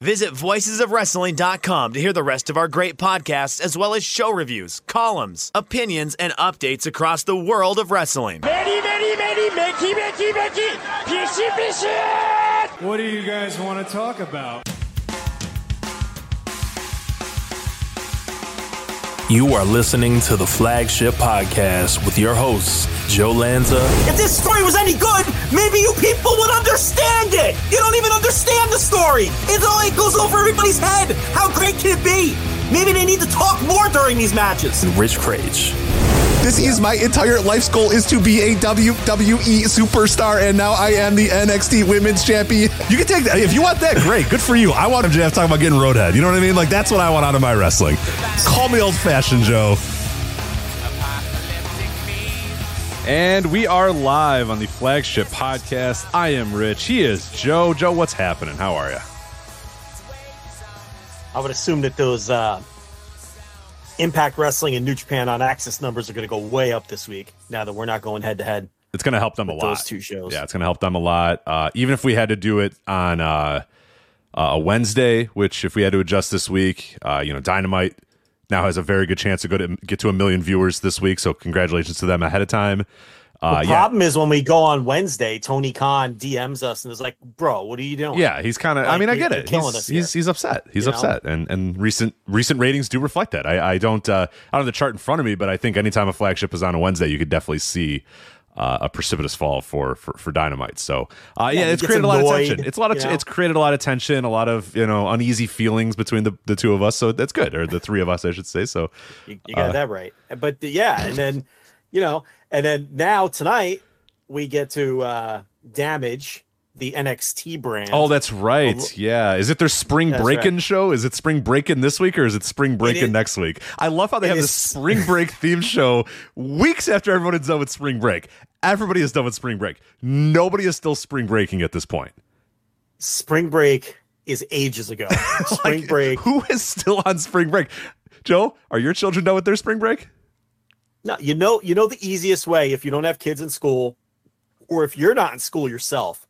Visit voicesofwrestling.com to hear the rest of our great podcasts, as well as show reviews, columns, opinions, and updates across the world of wrestling. Many, many, many, Mickey, Fishy, Fishy! What do you guys want to talk about? You are listening to the Flagship Podcast with your hosts, Joe Lanza. If this story was any good, maybe you people would understand it. You don't even understand the story. It's all goes over everybody's head. How great can it be? Maybe they need to talk more during these matches. And Rich Kraetsch. This is my entire life's goal is to be a WWE superstar, and now I am the NXT Women's Champion. You can take that if you want that. Great, good for you. I want MJF talking about getting roadhead. You know what I mean? Like that's what I want out of my wrestling. Call me old fashioned, Joe. And we are live on the flagship podcast. I am Rich. He is Joe. Joe, what's happening? How are you? I would assume that those uh, Impact Wrestling and New Japan on Access numbers are going to go way up this week. Now that we're not going head to head, it's going to help them a lot. Those two shows, yeah, it's going to help them a lot. Uh, even if we had to do it on uh, a Wednesday, which if we had to adjust this week, uh, you know, Dynamite now has a very good chance to go to get to a million viewers this week. So congratulations to them ahead of time. Uh, the problem yeah. is when we go on Wednesday, Tony Khan DMs us and is like, "Bro, what are you doing?" Yeah, he's kind of. Like, I mean, I get it. He's, he's, he's upset. He's you upset, know? and and recent recent ratings do reflect that. I I don't uh, I don't have the chart in front of me, but I think anytime a flagship is on a Wednesday, you could definitely see. Uh, a precipitous fall for for, for dynamite. So uh, yeah, yeah it's created annoyed, a lot of tension. It's a lot of t- it's created a lot of tension, a lot of you know uneasy feelings between the, the two of us. So that's good, or the three of us, I should say. So you, you got uh, that right. But yeah, and then you know, and then now tonight we get to uh, damage the NXT brand. Oh, that's right. Yeah. Is it their spring breaking right. show? Is it spring breaking this week or is it spring breaking next week? I love how they have this spring break theme show weeks after everyone is done with spring break. Everybody is done with spring break. Nobody is still spring breaking at this point. Spring break is ages ago. Spring like, break. Who is still on spring break? Joe, are your children done with their spring break? No, you know, you know the easiest way if you don't have kids in school or if you're not in school yourself,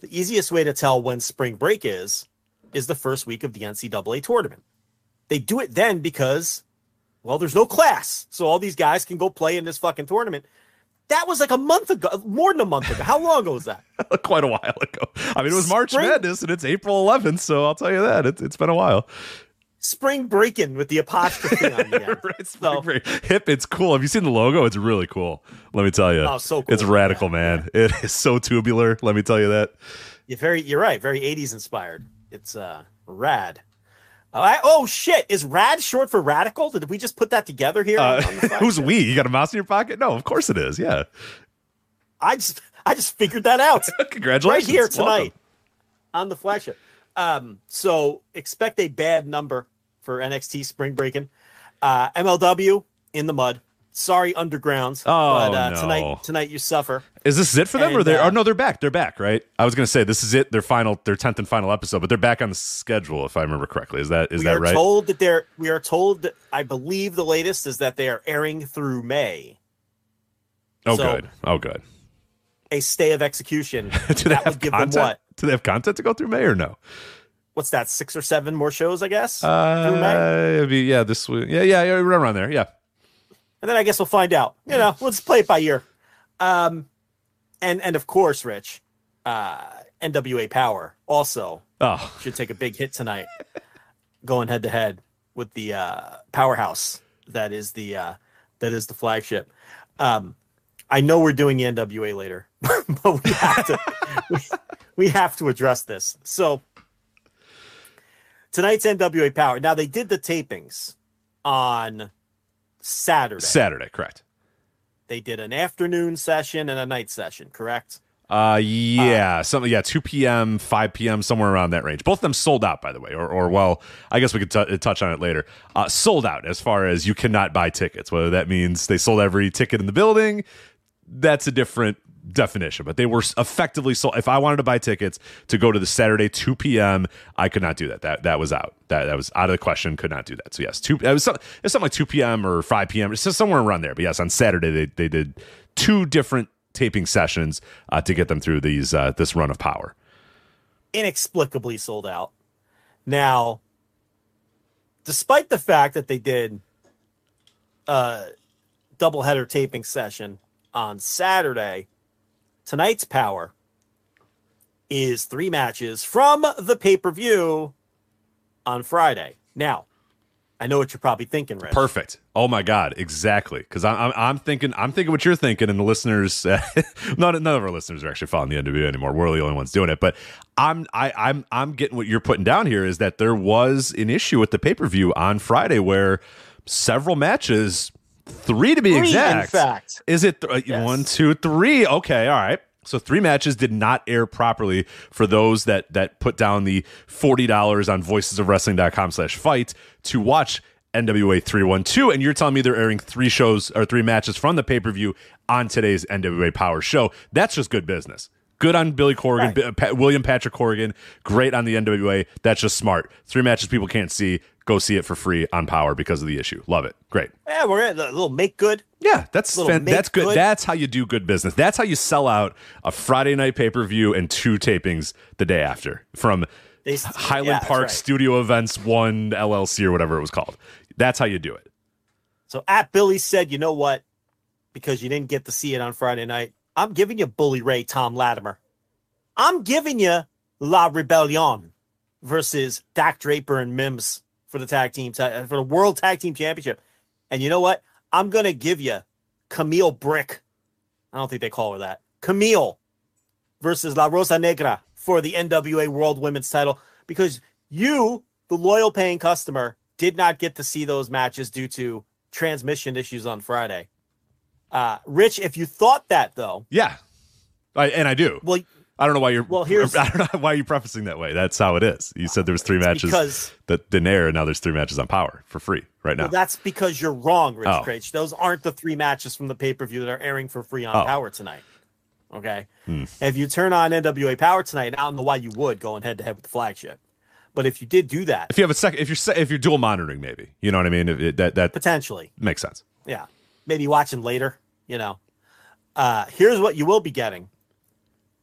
the easiest way to tell when spring break is is the first week of the NCAA tournament. They do it then because, well, there's no class, so all these guys can go play in this fucking tournament. That was like a month ago, more than a month ago. How long ago was that? Quite a while ago. I mean, it was March Spring? Madness, and it's April 11th, so I'll tell you that it's, it's been a while spring breaking with the apostrophe on the end. right, so, break. Hip, it's cool. Have you seen the logo? It's really cool. Let me tell you. Oh, so cool. It's radical, man. It is so tubular. Let me tell you that. You're very, you're right. Very 80s inspired. It's uh rad. Oh, I, oh shit! Is rad short for radical? Did we just put that together here? Uh, who's we? You got a mouse in your pocket? No, of course it is. Yeah. I just, I just figured that out. Congratulations! Right here tonight Welcome. on the flagship. Um, so expect a bad number for NXT Spring Breaking. Uh, MLW in the mud. Sorry, Undergrounds. Oh, but uh, no. tonight, tonight you suffer. Is this it for them, And, or they? uh, oh no, they're back. They're back, right? I was going to say this is it. Their final, their tenth and final episode, but they're back on the schedule, if I remember correctly. Is that is that right? told that they're we are told that I believe the latest is that they are airing through May. oh, so- good. Oh, good. A stay of execution Do they that have would give content? them what? Do they have content to go through May or no? What's that? Six or seven more shows, I guess. Uh, be, yeah, this week. Yeah, yeah, yeah, around there. Yeah. and then I guess we'll find out. You know, let's play it by ear. Um, and and of course, Rich, uh, NWA Power also Oh, should take a big hit tonight, going head to head with the uh, powerhouse that is the uh, that is the flagship. Um, I know we're doing the NWA later, but we have to we, we have to address this. So tonight's NWA Power. Now they did the tapings on Saturday. Saturday, correct. They did an afternoon session and a night session, correct? Uh, yeah, something. Yeah, two p.m., five p.m., somewhere around that range. Both of them sold out, by the way. Or, or well, I guess we could t- touch on it later. Uh, sold out as far as you cannot buy tickets. Whether that means they sold every ticket in the building, that's a different definition. But they were effectively sold. If I wanted to buy tickets to go to the Saturday two p.m., I could not do that. That that was out. That that was out of the question. Could not do that. So yes, two. It was, some, it was something like two p.m. or five p.m. It's somewhere around there. But yes, on Saturday they they did two different taping sessions uh, to get them through these uh, this run of power. inexplicably sold out. Now, despite the fact that they did a doubleheader taping session on Saturday, tonight's power is three matches from the pay per view on Friday. Now, I know what you're probably thinking, Rich. Perfect. Oh my God, exactly. Because I'm, I'm thinking I'm thinking what you're thinking, and the listeners, uh, none none of our listeners are actually following the NWA anymore. We're the only ones doing it. But I'm I, I'm I'm getting what you're putting down here is that there was an issue with the pay per view on Friday where several matches, three to be Three, in exact. fact. Is it th- uh, Yes. one, two, three? Okay, all right. So three matches did not air properly for those that that put down the forty dollars on voicesofwrestling.com slash fight to watch NWA 312. And you're telling me they're airing three shows or three matches from the pay-per-view on today's NWA Power show. That's just good business. Good on Billy Corgan, Right. Bi- Pa- William Patrick Corgan. Great on the NWA. That's just smart. Three matches people can't see. Go see it for free on Power because of the issue. Love it. Great. Yeah, we're at a little make good. Yeah, that's fan- that's good. good. That's how you do good business. That's how you sell out a Friday night pay per view and two tapings the day after from They- Highland yeah, Park right. Studio Events One LLC or whatever it was called. That's how you do it. So at Billy said, you know what? Because you didn't get to see it on Friday night, I'm giving you Bully Ray Tom Latimer. I'm giving you La Rebellion versus Dak Draper and Mims for the tag team for the World Tag Team Championship. And you know what? I'm gonna give you Kamille Brick. I don't think they call her that. Kamille versus La Rosa Negra for the NWA World Women's Title because you, the loyal paying customer, did not get to see those matches due to transmission issues on Friday. Uh, Rich, if you thought that though, Yeah, I, and I do. well, I don't know why you're. Well, here's- I don't know why you're prefacing that way. That's how it is. You said there was three matches because- that air, and now there's three matches on Power for free right now. well, that's because you're wrong, Rich Oh. Those aren't the three matches from the pay per view that are airing for free on Oh. Power tonight. Okay, Hmm. if you turn on NWA Power tonight, I don't know why you would going head to head with the flagship, but if you did do that, if you have a second, if you're if you're dual monitoring, maybe you know what I mean. If it, that that potentially, makes sense. yeah, maybe watching later, you know. Uh, here's what you will be getting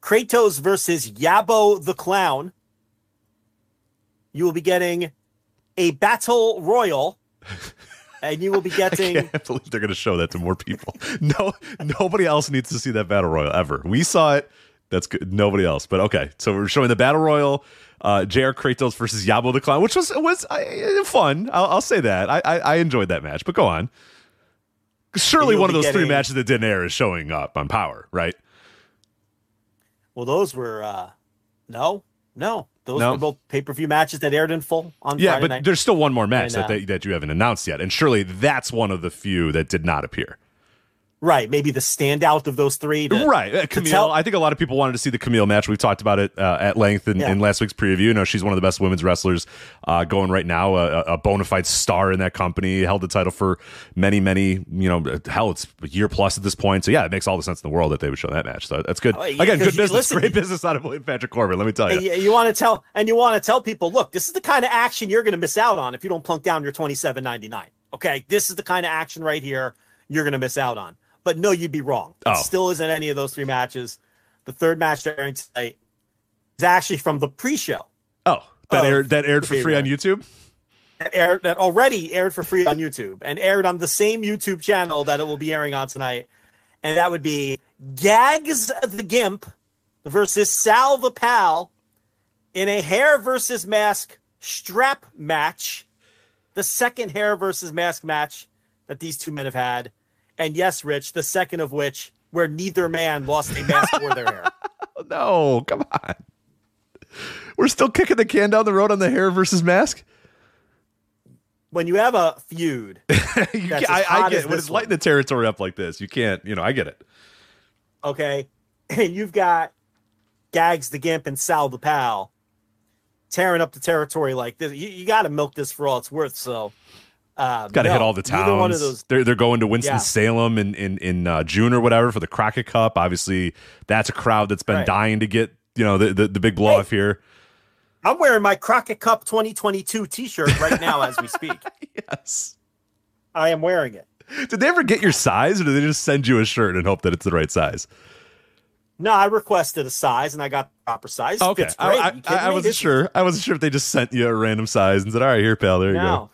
Kratos versus Yabo the Clown. You will be getting a battle royal, and you will be getting. I getting. can't believe they're going to show that to more people. No, nobody else needs to see that battle royal ever. We saw it. That's good. Nobody else. But okay, so we're showing the battle royal. Uh, Jr. Kratos versus Yabo the Clown, which was was uh, fun. I'll, I'll say that. I, I I enjoyed that match. But go on. Surely one of those three matches that didn't air is showing up on Power, right? Well, those were uh no, no. Those No? were both pay per view matches that aired in full on Yeah, Friday but night. there's still one more match And, uh, that that you haven't announced yet, and surely that's one of the few that did not appear. Right, maybe the standout of those three. To, right, uh, Kamille. Tell- I think a lot of people wanted to see the Kamille match. We've talked about it uh, at length in, yeah. in, last week's preview. You know, she's one of the best women's wrestlers uh, going right now. A, a bona fide star in that company. Held the title for many, many. You know, hell, it's a year plus at this point. So yeah, it makes all the sense in the world that they would show that match. So that's good. Oh, yeah, Again, good business. Listen, Great business out of Patrick Corgan. Let me tell you. You, you want to tell and you want to tell people, look, this is the kind of action you're going to miss out on if you don't plunk down your twenty seven ninety nine. Okay, this is the kind of action right here you're going to miss out on. But no, you'd be wrong. It oh. still isn't any of those three matches. The third match airing tonight is actually from the pre-show. Oh, that aired that aired for free on YouTube. That aired that already aired for free on YouTube and aired on the same YouTube channel that it will be airing on tonight, and that would be Gags the Gimp versus Sal the Pal in a hair versus mask strap match. The second hair versus mask match that these two men have had. And yes, Rich, the second of which where neither man lost a mask or their hair. no, come on. We're still kicking the can down the road on the hair versus mask. When you have a feud, you I, I, get when it's lighting the territory up like this. You can't, you know, I get it. Okay, and you've got Gags the Gimp and Sal the Pal tearing up the territory like this. You, you got to milk this for all it's worth. So um, Got to no, hit all the towns. Those, they're they're going to Winston Salem in in in uh, June or whatever for the Crockett Cup. Obviously, that's a crowd that's been right. dying to get you know the the, the big blow hey, off here. I'm wearing my Crockett Cup 2022 T-shirt right now as we speak. yes, I am wearing it. Did they ever get your size, or did they just send you a shirt and hope that it's the right size? No, I requested a size and I got the proper size. Okay, I, I, I, I wasn't sure. I wasn't sure if they just sent you a random size and said, "All right, here, pal, there you no. go."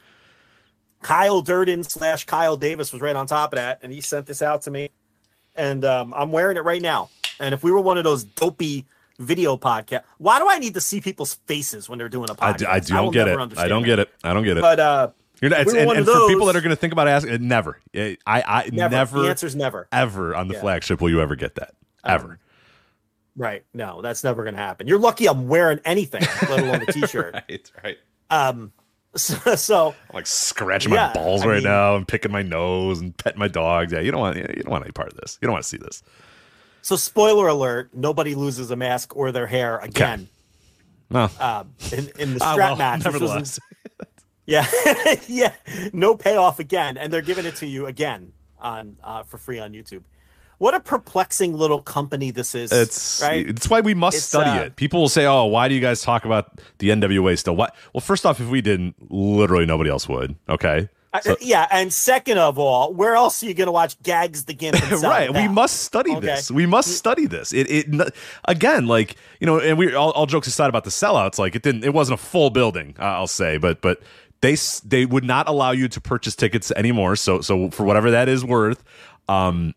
Kyle Durden slash Kyle Davis was right on top of that, and he sent this out to me, and um, I'm wearing it right now. And if we were one of those dopey video podcast, why do I need to see people's faces when they're doing a podcast? I, I don't get it. I don't get it. I don't get it. But uh, you're not, we and, and those, for people that are going to think about asking, never. I, I never, never. The answer's never. Ever on the yeah. flagship will you ever get that? Ever. Um, right. No, that's never going to happen. You're lucky I'm wearing anything, let alone a t-shirt. right. Right. Um, So, so I'm like scratching yeah, my balls I right mean, now and picking my nose and petting my dogs. Yeah, you don't want you don't want any part of this. You don't want to see this. So, spoiler alert: nobody loses a mask or their hair again. Okay. No, um, in, in the ah, strap well, match, nevertheless. yeah, yeah, no payoff again, and they're giving it to you again on uh, for free on YouTube what a perplexing little company this is. It's right. It's why we must it's, study uh, it. People will say, "Oh, why do you guys talk about the NWA still?" What? Well, first off, if we didn't, literally nobody else would. Okay. So, uh, yeah, and second of all, where else are you going to watch Gags the Gimp? right, we must study okay. this. We must study this. It, it again, like you know, and we all, all jokes aside about the sellouts, like it didn't, it wasn't a full building, I'll say, but but they they would not allow you to purchase tickets anymore. So so for whatever that is worth, um,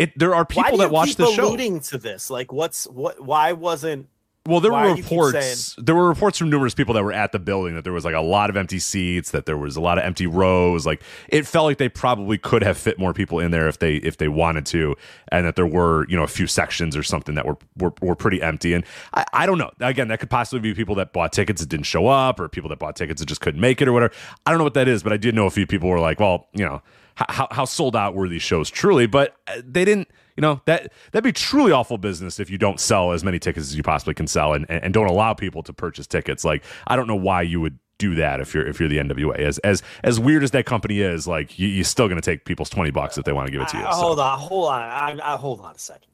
it there are people that watch the show. alluding to this? Like what's what why wasn't well there were reports there were reports from numerous people that were at the building that there was like a lot of empty seats that there was a lot of empty rows like it felt like they probably could have fit more people in there if they if they wanted to and that there were you know a few sections or something that were were, were pretty empty and I, I don't know. Again that could possibly be people that bought tickets that didn't show up or people that bought tickets that just couldn't make it or whatever. I don't know what that is but i did know a few people were like well you know how, how sold out were these shows? Truly but uh, they didn't you know that that'd be truly awful business if you don't sell as many tickets as you possibly can sell and, and don't allow people to purchase tickets. Like i don't know why you would do that if you're if you're the nwa as as as weird as that company is like you, are still going to take people's 20 bucks if they want to give it to you uh, so. hold on hold on I, I, hold on a second.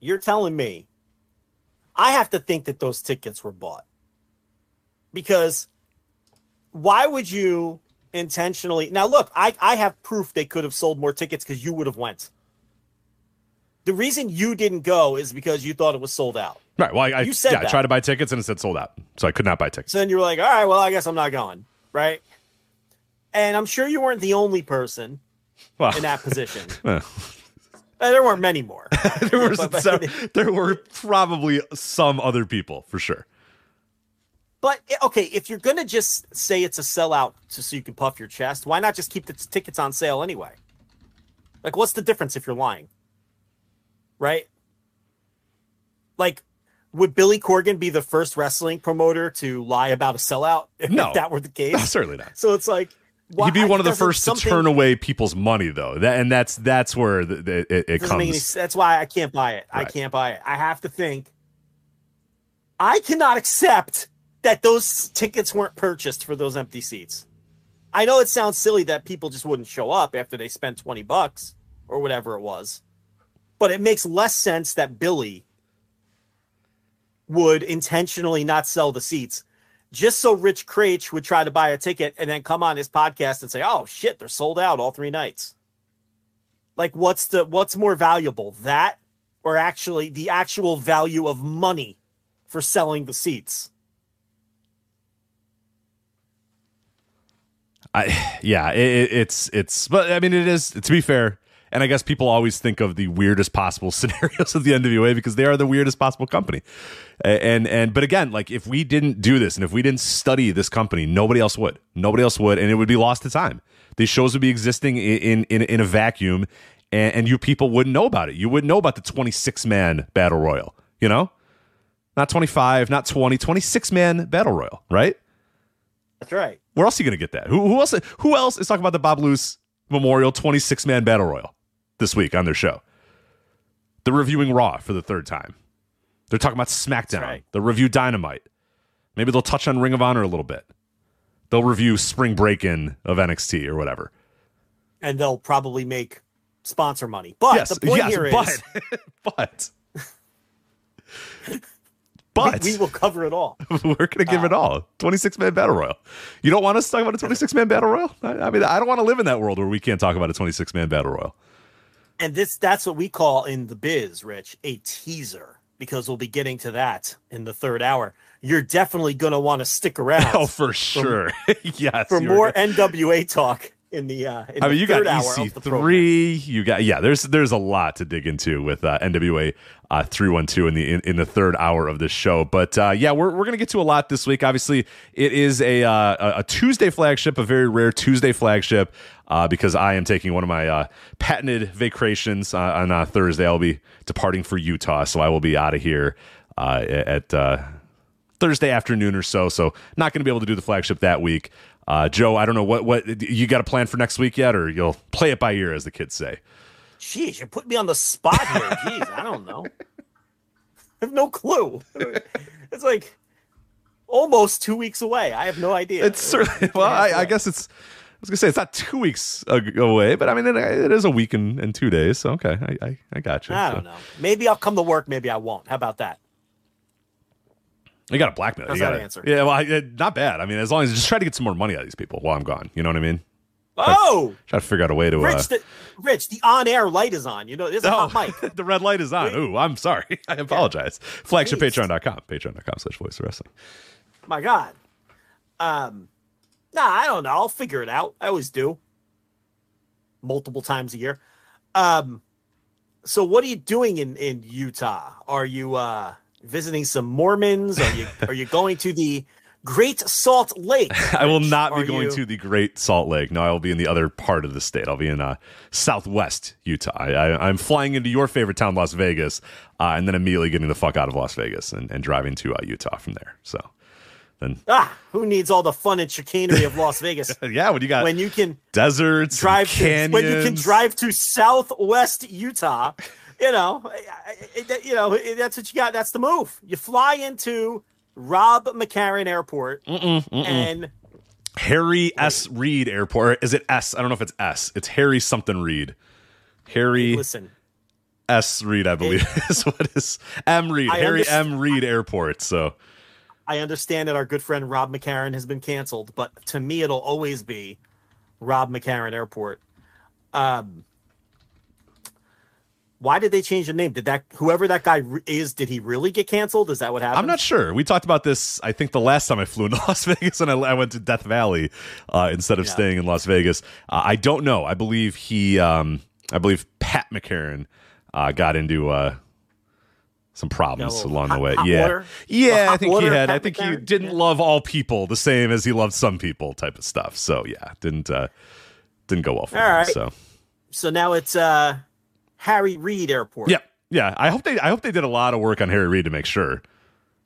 You're telling me i have to think that those tickets were bought because why would you intentionally. Now, look, I, I have proof they could have sold more tickets because you would have went. The reason you didn't go is because you thought it was sold out. Right. Well, I, you said yeah, I tried to buy tickets and it said sold out, so I could not buy tickets. So then you were like, all right, well, I guess I'm not going. Right. And I'm sure you weren't the only person well, in that position. Well. Uh, there weren't many more. there were some, there were probably some other people for sure. But eh, okay, if you're gonna just say it's a sellout just so you can puff your chest, why not just keep the tickets on sale anyway? Like, what's the difference if you're lying? Right? Like, would Billy Corgan be the first wrestling promoter to lie about a sellout if no, that were the case? No, certainly not. So it's like, Why- He'd be one of the first to turn away people's money, though. That and that's that's where the, the, it, it doesn't any comes. That's why I can't buy it. I can't buy it. I have to think. I cannot accept that those tickets weren't purchased for those empty seats. I know it sounds silly that people just wouldn't show up after they spent 20 bucks or whatever it was. But it makes less sense that Billy would intentionally not sell the seats just so Rich Kraetsch would try to buy a ticket and then come on his podcast and say, "Oh shit, they're sold out all three nights." Like what's the what's more valuable, that or actually the actual value of money for selling the seats? I yeah, it, it- it's it's but I mean it is to be fair, and I guess people always think of the weirdest possible scenarios of the NWA because they are the weirdest possible company. And and but again, like if we didn't do this and if we didn't study this company, nobody else would. Nobody else would, and it would be lost to time. These shows would be existing in in in a vacuum, and, and you people wouldn't know about it. You wouldn't know about the 26 man battle royal. You know, not 25, not 20, 26 man battle royal, right? That's right. Where else are you going to get that? Who, who else? Who else is talking about the Bob Luce Memorial 26 man battle royal this week on their show? They're reviewing Raw for the third time. They're talking about SmackDown. right. They'll review Dynamite. Maybe they'll touch on Ring of Honor a little bit. They'll review Spring Break In of NXT or whatever. And they'll probably make sponsor money. But yes, the point yes, here is but, but, we, we will cover it all. we're going to give it uh, all. 26 man battle royal. You don't want us to talk about a 26 man battle royal? I, I mean, I don't want to live in that world where we can't talk about a 26 man battle royal. And this that's what we call in the biz, Rich, a teaser, because we'll be getting to that in the third hour. You're definitely gonna want to stick around Oh, for sure. yes. for more NWA talk in the uh in I the mean, you got third hour of the program. EC3. You got yeah. There's there's a lot to dig into with uh, NWA uh, three one two in the in, in the third hour of this show. But uh, yeah, we're we're gonna get to a lot this week. Obviously, it is a uh, a- Tuesday flagship, a very rare Tuesday flagship. Uh, because I am taking one of my uh, patented vacations uh, on uh, Thursday. I'll be departing for Utah, so I will be out of here uh, at uh, Thursday afternoon or so. So not going to be able to do the flagship that week. Uh, Joe, I don't know what what you got a plan for next week yet, or you'll play it by ear, as the kids say. Jeez, you put me on the spot here. Jeez, I don't know. I have no clue. It's like almost two weeks away. I have no idea. It's certainly well, I, I guess it's. I was gonna say it's not two weeks away, but I mean it, it is a week and, and two days. So okay, I I, I got you. I So, don't know. Maybe I'll come to work. Maybe I won't. How about that? You got to blackmail. How's you that gotta, answer? Yeah, well, I, uh, not bad. I mean, as long as just try to get some more money out of these people while I'm gone. You know what I mean? Oh, Try to figure out a way to. Uh, Rich, the, Rich, the on-air light is on. You know, there's a Oh, hot mic. the red light is on. Ooh, I'm sorry. I apologize. Flagshippatreon.com. Patreon.com Patreon.com/slash voice wrestling. My God. Um, nah, I don't know. I'll figure it out. I always do. Multiple times a year. Um, so what are you doing in in Utah? Are you uh visiting some Mormons? Are you are you going to the Great Salt Lake? I will not be going you- to the Great Salt Lake. No, I will be in the other part of the state. I'll be in uh, Southwest Utah. I, I'm flying into your favorite town, Las Vegas, uh, and then immediately getting the fuck out of Las Vegas and, and driving to uh, Utah from there. So then, Ah, who needs all the fun and chicanery of Las Vegas yeah, when you got when you can deserts, drive to, when you can drive to Southwest Utah. You know, you know that's what you got. That's the move. You fly into Rob McCarran Airport and Harry S. Reid Airport. Is it S? I don't know if it's S. It's Harry something Reid. Harry listen. S. Reid, I believe, is what is M. Reid. I Harry M. Reid Airport. So I understand that our good friend Rob McCarran has been canceled, but to me, it'll always be Rob McCarran Airport. Um, why did they change the name? Did that whoever that guy is? Did he really get canceled? Is that what happened? I'm not sure. We talked about this. I think the last time I flew into Las Vegas, and I, I went to Death Valley uh, instead of Yeah. staying in Las Vegas. Uh, I don't know. I believe he. Um, I believe Pat McCarran uh, got into uh, some problems No, along hot- the way. yeah, water? yeah. I think he had. I think he didn't Yeah. love all people the same as he loved some people, type of stuff. So yeah, didn't uh, didn't go well for All him. right. So So now it's uh, Harry Reid Airport. yeah, yeah. I hope they. I hope they did a lot of work on Harry Reid to make sure.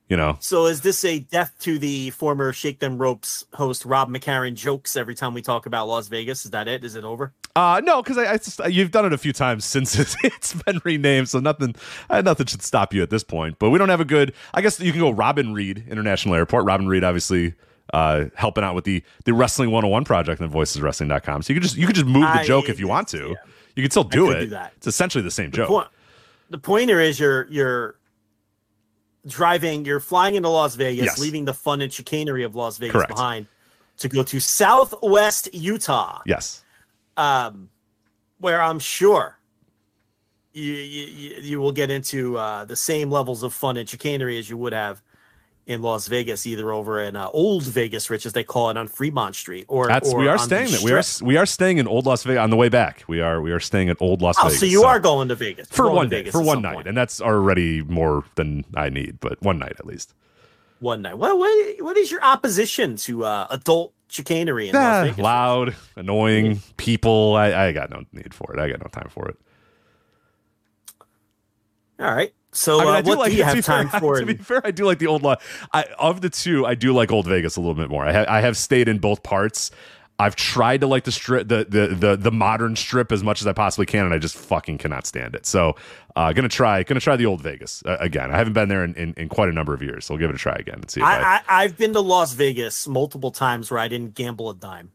You know. So is this a death to the former Shake Them Ropes host Rob McCarran jokes every time we talk about Las Vegas? Is that it? Is it over? Uh no, because I, I just, you've done it a few times since it's, it's been renamed, so nothing uh, nothing should stop you at this point. But we don't have a good. I guess you can go Robin Reed International Airport. Robin Reed, obviously. Uh, helping out with the the Wrestling 101 project on voiceswrestling.com. So you could just you could just move the I- joke if you want to. yeah. You can still do it. do that. It's essentially the same The, joke. point, the pointer is you're you're driving, you're flying into Las Vegas, Yes. leaving the fun and chicanery of Las Vegas Correct. behind to go to Southwest Utah, Yes. um, where I'm sure you you, you- you will get into uh, the same levels of fun and chicanery as you would have in Las Vegas, either over in uh, Old Vegas, Rich, as they call it, on Fremont Street, or That's or we are staying there. We are we are staying in Old Las Vegas on the way back. We are we are staying at Old Las Oh, Vegas. so you are going to Vegas for one day, Vegas for one night, point. and that's already more than I need. But one night at least. one night. What what, what is your opposition to uh, adult chicanery in Ah, Las Vegas? loud, annoying people. I, I got no need for it. I got no time for it. All right. So I mean, uh, I do what like do you to be have time fair, for? To be fair, I do like the old. law. I of the two, I do like Old Vegas a little bit more. I, ha- I have stayed in both parts. I've tried to like the strip, the, the the the modern strip as much as I possibly can, and I just fucking cannot stand it. So, uh, gonna try, gonna try the Old Vegas uh, again. I haven't been there in, in, in quite a number of years, so we'll give it a try again and see if I. I, I I've been to Las Vegas multiple times where I didn't gamble a dime.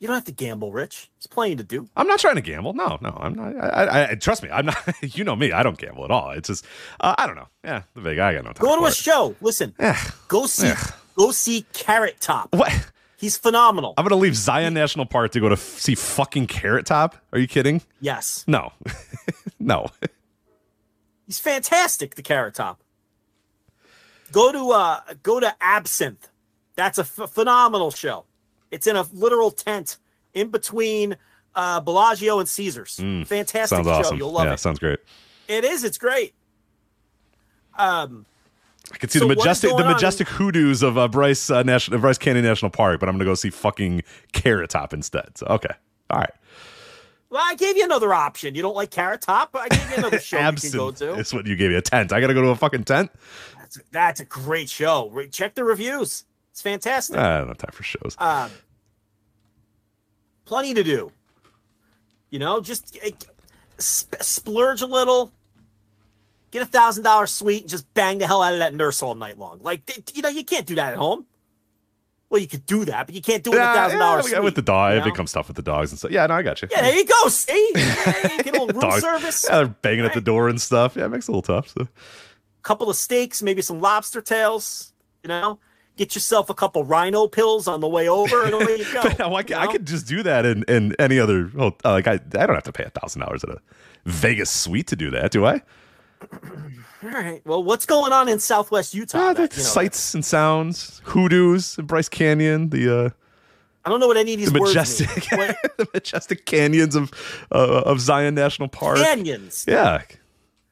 You don't have to gamble, Rich. It's plenty to do. I'm not trying to gamble. No, no, I'm not. I, I, I trust me. I'm not. you know me. I don't gamble at all. It's just, uh, I don't know. Yeah, the Vegas. I got no time. Go to a it. show. Listen, Yeah. go see go see Carrot Top. What? He's phenomenal. I'm gonna leave Zion National Park to go to f- see fucking Carrot Top. Are you kidding? Yes, No, no. he's fantastic. The Carrot Top. Go to uh go to Absinthe. That's a phenomenal show. It's in a literal tent in between uh Bellagio and Caesars. Fantastic Mm. Sounds show. awesome. You'll love yeah, it. sounds great. It is. It's great. Um, I can see So the majestic, the majestic hoodoos of uh, Bryce uh, National, Bryce Canyon National Park, but I'm gonna go see fucking Carrot Top instead. So okay, all right. well, I gave you another option. You don't like Carrot Top, but I gave you another show you can go to. is what you gave me a tent. I gotta go to a fucking tent. That's a, that's a great show. Check the reviews. It's fantastic. I don't have time for shows. Um, plenty to do. You know, just uh, sp- splurge a little. Get a thousand dollar suite and just bang the hell out of that nurse all night long. Like you know, you can't do that at home. Well, you could do that, but you can't do it in a Yeah, thousand yeah, dollar we suite. with the dog. you It know? becomes stuff with the dogs and stuff. Yeah, no, I got you. Yeah, there you go. See, yeah, you get a little room Dogs- service. Yeah, they're banging at the door and stuff. Yeah, it makes it a little tough. So. couple of steaks, maybe some lobster tails. You know, get yourself a couple rhino pills on the way over, and away you go. But I, you can, I could just do that in, in any other. Oh, like I, I don't have to pay a thousand dollars at a Vegas suite to do that, do I? All right. Well, what's going on in Southwest Utah? Ah, that, you know, sights and sounds, hoodoos, Bryce Canyon, the uh, I don't know what any of these the majestic. The majestic canyons of uh, of Zion National Park. canyons. Yeah.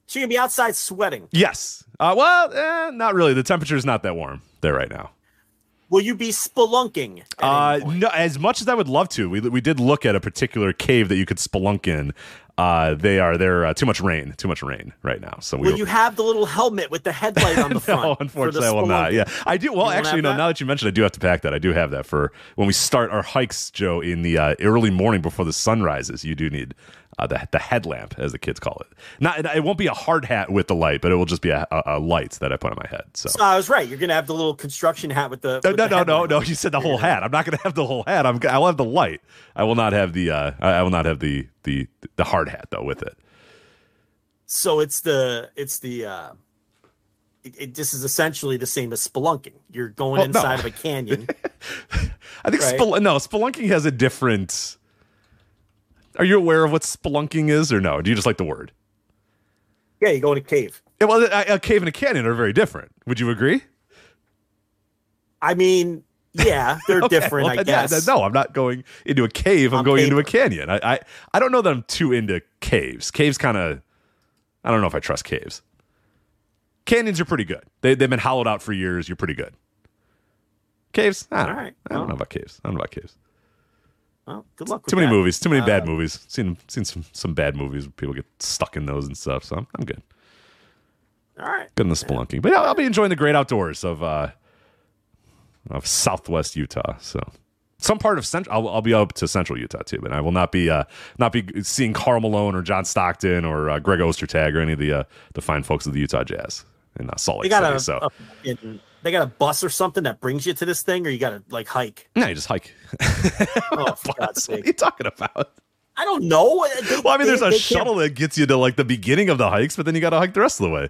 So you're gonna be outside sweating. Yes. Uh, well, eh, not really. The temperature is not that warm there right now. Will you be spelunking? Uh, no, as much as I would love to, we we did look at a particular cave that you could spelunk in. Uh, they are they're uh, too much rain, too much rain right now. So we Will you have the little helmet with the headlight on the front? no, unfortunately, I will not. Yeah, I do. Well, actually, have you know, that? now that you mentioned, I do have to pack that. I do have that for when we start our hikes, Joe, in the uh, early morning before the sun rises. You do need uh, the the headlamp, as the kids call it. Not, it won't be a hard hat with the light, but it will just be a, a, a light that I put on my head. So. So I was right. You're gonna have the little construction hat with the. No, with no, the no, no, no. You said the whole hat. I'm not going to have the whole hat. I'm. I will have the light. I will not have the. Uh, I will not have the the the hard hat though with it. So it's the it's the. uh it, it, this is essentially the same as spelunking. You're going Well, no. inside of a canyon. I think Right. spel- no spelunking has a different. Are you aware of what spelunking is, or no? Do you just like the word? yeah, you go in a cave. Yeah, well, a, a cave and a canyon are very different. Would you agree? I mean, yeah, they're Okay, different. well, I yeah, guess. no, I'm not going into a cave. I'm, On going into a canyon. I, I, I don't know that I'm too into caves. Caves kind of. I don't know if I trust caves. Canyons are pretty good. They, they've been hollowed out for years. You're pretty good. Caves? I don't, All right, I don't know about caves. I don't know about caves. Well, good luck. With Too many that. movies. Too many bad Uh, movies. Seen seen some some bad movies. where People get stuck in those and stuff. So I'm, I'm good. All right. Good in the spelunking, but yeah, I'll be enjoying the great outdoors of uh, of Southwest Utah. So some part of central, I'll, I'll, be up to Central Utah too, but I will not be uh, not be seeing Karl Malone or John Stockton or uh, Greg Ostertag or any of the uh, the fine folks of the Utah Jazz in uh, Salt Lake City. A, so. A, they got a bus or something that brings you to this thing, or you got to like hike. No, you just hike. oh, for God's sake! What are you talking about? I don't know. Uh, they, well, I mean, there's a shuttle can't... that gets you to like the beginning of the hikes, but then you got to hike the rest of the way.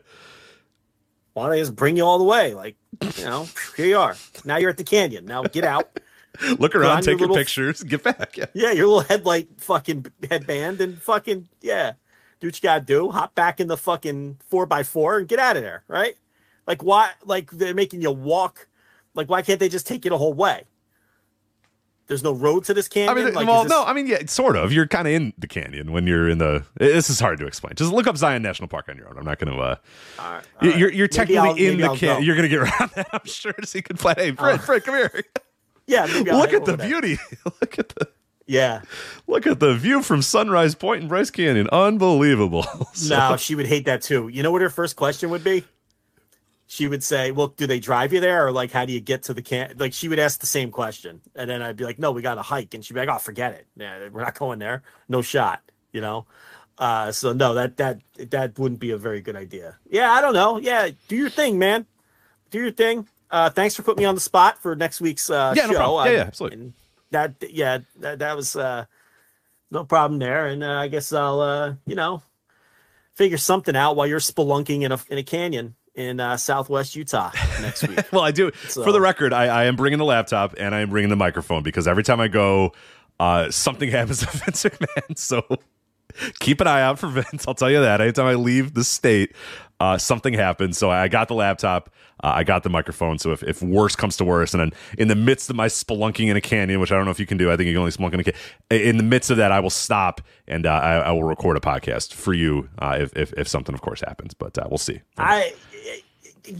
Why don't they just bring you all the way? Like, you know, here you are. Now you're at the canyon. Now get out. Look around, take your, your pictures, get back. Yeah. yeah, your little headlight fucking headband and fucking yeah. Do what you gotta do. Hop back in the fucking four by four and get out of there, right? Like why like they're making you walk like why can't they just take you the whole way? There's no road to this canyon. I mean, like, well, this... no, I mean, yeah, sort of. You're kind of in the canyon when you're in the. This is hard to explain. Just look up Zion National Park on your own. I'm not going to. Uh, all right, all you're you're technically in the canyon. You're going to get around that. I'm sure to see good play. Hey, Fred, uh, Fred, come here. Yeah, look at the beauty. look at the. Yeah. Look at the view from Sunrise Point in Bryce Canyon. Unbelievable. so, no, she would hate that too. You know what her first question would be? She would say, Well, do they drive you there? Or like, how do you get to the camp? Like, she would ask the same question. And then I'd be like, No, we got to hike. And she'd be like, Oh, forget it. Yeah, we're not going there. No shot, you know? Uh, so no, that that that wouldn't be a very good idea. Yeah, I don't know. Yeah, do your thing, man. Do your thing uh, thanks for putting me on the spot for next week's uh, yeah, show. No yeah, yeah, absolutely. that yeah, that, that was uh, no problem there, and uh, I guess I'll uh, you know figure something out while you're spelunking in a in a canyon in uh, Southwest Utah next week. well, I do. So. For the record, I, I am bringing the laptop and I am bringing the microphone because every time I go, uh, something happens to Vince McMahon. So keep an eye out for Vince. I'll tell you that. Anytime I leave the state, uh, something happens. So I got the laptop, uh, I got the microphone. So if, if worse comes to worse, and then in the midst of my spelunking in a canyon, which I don't know if you can do, I think you can only spelunk in a canyon. In the midst of that, I will stop and uh, I, I, will record a podcast for you uh, if, if, if something, of course, happens. But uh, we'll see. I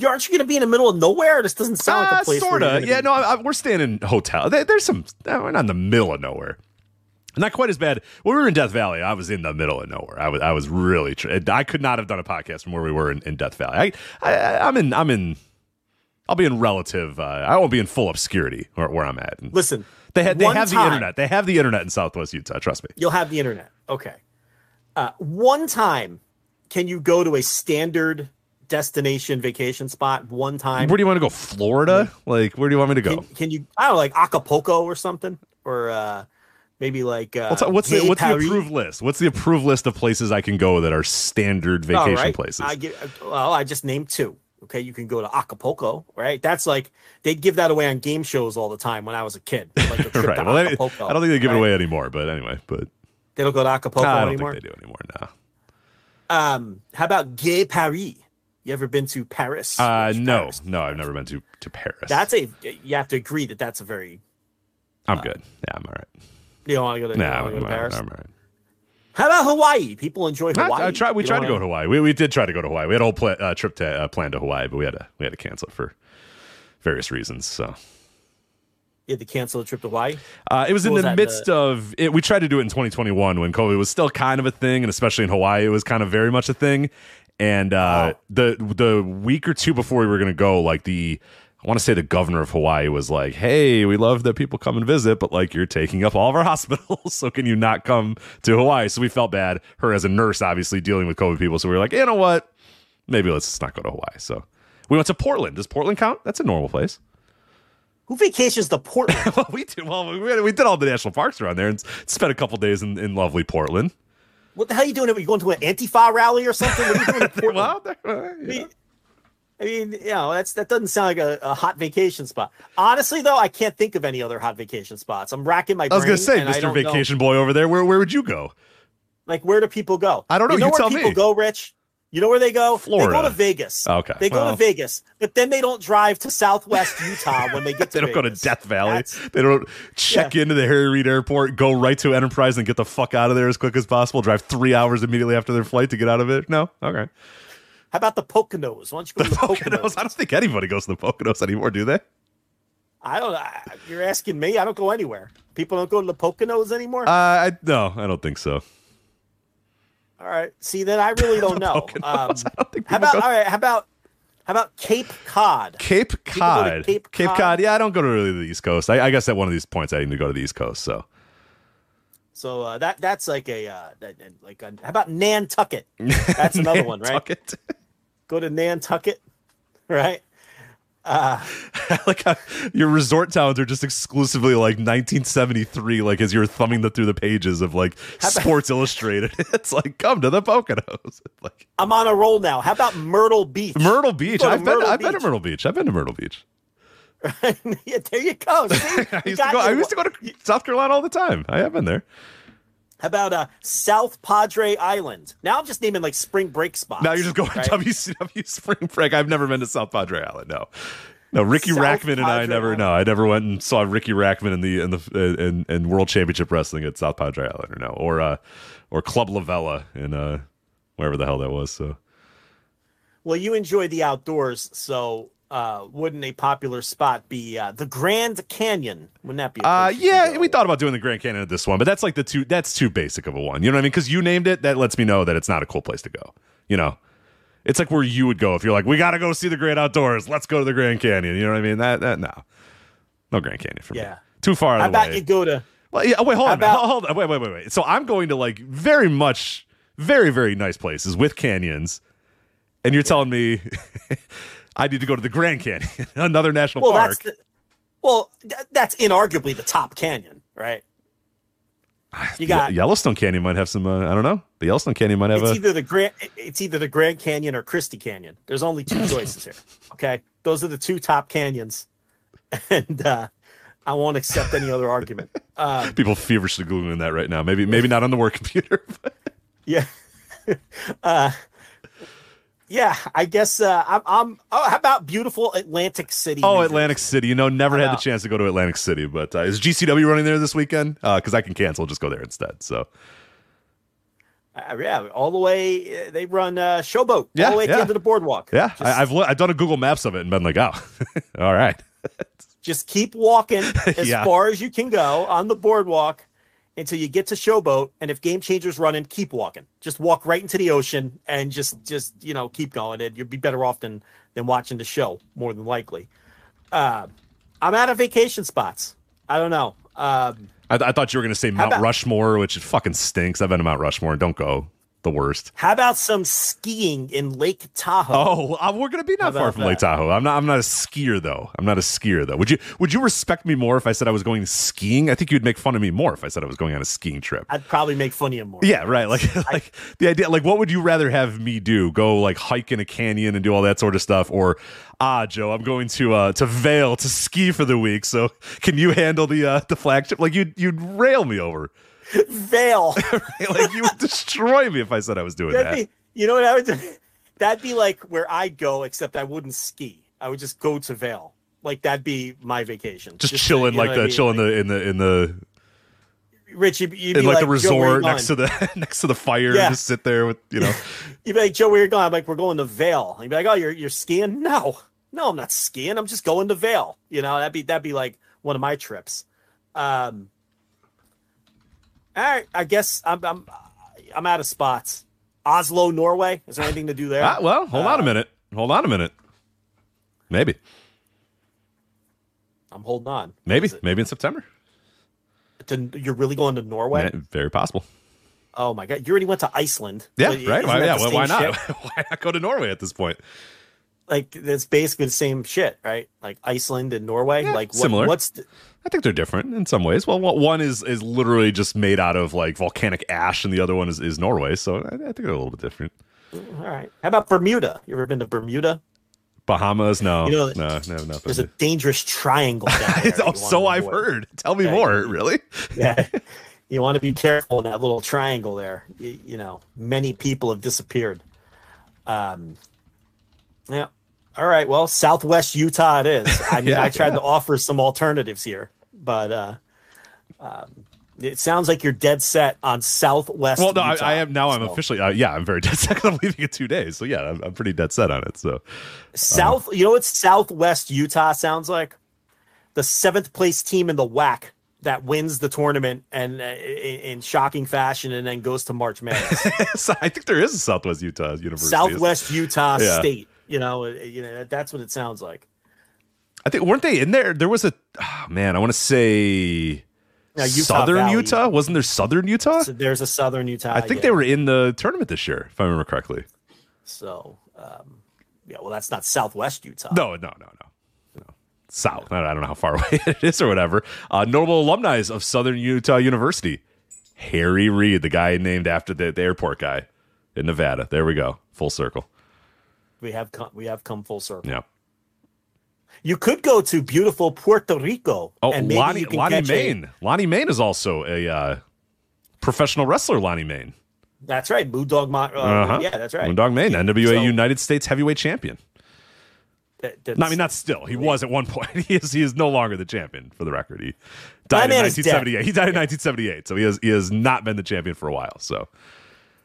aren't you going to be in the middle of nowhere? This doesn't sound like a uh, place. Sorta. Yeah. Be. No, I, we're staying in hotel. There, there's some. We're not in the middle of nowhere. Not quite as bad. When we were in Death Valley, I was in the middle of nowhere. I was I was really. Tr- I could not have done a podcast from where we were in, in Death Valley. I, I am in I'm in. I'll be in relative. Uh, I won't be in full obscurity where, where I'm at. And Listen, they had they have time, the internet. They have the internet in Southwest Utah. Trust me. You'll have the internet. Okay. Uh, one time, can you go to a standard destination vacation spot one time? Where do you want to go? Florida? Like where do you want me to go? Can, can you? I don't know, like Acapulco or something, or. uh maybe like uh, what's, what's the what's the approved list? What's the approved list of places I can go that are standard vacation right. places? I give, well, I just named two. Okay, you can go to Acapulco, right? That's like they'd give that away on game shows all the time when I was a kid. Like right. well, they, I don't think they give right? it away anymore, but anyway, but they don't go to Acapulco I don't anymore. Think they do anymore now. Um, how about Gay Paris? You ever been to Paris? Uh, no, Paris? no, I've never been to to Paris. That's a you have to agree that that's a very. I'm uh, good. Yeah, I'm all right. You don't want to go to, nah, to Paris? I'm right. How about Hawaii? People enjoy Hawaii. I, I we you tried to go to Hawaii. We, we did try to go to Hawaii. We had a whole pla- uh, trip to uh, plan to Hawaii, but we had to we had to cancel it for various reasons. So you had to cancel the trip to Hawaii. Uh, it was what in was the midst the... of it. We tried to do it in 2021 when COVID was still kind of a thing, and especially in Hawaii, it was kind of very much a thing. And uh, oh. the the week or two before we were going to go, like the I want to say the governor of Hawaii was like, "Hey, we love that people come and visit, but like you're taking up all of our hospitals, so can you not come to Hawaii?" So we felt bad. Her as a nurse, obviously dealing with COVID people, so we were like, "You know what? Maybe let's just not go to Hawaii." So we went to Portland. Does Portland count? That's a normal place. Who vacations to Portland? well, we did. Well, we, we did all the national parks around there and spent a couple days in, in lovely Portland. What the hell are you doing? Are you going to an Antifa rally or something? What are you doing in Portland? well. I mean, you know, that's that doesn't sound like a, a, hot vacation spot. Honestly, though, I can't think of any other hot vacation spots. I'm racking my. Brain. I was gonna say, Mister Vacation know. Boy over there. Where where would you go? Like, where do people go? I don't know. You know you where people me. go, Rich? You know where they go? Florida. They go to Vegas. Okay. They go well, to Vegas, but then they don't drive to Southwest Utah when they get to. they don't Vegas. go to Death Valley. That's, they don't check yeah. into the Harry Reid Airport, go right to Enterprise, and get the fuck out of there as quick as possible. Drive three hours immediately after their flight to get out of it. No, okay. How about the Poconos? Why don't you go the to the Poconos? Poconos? I don't think anybody goes to the Poconos anymore, do they? I don't. I, you're asking me. I don't go anywhere. People don't go to the Poconos anymore. Uh, I no, I don't think so. All right. See, then I really don't know. Um, don't how about go- all right? How about how about Cape Cod? Cape Cod. Cape, Cape Cod? Cod? Yeah, I don't go to really the East Coast. I, I, guess at one of these points I need to go to the East Coast. So. So uh, that that's like a uh, like a, how about Nantucket? That's another one, right? Go to Nantucket, right? Uh, like how your resort towns are just exclusively like 1973, like as you're thumbing the, through the pages of like Sports Illustrated. It's like come to the Poconos. like I'm on a roll now. How about Myrtle Beach? Myrtle Beach. I've been. I've been to Myrtle Beach. I've been to Myrtle Beach. yeah, there you go. See, I, used go I used to go to South Carolina all the time. I have been there. How about uh, South Padre Island? Now I'm just naming like spring break spots. Now you're just going right? WCW spring break. I've never been to South Padre Island. No, no. Ricky South Rackman and I never. Island. No, I never went and saw Ricky Rackman in the in the in, in World Championship Wrestling at South Padre Island, or no, or uh, or Club LaVela in uh, wherever the hell that was. So. Well, you enjoy the outdoors, so uh, wouldn't a popular spot be uh, the Grand Canyon? Wouldn't that be? Uh, yeah, we thought about doing the Grand Canyon at this one, but that's like the too that's too basic of a one. You know what I mean? Because you named it, that lets me know that it's not a cool place to go. You know, it's like where you would go if you're like, we got to go see the Great Outdoors. Let's go to the Grand Canyon. You know what I mean? That that no, no Grand Canyon for yeah. me. Too far. How about way. you go to? Well, yeah. Wait, hold on. About, hold on. Wait, wait, wait, wait. So I'm going to like very much, very, very nice places with canyons, and you're yeah. telling me. I need to go to the Grand Canyon, another national well, park. That's the, well, that's inarguably the top canyon, right? You got Yellowstone Canyon might have some. Uh, I don't know. The Yellowstone Canyon might have. It's a, either the Grand. It's either the Grand Canyon or Christie Canyon. There's only two choices here. Okay, those are the two top canyons, and uh, I won't accept any other argument. Um, People feverishly googling that right now. Maybe maybe not on the work computer. But. Yeah. uh, yeah, I guess uh, I'm. I'm oh, how about beautiful Atlantic City? Oh, Atlantic City. You know, never had the chance to go to Atlantic City, but uh, is GCW running there this weekend? Because uh, I can cancel, just go there instead. So. Uh, yeah, all the way. Uh, they run uh, Showboat yeah, all the way yeah. to the end of the boardwalk. Yeah, just, I, have I've done a Google Maps of it and been like, oh, all right. just keep walking as yeah. far as you can go on the boardwalk until you get to Showboat. And if Game Changer's running, keep walking. Just walk right into the ocean and just just you know keep going. And you'll be better off than than watching the show more than likely. Uh, I'm out of vacation spots. I don't know. Um, I, th- I, thought you were going to say Mount about, Rushmore, which fucking stinks. I've been to Mount Rushmore. Don't go the worst. How about some skiing in Lake Tahoe? Oh, uh, we're gonna be not far from that? Lake Tahoe. I'm not. I'm not a skier though. I'm not a skier though. Would you? Would you respect me more if I said I was going skiing? I think you'd make fun of me more if I said I was going on a skiing trip. I'd probably make fun of you more. Yeah, right. Like, I, like the idea. Like, what would you rather have me do? Go like hike in a canyon and do all that sort of stuff, or ah, Joe, I'm going to uh to Vail to ski for the week. So can you handle the uh the flagship? Like you'd you'd rail me over. Vail. like you would destroy me if I said I was doing That'd that. Be, you know what I would do? That'd be like where I'd go, except I wouldn't ski. I would just go to Vail. Like that'd be my vacation. Just, just chilling, like the I mean? chilling like, the in the in the. Rich, you'd, you'd in like, like the resort next to the next to the fire, yeah. just sit there with you know. you'd be like, Joe, where you're going? I'm like, we're going to Vail. You'd be like, oh, you're you're skiing? No, no, I'm not skiing. I'm just going to Vail. You know, that'd be that'd be like one of my trips. Um, all right, I guess I'm I'm I'm out of spots. Oslo, Norway. Is there anything to do there? Ah, well, hold uh, on a uh, minute. Hold on a minute. Maybe. I'm holding on. Maybe. Maybe in September. To, you're really going to Norway? Very possible. Oh my god! You already went to Iceland. Yeah, right. Why, yeah, well, why not? why not go to Norway at this point? Like it's basically the same shit, right? Like Iceland and Norway. Yeah, like what, similar. What's the, I think they're different in some ways. Well, one is is literally just made out of like volcanic ash, and the other one is, is Norway. So I, I think they're a little bit different. All right. How about Bermuda? You ever been to Bermuda? Bahamas? No, you know, no, no, nothing. There's a dangerous triangle down there. oh, so I've heard. Tell me more. Really? yeah. You want to be careful in that little triangle there. You, you know, many people have disappeared. Um. Yeah. All right. Well, Southwest Utah it is. I mean, yeah, I tried yeah. to offer some alternatives here but uh, um, it sounds like you're dead set on Southwest. Well, no, I, I, am now. So. I'm officially, uh, yeah, I'm very dead set. I'm leaving in two days, so yeah, I'm, I'm pretty dead set on it. So South, uh, you know what Southwest Utah sounds like? The seventh place team in the WAC that wins the tournament and uh, in, in, shocking fashion and then goes to March Madness. I think there is a Southwest Utah University. Southwest Utah yeah. State. You know, uh, you know that's what it sounds like. I think weren't they in there? There was a oh, man. I want to say Utah Southern Valley. Utah. Wasn't there Southern Utah? So there's a Southern Utah. I think yeah. they were in the tournament this year, if I remember correctly. So, um, yeah, well, that's not Southwest Utah. No, no, no, no. no. South. I don't know how far away it is or whatever. Uh, notable alumni of Southern Utah University. Harry Reid, the guy named after the, the airport guy in Nevada. There we go. Full circle. We have come, we have come full circle. Yeah. You could go to beautiful Puerto Rico. Oh, and maybe Lonnie, you can Lonnie catch Main. A, Lonnie Mayne is also a uh, professional wrestler. Lonnie Mayne. That's right, Moondog. Uh, uh-huh. Yeah, that's right. Moondog Mayne, NWA so, United States Heavyweight Champion. That, no, I mean, not still. He was at one point. He is. He is no longer the champion. For the record, he died in 1978. He died in 1978, so he has. He has not been the champion for a while. So,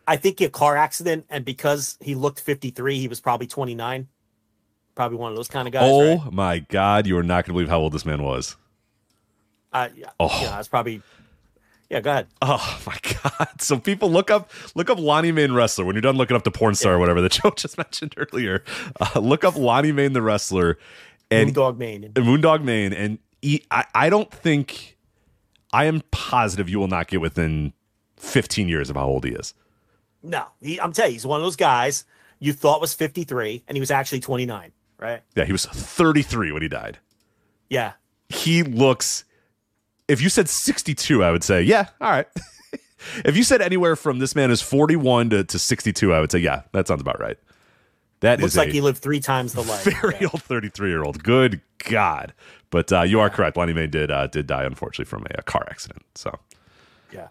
I think a car accident, and because he looked 53, he was probably 29. Probably one of those kind of guys. Oh right? my God, you are not going to believe how old this man was. Uh, yeah, oh, yeah, it's probably yeah, go ahead. Oh my god! So people look up look up Lonnie Mayne wrestler when you're done looking up the porn star yeah. or whatever that Joe just mentioned earlier. Uh, look up Lonnie Mayne the wrestler and Moondog Mayne. Moondog Mayne, and he, I, I don't think I am positive you will not get within 15 years of how old he is. No, he, I'm telling you, he's one of those guys you thought was 53, and he was actually 29. Right? Yeah, he was 33 when he died. Yeah, he looks if you said 62, I would say, yeah, all right. if you said anywhere from this man is 41 to, to 62, I would say, yeah, that sounds about right. That looks like he lived three times the life. Very yeah. old 33 year old. Good God. But uh, you are correct. Lonnie Mayne did uh, did die, unfortunately, from a, a, car accident. So, yeah.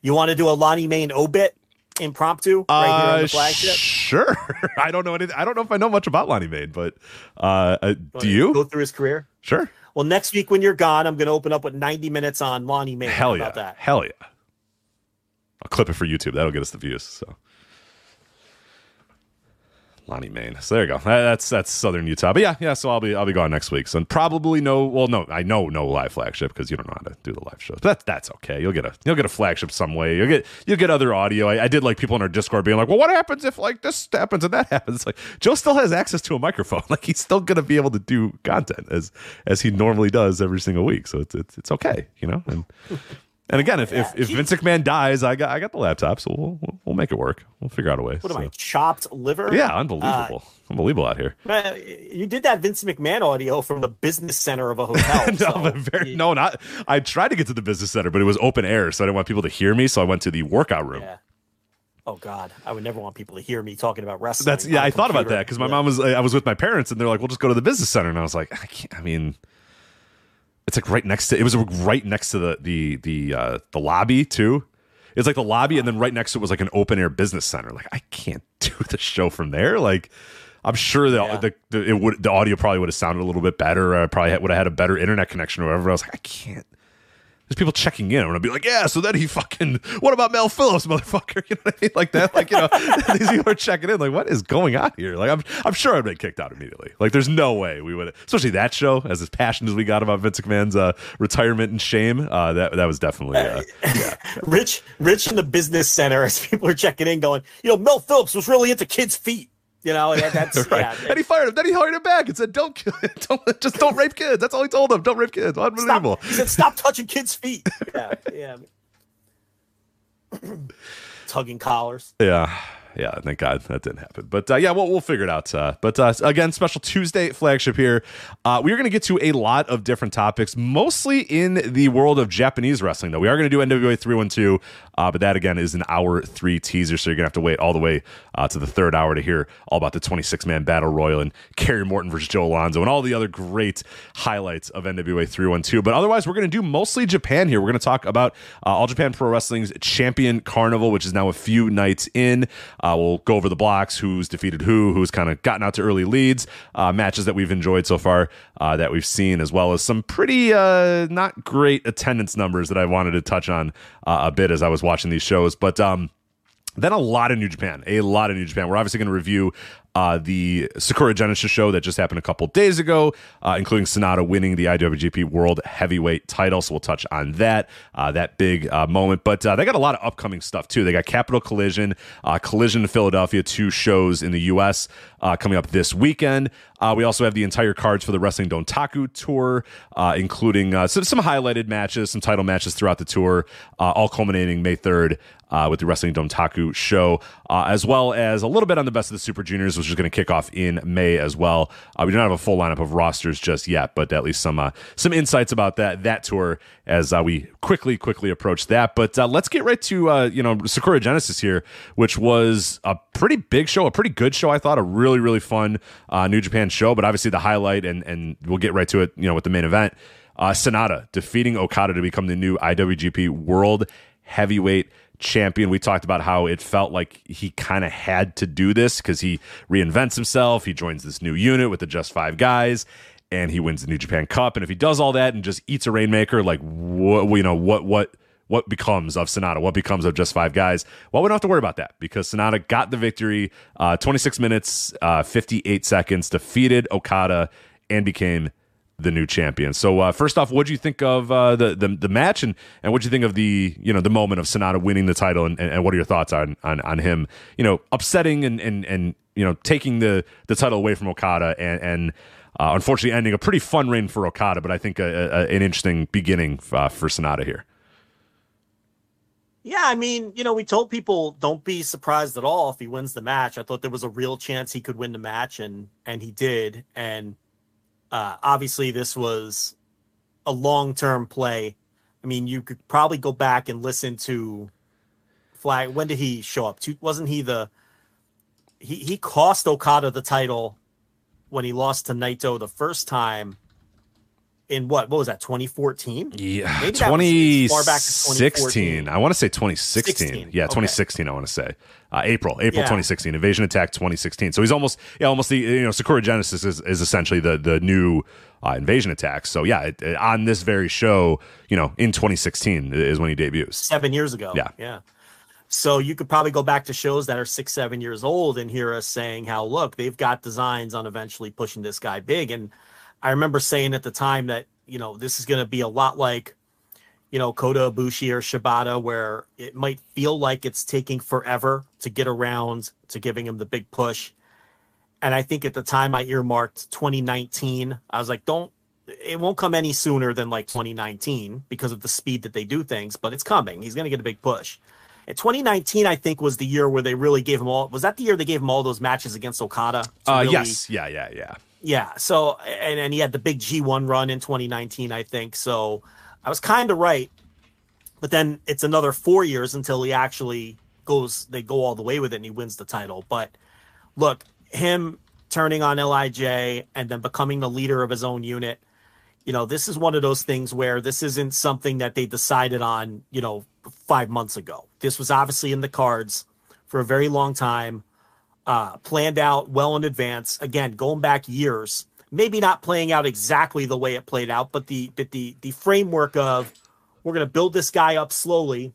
You want to do a Lonnie Mayne obit impromptu right here on the uh, flagship? Sure. I don't know anything. I don't know if I know much about Lonnie Mayne, but uh, uh do you go through his career? Sure. Well, next week when you're gone, I'm going to open up with 90 minutes on Lonnie Mayne. Hell yeah. That? Hell yeah. I'll clip it for YouTube. That'll get us the views. So. Lonnie Mayne. So there you go. That's that's Southern Utah. But yeah, yeah. So I'll be I'll be gone next week. So probably no. Well, no, I know no live flagship because you don't know how to do the live shows. But that, that's okay. You'll get a you'll get a flagship some way. You'll get you'll get other audio. I, I did like people in our Discord being like, well, what happens if like this happens and that happens? It's like Joe still has access to a microphone. Like he's still gonna be able to do content as as he normally does every single week. So it's it's, it's okay, you know. And and again, if, yeah, if, if Vince McMahon dies, I got I got the laptop, so we'll we'll, we'll make it work. We'll figure out a way. What so. am I chopped liver? Yeah, unbelievable, uh, unbelievable out here. You did that Vince McMahon audio from the business center of a hotel. no, so very, no, not. I tried to get to the business center, but it was open air, so I didn't want people to hear me. So I went to the workout room. Yeah. Oh God, I would never want people to hear me talking about wrestling. That's yeah. I thought about that because my yeah. mom was. I was with my parents, and they're like, "We'll just go to the business center," and I was like, "I can't." I mean it's like right next to it was right next to the the the uh, the lobby too. It's like the lobby, and then right next to it was like an open air business center. Like I can't do the show from there. Like I'm sure the, yeah. the, the it would the audio probably would have sounded a little bit better. I probably would have had a better internet connection or whatever. I was like, I can't there's people checking in. I'm gonna be like, yeah. So then he fucking. What about Mel Phillips, motherfucker? You know what I mean? Like that. Like you know, these people are checking in. Like, what is going on here? Like, I'm I'm sure I'd been kicked out immediately. Like, there's no way we would, especially that show, as as passionate as we got about Vince McMahon's uh, retirement and shame. Uh, that that was definitely. Uh, yeah. Rich, Rich in the business center as people are checking in, going, you know, Mel Phillips was really into kids' feet. You know, that's right. Yeah. And he fired him. Then he hired him back and said, "Don't kill, don't just don't rape kids." That's all he told him. Don't rape kids. Unbelievable. Stop, he said, "Stop touching kids' feet." Yeah, yeah. Tugging collars. Yeah yeah, thank God that didn't happen. But uh, yeah, we'll, we'll figure it out. Uh, but uh, again, special Tuesday flagship here. Uh, we are going to get to a lot of different topics, mostly in the world of Japanese wrestling, though. We are going to do NWA 312, uh, but that again is an hour three teaser. So you're going to have to wait all the way uh, to the third hour to hear all about the 26 man battle royal and Kerry Morton versus Joe Alonzo and all the other great highlights of NWA 312. But otherwise, we're going to do mostly Japan here. We're going to talk about All Japan Pro Wrestling's Champion Carnival, which is now a few nights in. Uh, we'll go over the blocks, who's defeated who, who's kind of gotten out to early leads, uh, matches that we've enjoyed so far uh, that we've seen, as well as some pretty uh, not great attendance numbers that I wanted to touch on uh, a bit as I was watching these shows. But um, then a lot of New Japan, a lot of New Japan. We're obviously going to review uh, the Sakura Genesis show that just happened a couple days ago, uh, including Sanada winning the IWGP World Heavyweight title. So we'll touch on that, uh, that big uh, moment. But uh, they got a lot of upcoming stuff too. They got Capitol Collision, uh, Collision in Philadelphia, two shows in the U.S. coming up this weekend. we also have the entire cards for the Wrestling Dontaku tour, including some, some, highlighted matches, some title matches throughout the tour, all culminating May 3rd uh, with the Wrestling Dontaku show, as well as a little bit on the Best of the Super Juniors, which is going to kick off in May as well. Uh, we don't have a full lineup of rosters just yet, but at least some uh, some insights about that that tour as uh, we quickly quickly approach that. But uh, let's get right to you know Sakura Genesis here, which was a pretty big show, a pretty good show. I thought a really really fun New Japan show, but obviously the highlight, and and we'll get right to it. You know with the main event. Uh, Sanada defeating Okada to become the new IWGP World Heavyweight champion. We talked about how it felt like he kind of had to do this because he reinvents himself. He joins this new unit with the Just Five guys, and he wins the New Japan Cup. And if he does all that and just eats a rainmaker, like what you know, what what what becomes of Sanada? What becomes of just five guys? Well, we don't have to worry about that because Sanada got the victory, uh, 26 minutes, uh, 58 seconds, defeated Okada, and became the new champion. So uh, first off, what do you think of uh, the, the the match, and and what do you think of the you know the moment of Sanada winning the title, and, and, what are your thoughts on on on him you know upsetting and and and you know taking the the title away from Okada and and. Uh, unfortunately, ending a pretty fun reign for Okada, but I think a, a, an interesting beginning uh, for Sanada here. Yeah, I mean, you know, we told people don't be surprised at all if he wins the match. I thought there was a real chance he could win the match, and and he did. And uh, obviously, this was a long term play. I mean, you could probably go back and listen to Flag. When did he show up? Wasn't he the he he cost Okada the title when he lost to Naito the first time? in what what was that 2014 yeah Maybe 2016 i want to say 2016 16. yeah 2016 okay. i want to say uh, april april yeah. 2016 invasion attack 2016 so he's almost yeah almost the you know sakura genesis is, is essentially the the new uh, invasion attack. So yeah it, it, on this very show you know in 2016 is when he debuts. Seven years ago. Yeah. Yeah. So you could probably go back to shows that are six seven years old and hear us saying how look they've got designs on eventually pushing this guy big. And I remember saying at the time that you know this is going to be a lot like you know Kota Ibushi or Shibata, where it might feel like it's taking forever to get around to giving him the big push. And I think at the time I earmarked 2019. I was like, don't it won't come any sooner than like 2019 because of the speed that they do things, but it's coming. He's going to get a big push. And 2019, I think, was the year where they really gave him all. Was that the year they gave him all those matches against Okada? Uh, really, yes, yeah, yeah, yeah. Yeah. So and and he had the big G1 run in 2019, I think. So I was kind of right. But then it's another 4 years until he actually goes they go all the way with it and he wins the title. But look, him turning on LIJ and then becoming the leader of his own unit, you know, this is one of those things where this isn't something that they decided on, you know, 5 months ago. This was obviously in the cards for a very long time uh, planned out well in advance. Again, going back years, maybe not playing out exactly the way it played out, but the but the the framework of we're going to build this guy up slowly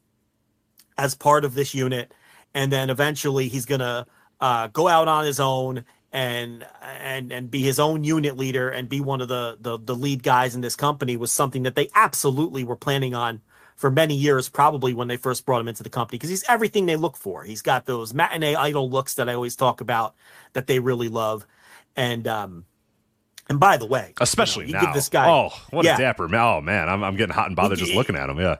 as part of this unit, and then eventually he's going to uh, go out on his own and and and be his own unit leader and be one of the, the the lead guys in this company was something that they absolutely were planning on for many years, probably when they first brought him into the company, because he's everything they look for. He's got those matinee idol looks that I always talk about that they really love. And um and by the way, especially you, know, you give this guy Oh, what yeah, a dapper man. Oh man, I'm I'm getting hot and bothered just looking at him. Yeah.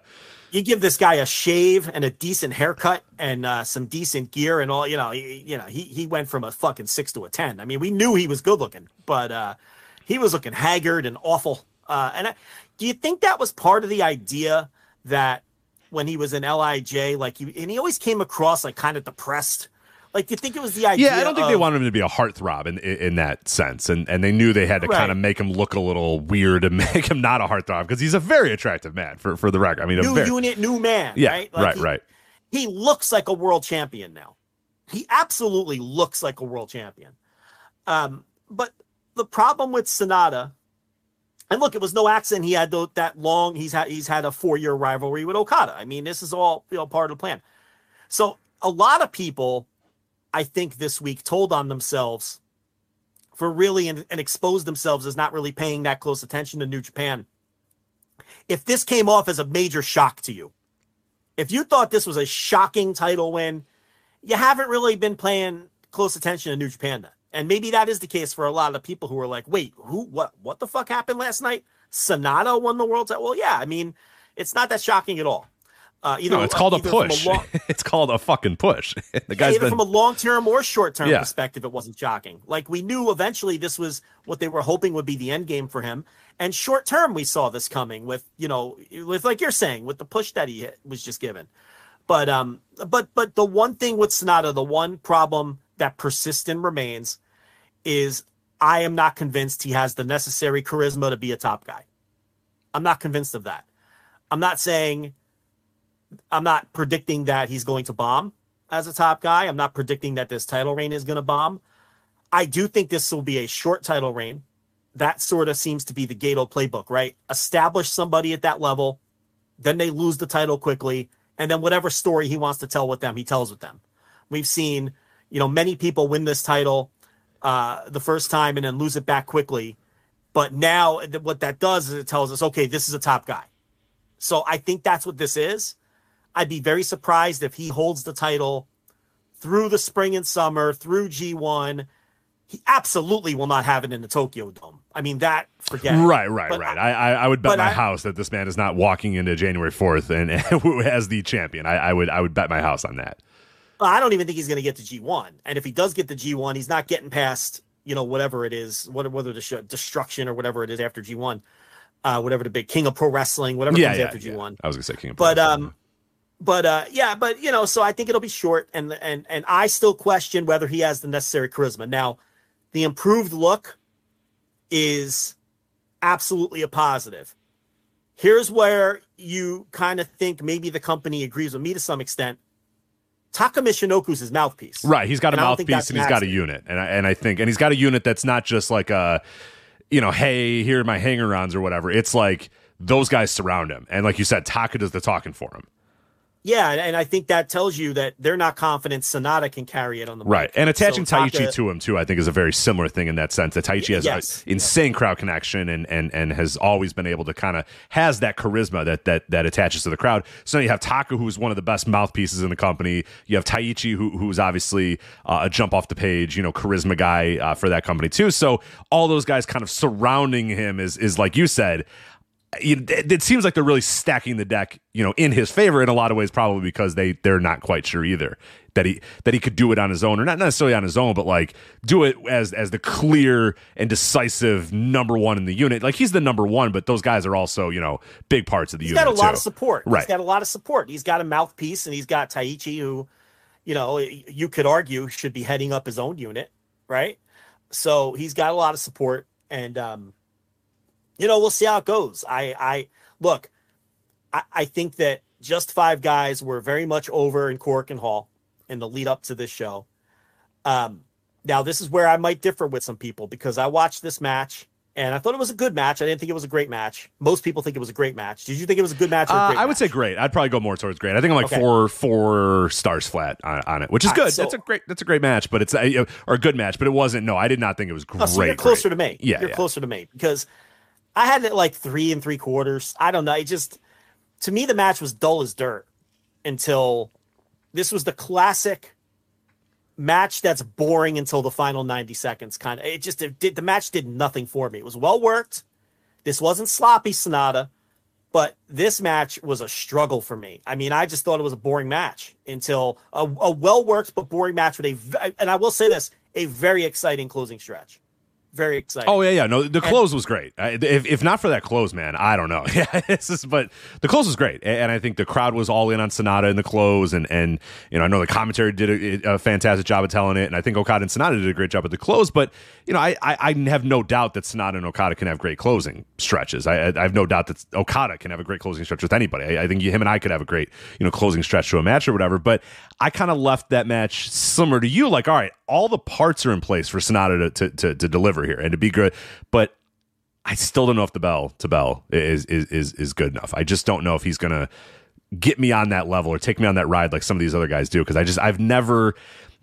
You give this guy a shave and a decent haircut and uh, some decent gear and all, you know, he, you know, he he went from a fucking six to a ten. I mean, we knew he was good looking, but uh, he was looking haggard and awful. Uh, and I, do you think that was part of the idea that when he was in LIJ, like he and he always came across like kind of depressed. Like, do you think it was the idea? Yeah, I don't think of, they wanted him to be a heartthrob in, in, in that sense, and and they knew they had to right. kind of make him look a little weird and make him not a heartthrob because he's a very attractive man for for the record. I mean, new very, unit, new man. Yeah, right, like right, he, right. He looks like a world champion now. He absolutely looks like a world champion. Um, but the problem with Sanada, and look, it was no accident he had the, that long. He's had he's had a four year rivalry with Okada. I mean, this is all you know part of the plan. So a lot of people, I think this week told on themselves for really and, and exposed themselves as not really paying that close attention to New Japan. If this came off as a major shock to you, if you thought this was a shocking title win, you haven't really been paying close attention to New Japan then. And maybe that is the case for a lot of people who are like, wait, who, what, what the fuck happened last night? Sanada won the world title. Well, yeah, I mean, it's not that shocking at all. Uh, either, no, it's called a push. A long, it's called a fucking push. the guy's either been... from a long term or short term yeah. perspective, it wasn't shocking. Like we knew eventually this was what they were hoping would be the end game for him. And short term, we saw this coming with you know with like you're saying with the push that he was just given. But um, but but the one thing with Sanada, the one problem that persists and remains, is I am not convinced he has the necessary charisma to be a top guy. I'm not convinced of that. I'm not saying I'm not predicting that he's going to bomb as a top guy. I'm not predicting that this title reign is going to bomb. I do think this will be a short title reign. That sort of seems to be the Gedo playbook, right? Establish somebody at that level, then they lose the title quickly, and then whatever story he wants to tell with them, he tells with them. We've seen, you know, many people win this title uh, the first time and then lose it back quickly. But now what that does is it tells us, okay, this is a top guy. So I think that's what this is. I'd be very surprised if he holds the title through the spring and summer, through G1. He absolutely will not have it in the Tokyo Dome. I mean, that forget. Right, right, but right. I, I, I would bet my I, house that this man is not walking into January fourth and, and as the champion. I, I would I would bet my house on that. I don't even think he's going to get to G1. And if he does get to G1, he's not getting past you know whatever it is, whether the destruction or whatever it is after G1, uh, whatever the big King of Pro Wrestling, whatever yeah, comes yeah, after yeah. G1. I was gonna say King of Pro but Wrestling. um, but uh, yeah, but you know, so I think it'll be short, and and and I still question whether he has the necessary charisma. Now, the improved look is absolutely a positive. Here's where you kind of think maybe the company agrees with me to some extent. Taka Michinoku's his mouthpiece. Right. He's got a mouthpiece and he's got a unit. And I, and I think, and he's got a unit that's not just like a, you know, hey, here are my hanger-ons or whatever. It's like those guys surround him. And like you said, Taka does the talking for him. Yeah, and I think that tells you that they're not confident Sanada can carry it on the right. Mic. And attaching so Taichi Taka, to him too, I think, is a very similar thing in that sense. That Taichi has yes, an insane yes. crowd connection and and and has always been able to kind of has that charisma that that that attaches to the crowd. So now you have Taka, who's one of the best mouthpieces in the company. You have Taichi, who who's obviously uh, a jump off the page, you know, charisma guy uh, for that company too. So all those guys kind of surrounding him is is like you said it, it, seems like they're really stacking the deck, you know, in his favor in a lot of ways, probably because they they're not quite sure either that he that he could do it on his own, or not necessarily on his own, but like do it as as the clear and decisive number one in the unit. Like he's the number one, but those guys are also you know big parts of the he's unit. He's got a lot too. of support. Right. He's got a lot of support. He's got a mouthpiece, and he's got Taichi, who, you know, you could argue should be heading up his own unit, right? So he's got a lot of support, and um, you know, we'll see how it goes. I, I look, I, I think that just five guys were very much over in Korakuen Hall in the lead up to this show. Um, now this is where I might differ with some people because I watched this match and I thought it was a good match. I didn't think it was a great match. Most people think it was a great match. Did you think it was a good match? Uh, I would say great. I'd probably go more towards great. I think I'm like okay. four four stars flat on, on it, which is good. Right, so, that's a great that's a great match, but it's a, or a good match, but it wasn't. No, I did not think it was great. Oh, so you're closer great. to me. Yeah, you're yeah. closer to me because I had it like three and three quarters. I don't know. It just to me the match was dull as dirt until this was the classic match that's boring until the final 90 seconds kind of it just it did the match did nothing for me. It was well worked. This wasn't sloppy Sanada but this match was a struggle for me. I mean i just thought it was a boring match until a, a well worked but boring match with a and i will say this a very exciting closing stretch very exciting. Oh yeah, yeah. No, the close and, was great. If, if not for that close, man, I don't know. Yeah, this is, but the close was great, and I think the crowd was all in on Sanada in the close, and and you know I know the commentary did a, a fantastic job of telling it, and I think Okada and Sanada did a great job at the close. But you know I I, I have no doubt that Sanada and Okada can have great closing stretches. I, I have no doubt that Okada can have a great closing stretch with anybody. I, I think him and I could have a great you know closing stretch to a match or whatever. But I kind of left that match similar to you, like all right, all the parts are in place for Sanada to, to, to, to deliver here and to be good. But I still don't know if the bell to bell is is is, is good enough. I just don't know if he's gonna get me on that level or take me on that ride like some of these other guys do because I just I've never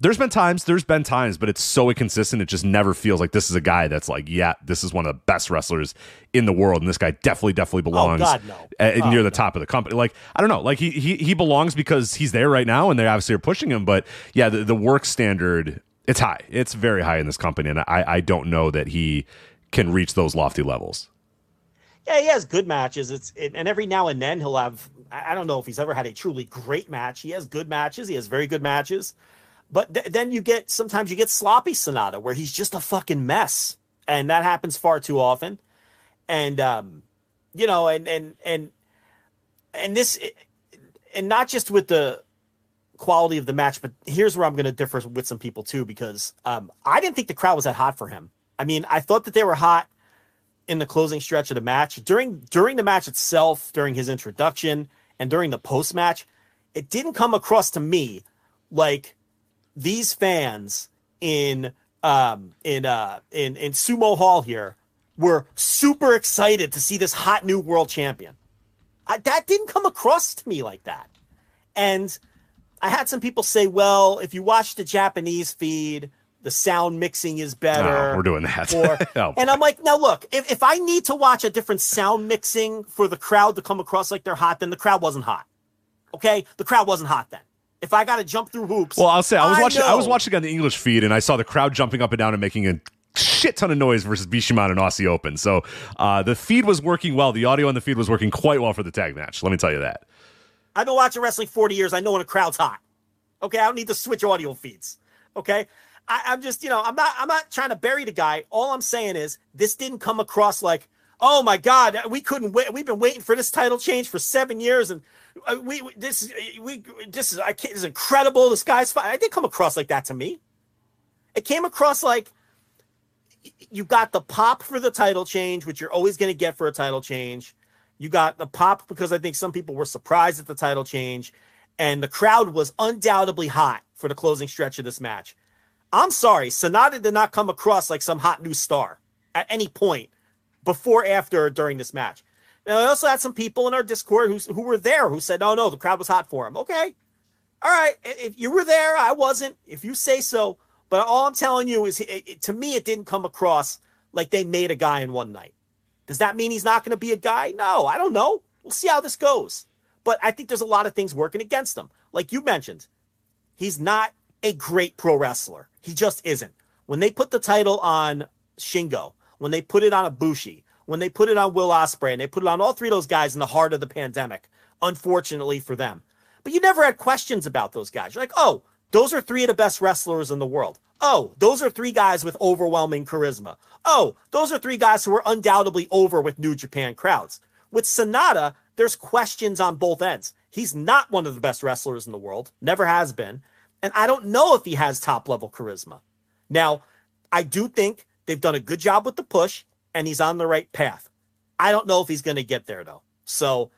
there's been times, there's been times, but it's so inconsistent. It just never feels like this is a guy that's like, yeah, this is one of the best wrestlers in the world, and this guy definitely, definitely oh, belongs oh, God, no. at, oh, near the no. top of the company. Like, I don't know, like he he he belongs because he's there right now, and they obviously are pushing him. But yeah, the, the work standard it's high. It's very high in this company, and I I don't know that he can reach those lofty levels. Yeah, he has good matches. It's it, and every now and then he'll have. I don't know if he's ever had a truly great match. He has good matches. He has very good matches, but th- then you get sometimes you get sloppy Sanada where he's just a fucking mess, and that happens far too often. And um, you know, and and and and this, and not just with the quality of the match, but here's where I'm going to differ with some people too, because um, I didn't think the crowd was that hot for him. I mean, I thought that they were hot in the closing stretch of the match. During during the match itself during his introduction and during the post match it didn't come across to me like these fans in um in uh in in sumo hall here were super excited to see this hot new world champion. I, that didn't come across to me like that. And i had some people say well if you watch the japanese feed the sound mixing is better. Oh, we're doing that. Or, Oh, and I'm like, now look, if, if I need to watch a different sound mixing for the crowd to come across like they're hot, then the crowd wasn't hot. Okay, the crowd wasn't hot then. If I got to jump through hoops, Well, I'll say I was watching. I was watching on the English feed, and I saw the crowd jumping up and down and making a shit ton of noise versus Bishamon and Aussie Open. So uh, the feed was working well. The audio on the feed was working quite well for the tag match. Let me tell you that. I've been watching wrestling 40 years. I know when a crowd's hot. Okay, I don't need to switch audio feeds. Okay, I, I'm just, you know, I'm not, I'm not trying to bury the guy. All I'm saying is this didn't come across like, oh my god, we couldn't wait. We've been waiting for this title change for seven years, and uh, we, this, we, this is, I can't, this is incredible. This guy's fine. It didn't come across like that to me. It came across like you got the pop for the title change, which you're always going to get for a title change. You got the pop because I think some people were surprised at the title change, and the crowd was undoubtedly hot for the closing stretch of this match. I'm sorry, Sanada did not come across like some hot new star at any point before, after, or during this match. Now, I also had some people in our Discord who, who were there who said, oh, no, the crowd was hot for him. Okay. All right. If you were there, I wasn't. If you say so. But all I'm telling you is, it, it- to me, it didn't come across like they made a guy in one night. Does that mean he's not going to be a guy? No, I don't know. We'll see how this goes. But I think there's a lot of things working against him. Like you mentioned, he's not a great pro wrestler. He just isn't. When they put the title on Shingo, when they put it on Ibushi, when they put it on Will Ospreay, and they put it on all three of those guys in the heart of the pandemic, unfortunately for them. But you never had questions about those guys. You're like, oh, those are three of the best wrestlers in the world. Oh, those are three guys with overwhelming charisma. Oh, those are three guys who are undoubtedly over with New Japan crowds. With Sanada, there's questions on both ends. He's not one of the best wrestlers in the world, never has been. And I don't know if he has top level charisma. Now, I do think they've done a good job with the push and he's on the right path. I don't know if he's going to get there though. So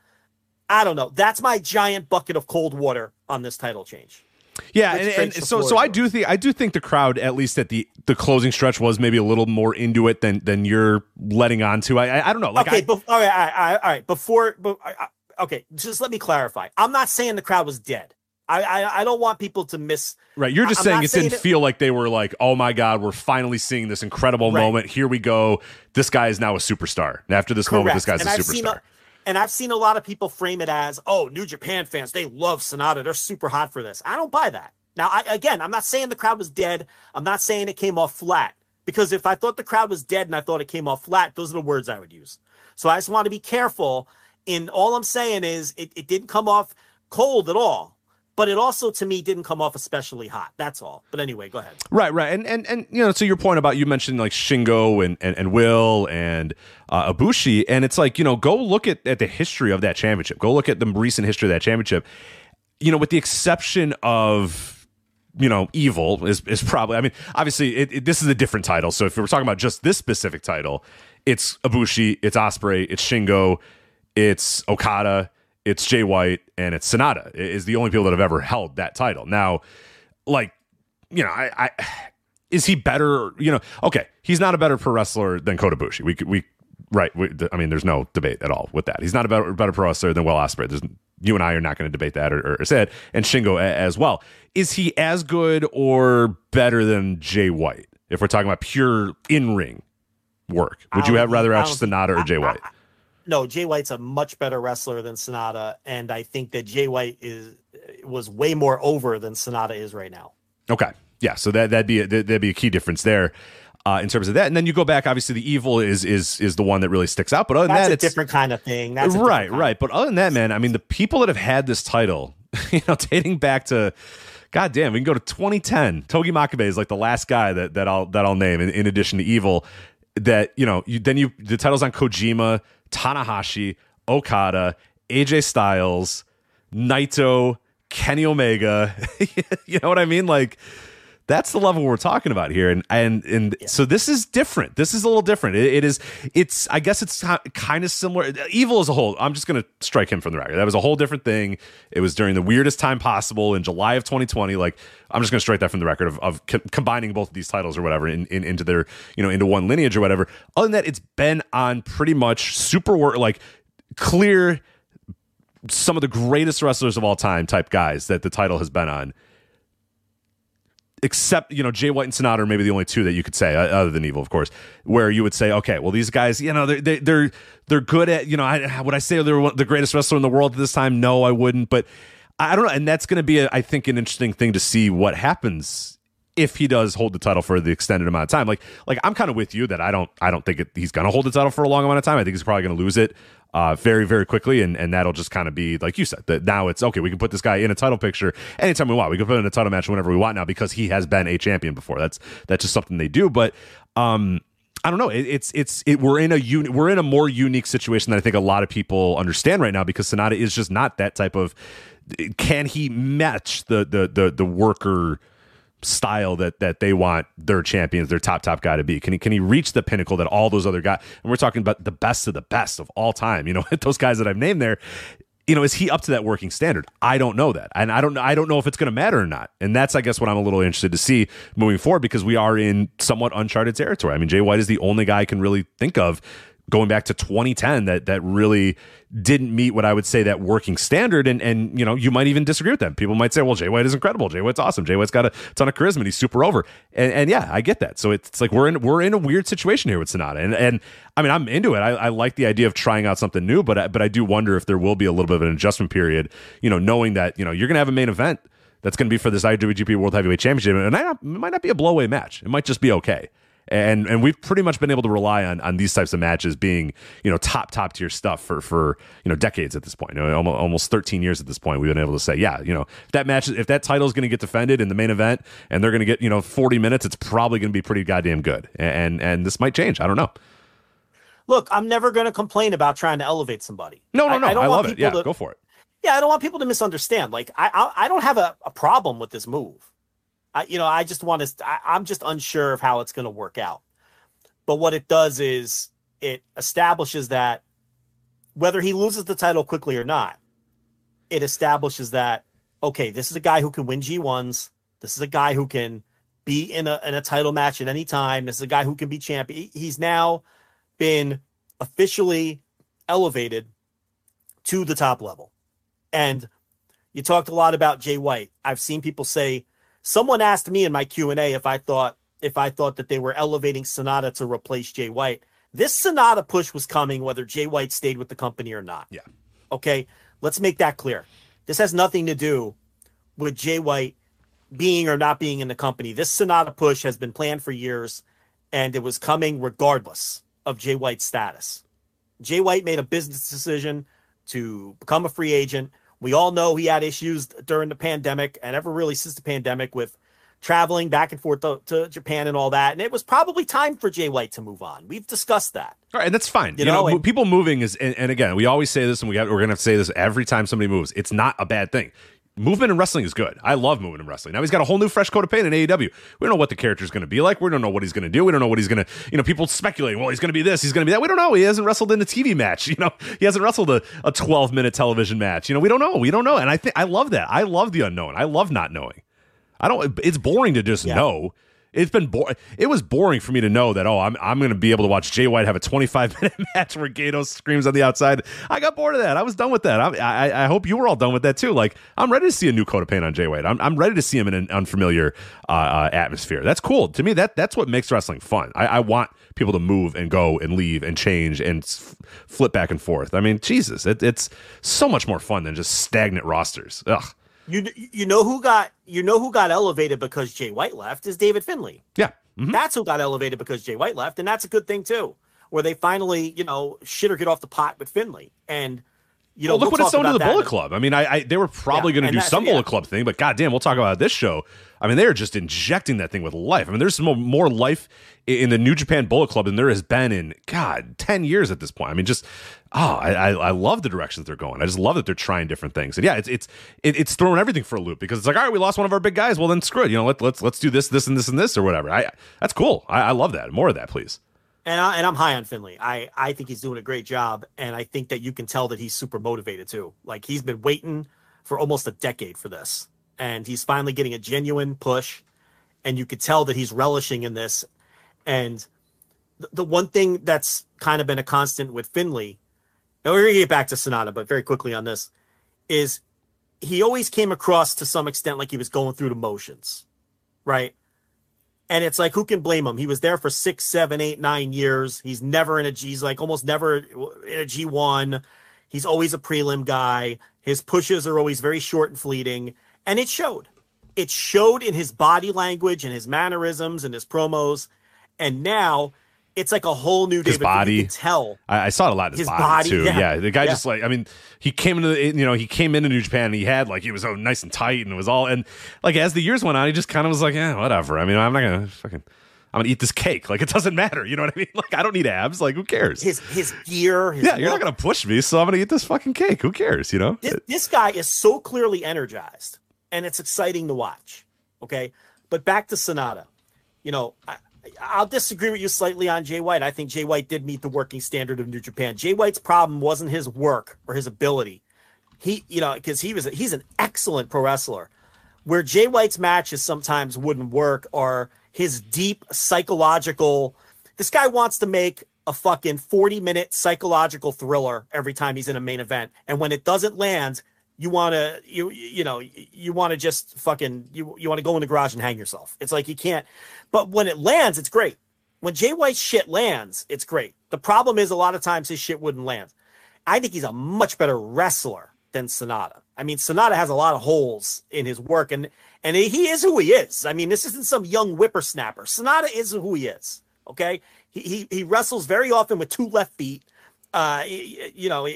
I don't know. That's my giant bucket of cold water on this title change. Yeah, and, and so so I do think I do think the crowd, at least at the the closing stretch, was maybe a little more into it than than you're letting on to. I I, I don't know. Like okay, I, bef- all right, all right, all right. Before, I- I- okay, just let me clarify. I'm not saying the crowd was dead. I, I, I don't want people to miss. Right, you're just I'm saying it didn't saying feel like they were like, "Oh my god, we're finally seeing this incredible Right. moment. Here we go. This guy is now a superstar. And after this moment, this guy's and a I've superstar." And I've seen a lot of people frame it as, "Oh, New Japan fans, they love Sanada. They're super hot for this." I don't buy that. Now, I, again, I'm not saying the crowd was dead. I'm not saying it came off flat because if I thought the crowd was dead and I thought it came off flat, those are the words I would use. So I just want to be careful. And all I'm saying is, it, it didn't come off cold at all, but it also to me didn't come off especially hot. That's all. But anyway, go ahead. Right, right, and and and you know, to your point about you mentioned like Shingo and and, and Will and uh, Ibushi, and it's like you know, go look at at the history of that championship. Go look at the recent history of that championship. You know, with the exception of you know, evil is is probably. I mean, obviously, it, it- this is a different title. So if we're talking about just this specific title, it's Ibushi, it's Ospreay, it's Shingo, it's Okada, it's Jay White, and it's Sanada. Is the only people that have ever held that title. Now, like, you know, I, I is he better? You know, okay, he's not a better pro wrestler than Kota Ibushi. We could we. Right, we, I mean, there's no debate at all with that. He's not a better, better pro wrestler than Will Ospreay. There's you and I are not going to debate that or, or say it, and Shingo a, as well. Is he as good or better than Jay White? If we're talking about pure in ring work, would you have rather have Sanada or Jay White? I, I, no, Jay White's a much better wrestler than Sanada, and I think that Jay White is was way more over than Sanada is right now. Okay, yeah, so that that'd be a, that'd be a key difference there. Uh, in terms of that. And then you go back, obviously the evil is is is the one that really sticks out. But other than That's that, a it's different kind of thing. That's right, right. But other than that, man, I mean, the people that have had this title, you know, dating back to God damn, we can go to 2010. Togi Makabe is like the last guy that that I'll that I'll name in, in addition to Evil. That you know, you then you the titles on Kojima, Tanahashi, Okada, AJ Styles, Naito, Kenny Omega. you know what I mean? Like that's the level we're talking about here. And and and yeah. so this is different. This is a little different. It, it is it's i guess it's kind of similar. Evil as a whole i'm just gonna strike him from the record. That was a whole different thing. It was during the weirdest time possible in july of 2020 like i'm just gonna strike that from the record of, of co- combining both of these titles or whatever in, in, into their you know into one lineage or whatever. Other than that it's been on pretty much super work like clear some of the greatest wrestlers of all time type guys that the title has been on except you know Jay White and Sanada are maybe the only two that you could say other than Evil, of course, where you would say, okay, well these guys, you know, they're they're they're good at you know, I, would I say they're the greatest wrestler in the world at this time? No, I wouldn't, but I don't know, and that's going to be, a, I think, an interesting thing to see what happens if he does hold the title for the extended amount of time. Like, like I'm kind of with you that I don't, I don't think it, he's going to hold the title for a long amount of time. I think he's probably going to lose it uh, very, very quickly, and and that'll just kind of be like you said that now it's okay. We can put this guy in a title picture anytime we want. We can put in a title match whenever we want now because he has been a champion before. That's that's just something they do. But um, I don't know. It, it's it's it, we're in a uni- we're in a more unique situation that I think a lot of people understand right now because Sanada is just not that type of. Can he match the the the the worker? Style that that they want their champions, their top top guy to be? Can he can he reach the pinnacle that all those other guys? And we're talking about the best of the best of all time. You know, those guys that I've named there. You know, is he up to that working standard? I don't know that, and I don't I don't know if it's going to matter or not. And that's I guess what I'm a little interested to see moving forward because we are in somewhat uncharted territory. I mean, Jay White is the only guy I can really think of going back to 2010 that that really didn't meet what I would say that working standard. And and you know, you might even disagree with them. People might say, well, Jay White is incredible. Jay White's awesome. Jay White's got a ton of charisma. He's super over. And, and yeah, I get that. So it's like we're in we're in a weird situation here with Sanada. And and I mean, I'm into it. I, I like the idea of trying out something new, but I, but I do wonder if there will be a little bit of an adjustment period. You know, knowing that you know you're gonna have a main event that's going to be for this IWGP World Heavyweight Championship, and it might not be a blowaway match. It might just be okay and and we've pretty much been able to rely on on these types of matches being you know top top tier stuff for for you know decades at this point. You know, almost, almost 13 years at this point we've been able to say yeah you know if that match if that title is going to get defended in the main event and they're going to get you know 40 minutes it's probably going to be pretty goddamn good. And and this might change. I don't know. Look i'm never going to complain about trying to elevate somebody. No no no. I, I, I love it. yeah to, go for it. Yeah i don't want people to misunderstand. Like i i, I don't have a, a problem with this move I, you know, I just want to. I, I'm just unsure of how it's going to work out. But what it does is it establishes that whether he loses the title quickly or not, it establishes that okay, this is a guy who can win G1s. This is a guy who can be in a in a title match at any time. This is a guy who can be champion. He's now been officially elevated to the top level. And you talked a lot about Jay White. I've seen people say Someone asked me in my Q and A if I thought if I thought that they were elevating Sanada to replace Jay White. This Sanada push was coming whether Jay White stayed with the company or not. Yeah. Okay. Let's make that clear. This has nothing to do with Jay White being or not being in the company. This Sanada push has been planned for years, and it was coming regardless of Jay White's status. Jay White made a business decision to become a free agent we all know he had issues during the pandemic and ever really since the pandemic with traveling back and forth to, to, Japan and all that. And it was probably time for Jay White to move on. We've discussed that. All right, and that's fine. You, you know, know and, people moving is, and, and, again, we always say this, and we got, we're going to have to say this every time somebody moves. It's not a bad thing. Movement in wrestling is good. I love movement in wrestling. Now he's got a whole new fresh coat of paint in AEW. We don't know what the character is going to be like. We don't know what he's going to do. We don't know what he's going to, you know, people speculating, well, he's going to be this, he's going to be that. We don't know. He hasn't wrestled in a TV match. You know, he hasn't wrestled a, a 12 minute television match. You know, we don't know. We don't know. And I think I love that. I love the unknown. I love not knowing. I don't, it's boring to just yeah. know it's been bo- it was boring for me to know that oh I'm I'm to be able to watch Jay White have a 25 minute match where Gedo screams on the outside. I got bored of that. I was done with that. I, I, I hope you were all done with that too. Like I'm ready to see a new coat of paint on Jay White. I'm I'm ready to see him in an unfamiliar uh, uh, atmosphere. That's cool to me. That that's what makes wrestling fun. I, I want people to move and go and leave and change and f- flip back and forth. I mean, Jesus, it, it's so much more fun than just stagnant rosters. Ugh. You you know who got you know who got elevated because Jay White left is David Finlay. Yeah, mm-hmm. that's who got elevated because Jay White left, and that's a good thing too. Where they finally you know shit or get off the pot with Finlay and. You know, well, look what it's done to the Bullet Club. I mean, I, I they were probably yeah, going to do some yeah. Bullet Club thing, but goddamn, we'll talk about this show. I mean, they are just injecting that thing with life. I mean, there's more, life in the New Japan Bullet Club than there has been in God ten years at this point. I mean, just oh, I, I, love the directions they're going. I just love that they're trying different things. And yeah, it's it's it, it's throwing everything for a loop because it's like, all right, we lost one of our big guys. Well, then screw it. You know, let, let's let's do this, this, and this, and this, or whatever. I that's cool. I, I love that. More of that, please. And I, and I'm high on Finlay. I I think he's doing a great job, and I think that you can tell that he's super motivated too. Like he's been waiting for almost a decade for this, and he's finally getting a genuine push, and you could tell that he's relishing in this. And the, one thing that's kind of been a constant with Finlay now we're gonna get back to Sanada but very quickly on this is he always came across to some extent like he was going through the motions, right? And it's like, who can blame him? He was there for six, seven, eight, nine years. He's never in a G. He's like almost never in a G one. He's always a prelim guy. His pushes are always very short and fleeting, and it showed. It showed in his body language and his mannerisms and his promos. And now it's like a whole new his body. Tell. I, I, saw it a lot. His, his body, body, too. Yeah. yeah. the guy yeah. just like I mean, he came into the, you know he came into New Japan and he had like he was so nice and tight and it was all and like as the years went on, he just kind of was like, yeah, whatever. I mean, I'm not gonna fucking. I'm gonna eat this cake. Like it doesn't matter. You know what I mean? Like I don't need abs. Like who cares? His his gear. His yeah, look. you're not gonna push me, so I'm gonna eat this fucking cake. Who cares? You know? This, this guy is so clearly energized, and it's exciting to watch. Okay, but back to Sanada. You know, I, I'll disagree with you slightly on Jay White. I think Jay White did meet the working standard of New Japan. Jay White's problem wasn't his work or his ability. He, you know, because he was he's an excellent pro wrestler. Where Jay White's matches sometimes wouldn't work are his deep psychological. This guy wants to make a fucking 40 minute psychological thriller every time he's in a main event. And when it doesn't land, you want to you you know you want to just fucking you you want to go in the garage and hang yourself. It's like you can't. But when it lands, it's great. When Jay White's shit lands, it's great. The problem is a lot of times his shit wouldn't land. I think he's a much better wrestler than Sanada. I mean, Sanada has a lot of holes in his work, and and he is who he is. I mean, this isn't some young whippersnapper. Sanada is who he is. Okay, he he, he wrestles very often with two left feet. Uh, you know,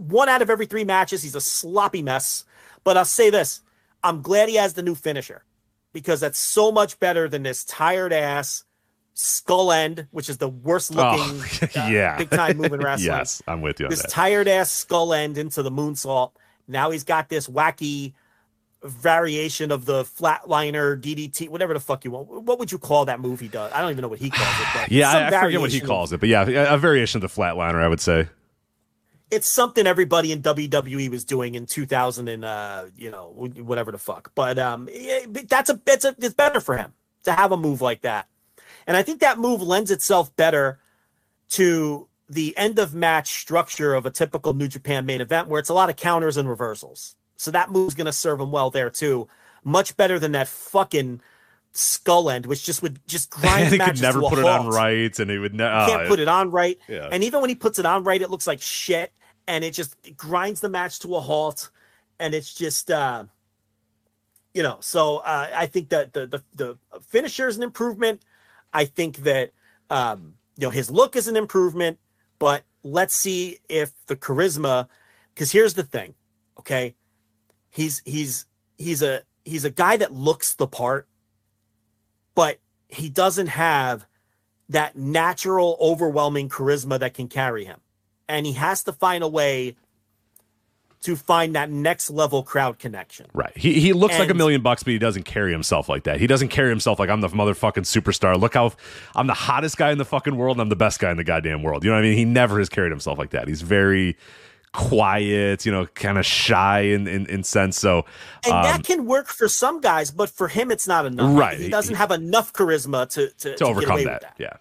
one out of every three matches, he's a sloppy mess. But I'll say this I'm glad he has the new finisher because that's so much better than this tired ass skull end, which is the worst oh, looking, oh, yeah, uh, big time moving wrestling. yes, I'm with you. this that. tired ass skull end into the moonsault. Now he's got this wacky variation of the flatliner DDT, whatever the fuck you want. What would you call that move he does? I don't even know what he calls it. yeah, I, I forget what he calls it, but yeah, a variation of the flatliner, I would say it's something everybody in WWE was doing in 2000 and uh, you know whatever the fuck. But um, that's a it's a it's better for him to have a move like that, and I think that move lends itself better to the end of match structure of a typical New Japan main event where it's a lot of counters and reversals. So that move's going to serve him well there too. Much better than that fucking skull end, which just would just grind. he could never put it on right, and he would never. Uh, can't put it on right. Yeah. And even when he puts it on right, it looks like shit and it just grinds the match to a halt and it's just uh you know so uh, i think that the, the the finisher is an improvement. I think that um you know his look is an improvement but let's see if the charisma because here's the thing okay? He's he's he's a he's a guy that looks the part but he doesn't have that natural overwhelming charisma that can carry him and he has to find a way to find that next level crowd connection. Right. He he looks and, like a million bucks, but he doesn't carry himself like that. He doesn't carry himself like I'm the motherfucking superstar. Look how I'm the hottest guy in the fucking world and I'm the best guy in the goddamn world. You know what I mean? He never has carried himself like that. He's very quiet, you know, kind of shy in, in, in sense. So, and um, that can work for some guys, but for him, it's not enough. Right. He doesn't have enough charisma to to, to, to overcome that. that. Yeah.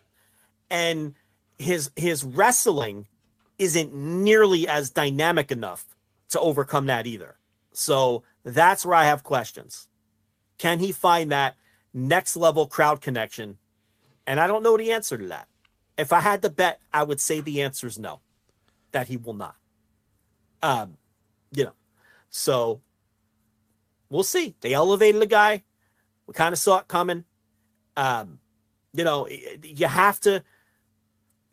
And his his wrestling isn't nearly as dynamic enough to overcome that either. So that's where I have questions. Can he find that next level crowd connection? And I don't know the answer to that. If I had to bet, I would say the answer is no, that he will not. Um, you know, so we'll see. They elevated the guy. We kind of saw it coming. Um, you know, you have to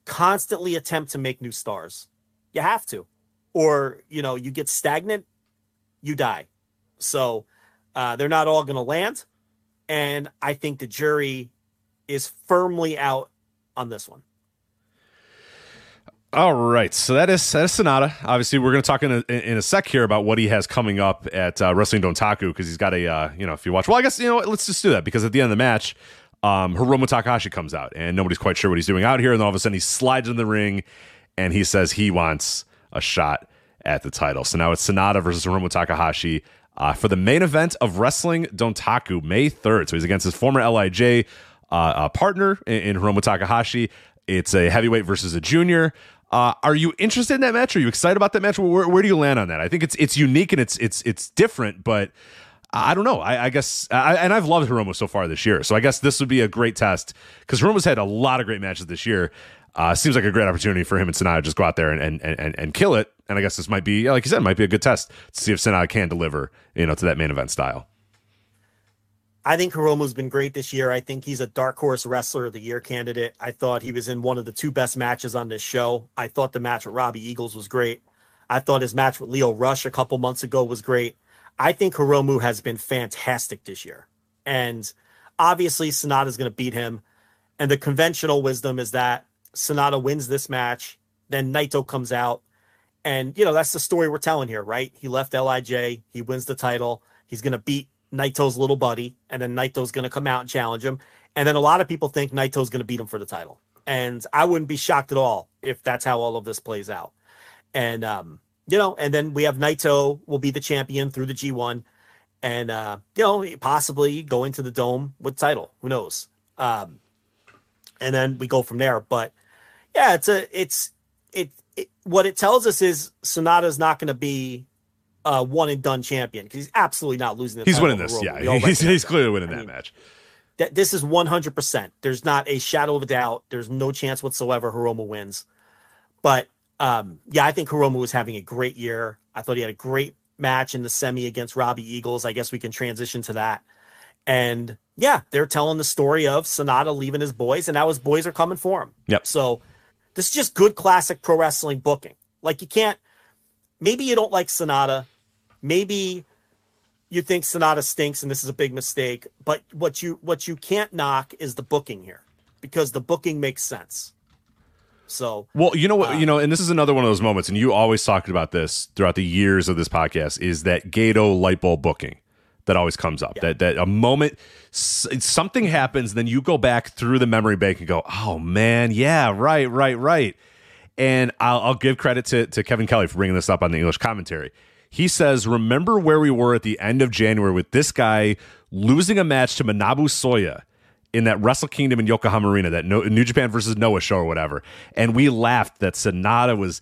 constantly attempt to make new stars. You have to, or you know, you get stagnant, you die. So uh, they're not all going to land, and I think the jury is firmly out on this one. All right, so that is that is Sanada. Obviously, we're going to talk in a, in a sec here about what he has coming up at uh, Wrestling Dontaku because he's got a uh, you know if you watch. Well, I guess you know what, let's just do that because at the end of the match, um, Hiromu Takahashi comes out and nobody's quite sure what he's doing out here, and all of a sudden he slides in the ring and he says he wants a shot at the title. So now it's Sanada versus Hiromu Takahashi uh, for the main event of Wrestling Dontaku May third. So he's against his former LIJ uh, uh, partner in, in Hiromu Takahashi. It's a heavyweight versus a junior. Uh, are you interested in that match? Are you excited about that match? Where, where, do you land on that? I think it's it's unique and it's it's it's different, but I don't know. I, I guess, I, and I've loved Hiromu so far this year, so I guess this would be a great test because Hiromu's had a lot of great matches this year. Uh, seems like a great opportunity for him and Sanada just go out there and, and and and kill it. And I guess this might be, like you said, might be a good test to see if Sanada can deliver, you know, to that main event style. I think Hiromu's been great this year. I think he's a dark horse wrestler of the year candidate. I thought he was in one of the two best matches on this show. I thought the match with Robbie Eagles was great. I thought his match with Lio Rush a couple months ago was great. I think Hiromu has been fantastic this year. And obviously, Sanada is going to beat him. And the conventional wisdom is that Sanada wins this match, then Naito comes out. And, you know, that's the story we're telling here, right? He left LIJ, he wins the title, he's going to beat Naito's little buddy, and then Naito's going to come out and challenge him. And then a lot of people think Naito's going to beat him for the title. And I wouldn't be shocked at all if that's how all of this plays out. And, um, you know, and then we have Naito will be the champion through the G1 and, uh, you know, possibly go into the dome with title. Who knows? Um, and then we go from there. But yeah, it's a, it's, it, it what it tells us is Sanada's not going to be uh, one and done champion because he's absolutely not losing. he's winning this. Yeah, he's, he's clearly winning I that mean, match. That this is one hundred percent. There's not a shadow of a doubt. There's no chance whatsoever Hiromu wins. But um, yeah, I think Hiromu was having a great year. I thought he had a great match in the semi against Robbie Eagles. I guess we can transition to that. And yeah, they're telling the story of Sanada leaving his boys, and now his boys are coming for him. Yep. So this is just good classic pro wrestling booking. Like you can't. Maybe you don't like Sanada. maybe you think Sanada stinks and this is a big mistake, but what you what you can't knock is the booking here because the booking makes sense. So well, you know what, uh, you know, and this is another one of those moments, and you always talked about this throughout the years of this podcast, is that Gedo light bulb booking that always comes up. Yeah. That that a moment something happens, then you go back through the memory bank and go, oh man, yeah, right, right, right. And I'll, I'll give credit to to Kevin Kelly for bringing this up on the English commentary he says, Remember where we were at the end of January with this guy losing a match to Manabu Soya in that Wrestle Kingdom in Yokohama Arena, that New Japan versus Noah show or whatever. And we laughed that Sanada was.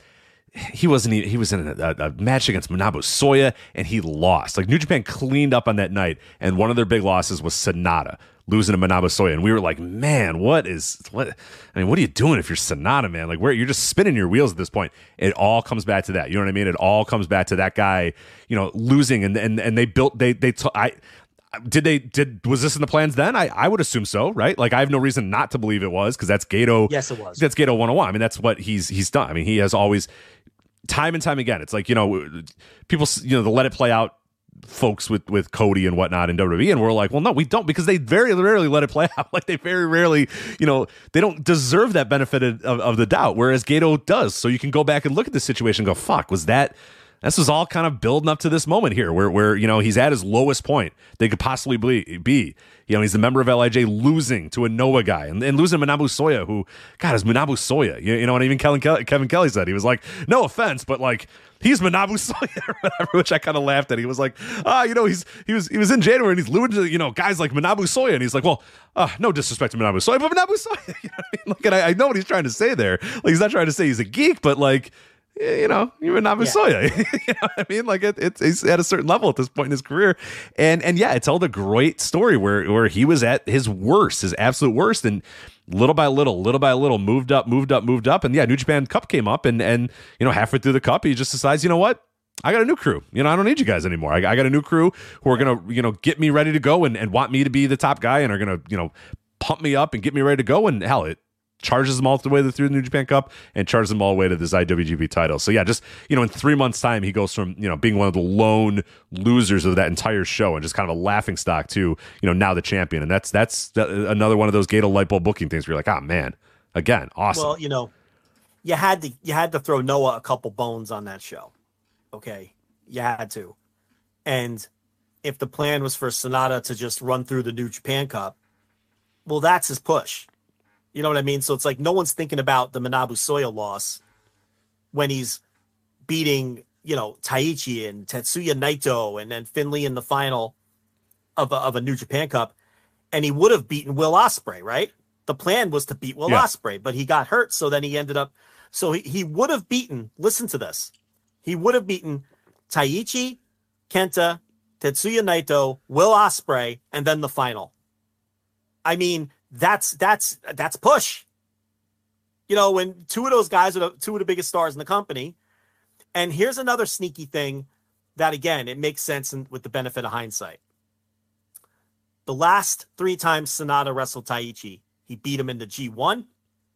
He wasn't. Even, he was in a, a, match against Manabu Soya, and he lost. Like New Japan cleaned up on that night, and one of their big losses was Sanada losing to Manabu Soya. And we were like, man, what is what I mean, what are you doing if you're Sanada, man? Like where you're just spinning your wheels at this point. It all comes back to that. You know what I mean? It all comes back to that guy, you know, losing and and and they built they they t- I did they did was this in the plans then? I I would assume so, right? Like I have no reason not to believe it was because that's Gedo. Yes, it was. That's Gedo 101. I mean, that's what he's he's done. I mean, he has always time and time again. It's like, you know, people you know, the let it play out folks with with Cody and whatnot in WWE, and we're like, well, no, we don't because they very rarely let it play out. Like they very rarely, you know, they don't deserve that benefit of, of the doubt, whereas Gedo does. So you can go back and look at the situation and go, fuck, was that? This was all kind of building up to this moment here where, where you know, he's at his lowest point they could possibly be. You know, he's a member of LIJ losing to a Noah guy and, and losing Manabu Soya, who, God, is Manabu Soya. You, you know, and even Kevin Kelly, Kevin Kelly said, he was like, no offense, but like, he's Manabu Soya which I kind of laughed at. He was like, ah, you know, he's he was he was in January and he's losing to you know guys like Manabu Soya, and he's like, well, uh, no disrespect to Manabu Soya, but Manabu Soya. you know I mean? Like, and I, I know what he's trying to say there. Like, he's not trying to say he's a geek, but like Eh, you know, you're Namasoya. Yeah. you know what I mean? Like it, it's he's at a certain level at this point in his career. And and yeah, it told a great story where where he was at his worst, his absolute worst. And little by little, little by little, moved up, moved up, moved up. And yeah, New Japan Cup came up and and you know, halfway through the cup, he just decides, you know what? I got a new crew. You know, I don't need you guys anymore. I, I got a new crew who are gonna, you know, get me ready to go and, and want me to be the top guy and are gonna, you know, pump me up and get me ready to go. And hell, it charges them all the way through the New Japan Cup and charges them all the way to this IWGP title. So yeah, just you know, in three months' time, he goes from you know being one of the lone losers of that entire show and just kind of a laughing stock to you know now the champion. And that's that's another one of those Gedo light bulb booking things where you're like, oh man, again, awesome. Well, you know, you had to you had to throw Noah a couple bones on that show. Okay, you had to, and if the plan was for Sanada to just run through the New Japan Cup, well, that's his push you know what I mean? So it's like no one's thinking about the Manabu Soya loss when he's beating, you know, Taichi and Tetsuya Naito and then Finlay in the final of a, of a New Japan Cup. And he would have beaten Will Ospreay, right? The plan was to beat Will yeah. Ospreay, but he got hurt. So then he ended up, so he, he would have beaten, listen to this, he would have beaten Taichi, Kenta, Tetsuya Naito, Will Ospreay, and then the final. I mean, that's that's that's push. You know, when two of those guys are the, two of the biggest stars in the company. And here's another sneaky thing that again, it makes sense with the benefit of hindsight. The last three times Sanada wrestled Taichi, he beat him in the G1,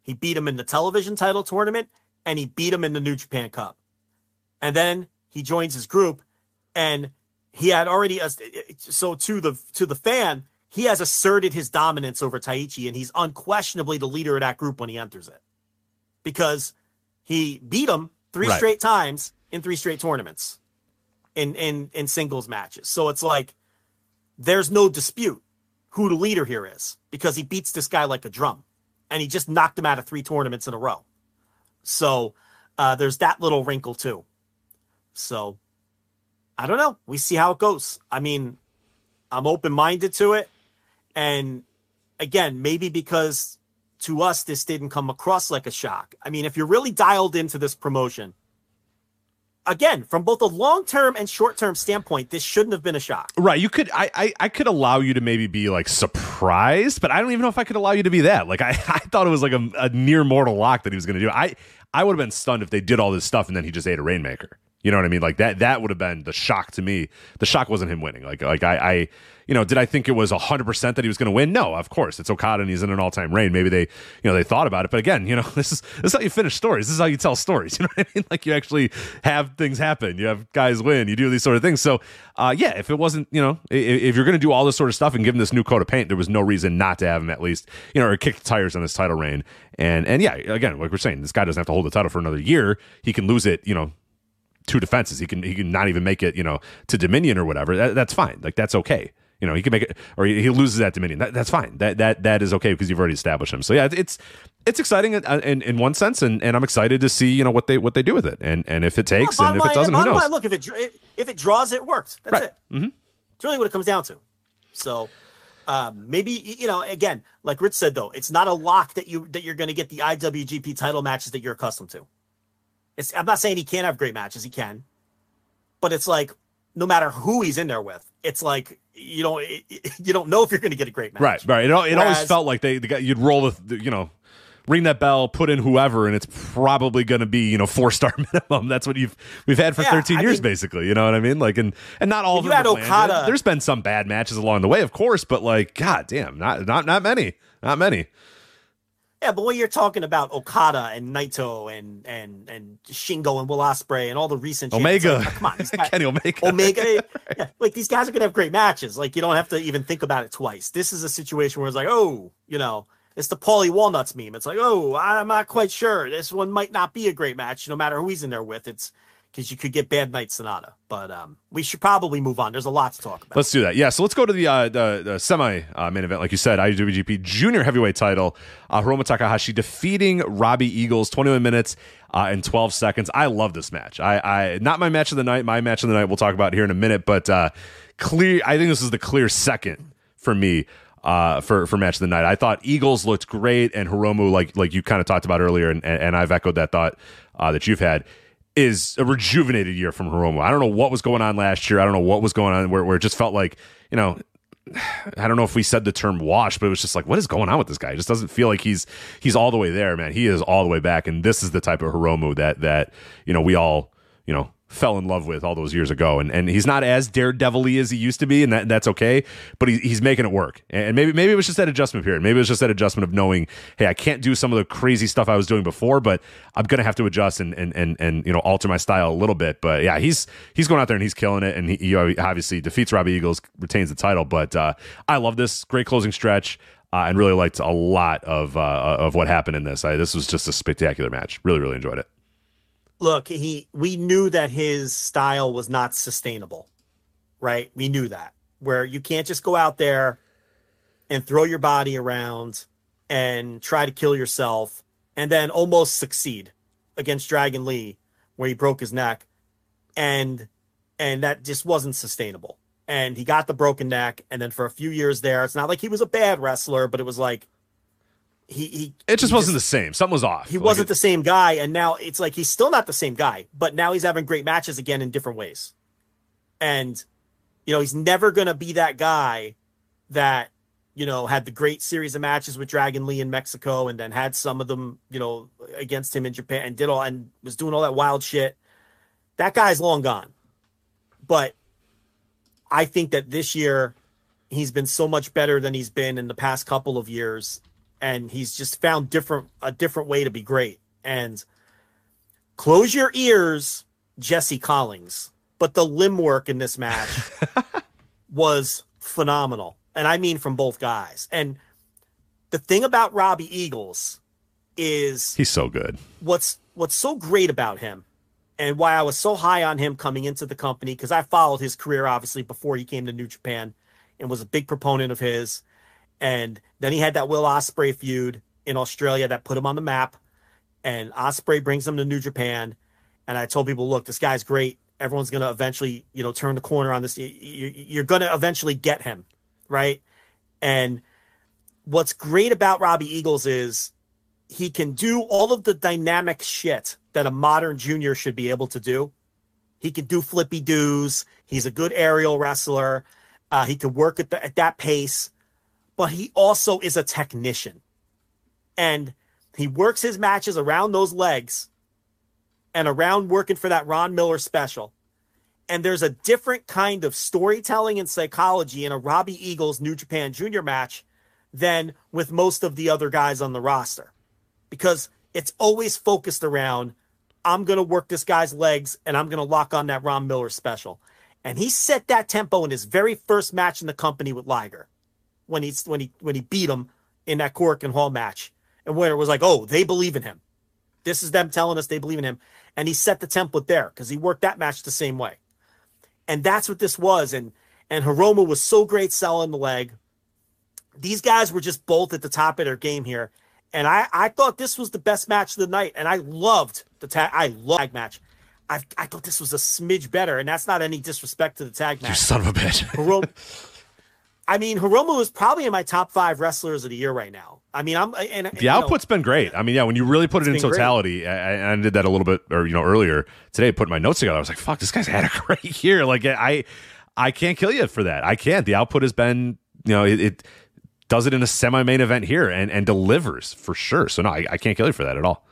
he beat him in the television title tournament, and he beat him in the New Japan Cup. And then he joins his group, and he had already uh, so to the to the fan, he has asserted his dominance over Taichi, and he's unquestionably the leader of that group when he enters it because he beat him three right. straight times in three straight tournaments in, in, in singles matches. So it's like there's no dispute who the leader here is because he beats this guy like a drum and he just knocked him out of three tournaments in a row. So uh, there's that little wrinkle too. So I don't know. We see how it goes. I mean, I'm open minded to it. And again, maybe because to us, this didn't come across like a shock. I mean, if you're really dialed into this promotion, again, from both a long term and short term standpoint, this shouldn't have been a shock. Right. You could, I, I, I, could allow you to maybe be like surprised, but I don't even know if I could allow you to be that. Like, I, I thought it was like a, a near mortal lock that he was going to do. I, I would have been stunned if they did all this stuff and then he just ate a rainmaker. You know what I mean? Like that, that would have been the shock to me. The shock wasn't him winning. Like, like I, I you know, did I think it was 100% that he was going to win? No, of course. It's Okada and he's in an all time reign. Maybe they, you know, they thought about it. But again, you know, this is, this is how you finish stories. This is how you tell stories. You know what I mean? Like you actually have things happen. You have guys win. You do these sort of things. So, uh, yeah, if it wasn't, you know, if, if you're going to do all this sort of stuff and give him this new coat of paint, there was no reason not to have him at least, you know, or kick the tires on this title reign. And, and yeah, again, like we're saying, this guy doesn't have to hold the title for another year. He can lose it, you know, two defenses. He can he can not even make it, you know, to Dominion or whatever. That, that's fine. Like that's okay. You know, he can make it, or he loses that Dominion. That, that's fine. That that that is okay because you've already established him. So yeah, it's it's exciting in, in, in one sense, and, and I'm excited to see you know what they what they do with it, and and if it takes, well, and if line, it doesn't, who knows? Line, look, if it if it draws, it works. That's right. it. Mm-hmm. It's really what it comes down to. So. Um, maybe you know again like rich said though it's not a lock that you that you're going to get the iwgp title matches that you're accustomed to it's i'm not saying he can't have great matches he can but it's like no matter who he's in there with it's like you don't you don't know if you're going to get a great match. Right, right. It, it Whereas, always felt like they, they you'd roll the you know ring that bell, put in whoever, and it's probably going to be you know four star minimum. That's what you've we've had for yeah, 13 I years, mean, basically. You know what I mean? Like, and and not all of them. You had Okada. There's been some bad matches along the way, of course, but like, god damn, not not not many, not many. Yeah, but when you're talking about Okada and Naito and and and Shingo and Will Ospreay and all the recent Omega, like, come on, guys, Kenny Omega, Omega, yeah, like these guys are gonna have great matches. Like you don't have to even think about it twice. This is a situation where it's like, oh, you know, it's the Paulie Walnuts meme. It's like, oh, I'm not quite sure. This one might not be a great match, no matter who he's in there with. It's because you could get bad night Sanada. But um, we should probably move on. There's a lot to talk about. Let's do that. Yeah. So let's go to the uh, the, the semi uh, main event, like you said, IWGP Junior Heavyweight Title. Uh, Hiromu Takahashi defeating Robbie Eagles, 21 minutes uh, and 12 seconds. I love this match. I, I not my match of the night. My match of the night. We'll talk about here in a minute. But uh, clear. I think this is the clear second for me uh, for for match of the night. I thought Eagles looked great, and Hiromu, like like you kind of talked about earlier, and, and I've echoed that thought uh, that you've had, is a rejuvenated year from Hiromu. I don't know what was going on last year. I don't know what was going on where, where it just felt like you know. I don't know if we said the term wash, but it was just like, what is going on with this guy? It just doesn't feel like he's he's all the way there, man. He is all the way back, and this is the type of Hiromu that that you know we all you know fell in love with all those years ago. And and he's not as daredevil-y as he used to be, and that, that's okay. But he, he's making it work. And maybe maybe it was just that adjustment period. Maybe it was just that adjustment of knowing, hey, I can't do some of the crazy stuff I was doing before, but I'm gonna have to adjust and and and, and you know alter my style a little bit. But yeah, he's he's going out there and he's killing it, and he, he obviously defeats Robbie Eagles, retains the title. But uh, I love this great closing stretch. Uh, and really liked a lot of uh, of what happened in this. I, this was just a spectacular match. Really, really enjoyed it look, he we knew that his style was not sustainable, right? We knew that. Where you can't just go out there and throw your body around and try to kill yourself and then almost succeed against Dragon Lee where he broke his neck and and that just wasn't sustainable. And he got the broken neck and then for a few years there it's not like he was a bad wrestler but it was like he, he it just he wasn't just, the same. Something was off. He like wasn't it, the same guy, and now it's like he's still not the same guy, but now he's having great matches again in different ways. And you know, he's never gonna be that guy that you know had the great series of matches with Dragon Lee in Mexico, and then had some of them you know against him in Japan, and did all and was doing all that wild shit. That guy's long gone. But I think that this year he's been so much better than he's been in the past couple of years and he's just found different a different way to be great. And close your ears, Jesse Collins. But the limb work in this match was phenomenal. And I mean from both guys. And the thing about Robbie Eagles is he's so good. What's what's so great about him and why I was so high on him coming into the company because I followed his career obviously before he came to New Japan and was a big proponent of his and then he had that Will Ospreay feud in Australia that put him on the map. And Ospreay brings him to New Japan. And I told people, look, this guy's great. Everyone's going to eventually, you know, turn the corner on this. You're going to eventually get him, right? And what's great about Robbie Eagles is he can do all of the dynamic shit that a modern junior should be able to do. He can do flippy doos. He's a good aerial wrestler. Uh, he can work at, the, at that pace but he also is a technician. And he works his matches around those legs and around working for that Ron Miller special. And there's a different kind of storytelling and psychology in a Robbie Eagles New Japan Junior match than with most of the other guys on the roster because it's always focused around I'm going to work this guy's legs and I'm going to lock on that Ron Miller special. And he set that tempo in his very first match in the company with Liger when he when he when he beat him in that Korakuen Hall match, and where it was like, oh, they believe in him. This is them telling us they believe in him, and he set the template there because he worked that match the same way, and that's what this was. And and Hiromu was so great selling the leg. These guys were just both at the top of their game here, and I I thought this was the best match of the night, and I loved the tag. I love tag match. I, I thought this was a smidge better, and that's not any disrespect to the tag match. You son of a bitch. Hiromu, I mean, Hiromu is probably in my top five wrestlers of the year right now. I mean, I'm and, and the output's know, been great. I mean, yeah, when you really put it in totality, I, I, did that a little bit, or you know, earlier today, putting my notes together. I was like, "Fuck, this guy's had a great year." Like, I, I can't kill you for that. I can't. The output has been, you know, it, it does it in a semi-main event here and and delivers for sure. So no, I, I can't kill you for that at all.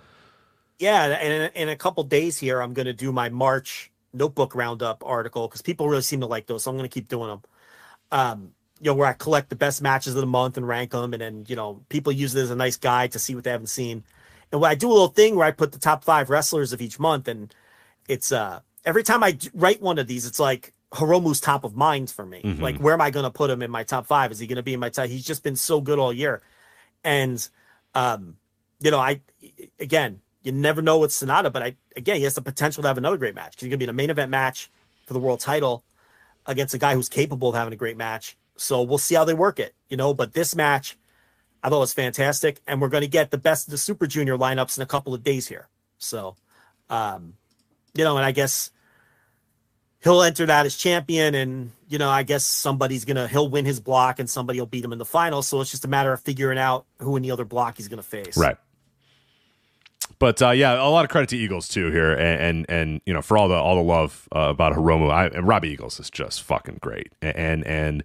Yeah, and in, in a couple days here, I'm going to do my March notebook roundup article because people really seem to like those, so I'm going to keep doing them. Um, you know, where I collect the best matches of the month and rank them, and then you know, people use it as a nice guide to see what they haven't seen. And when I do a little thing where I put the top five wrestlers of each month, and it's uh every time I write one of these, it's like Hiromu's top of mind for me. Mm-hmm. Like, where am I going to put him in my top five? Is he going to be in my top? He's just been so good all year, and um, you know, I again, you never know with Sanada, but I again, he has the potential to have another great match. He's going to be in a main event match for the world title against a guy who's capable of having a great match. So we'll see how they work it, you know. But this match, I thought was fantastic, and we're going to get the best of the Super Junior lineups in a couple of days here. So, um, you know, and I guess he'll enter that as champion, and you know, I guess somebody's gonna he'll win his block, and somebody will beat him in the final. So it's just a matter of figuring out who in the other block he's gonna face. Right. But uh, yeah, a lot of credit to Eagles too here, and and, and you know for all the all the love uh, about Hiromu, I, Robbie Eagles is just fucking great, and and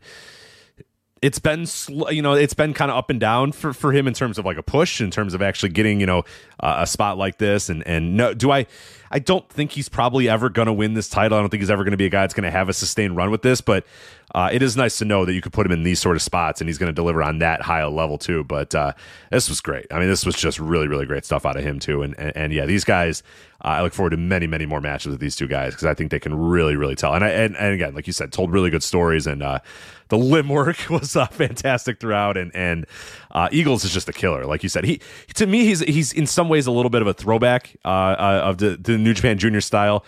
it's been sl- you know it's been kind of up and down for, for him in terms of like a push in terms of actually getting you know uh, a spot like this and and no do I I don't think he's probably ever going to win this title. I don't think he's ever going to be a guy that's going to have a sustained run with this but uh, it is nice to know that you could put him in these sort of spots and he's going to deliver on that high a level too but uh, this was great. I mean this was just really really great stuff out of him too and and, and yeah these guys uh, I look forward to many many more matches with these two guys because I think they can really really tell. And I and, and again like you said told really good stories and uh, the limb work was uh, fantastic throughout, and and uh, Eagles is just a killer, like you said. He to me, he's he's in some ways a little bit of a throwback uh, uh, of the the New Japan Junior style,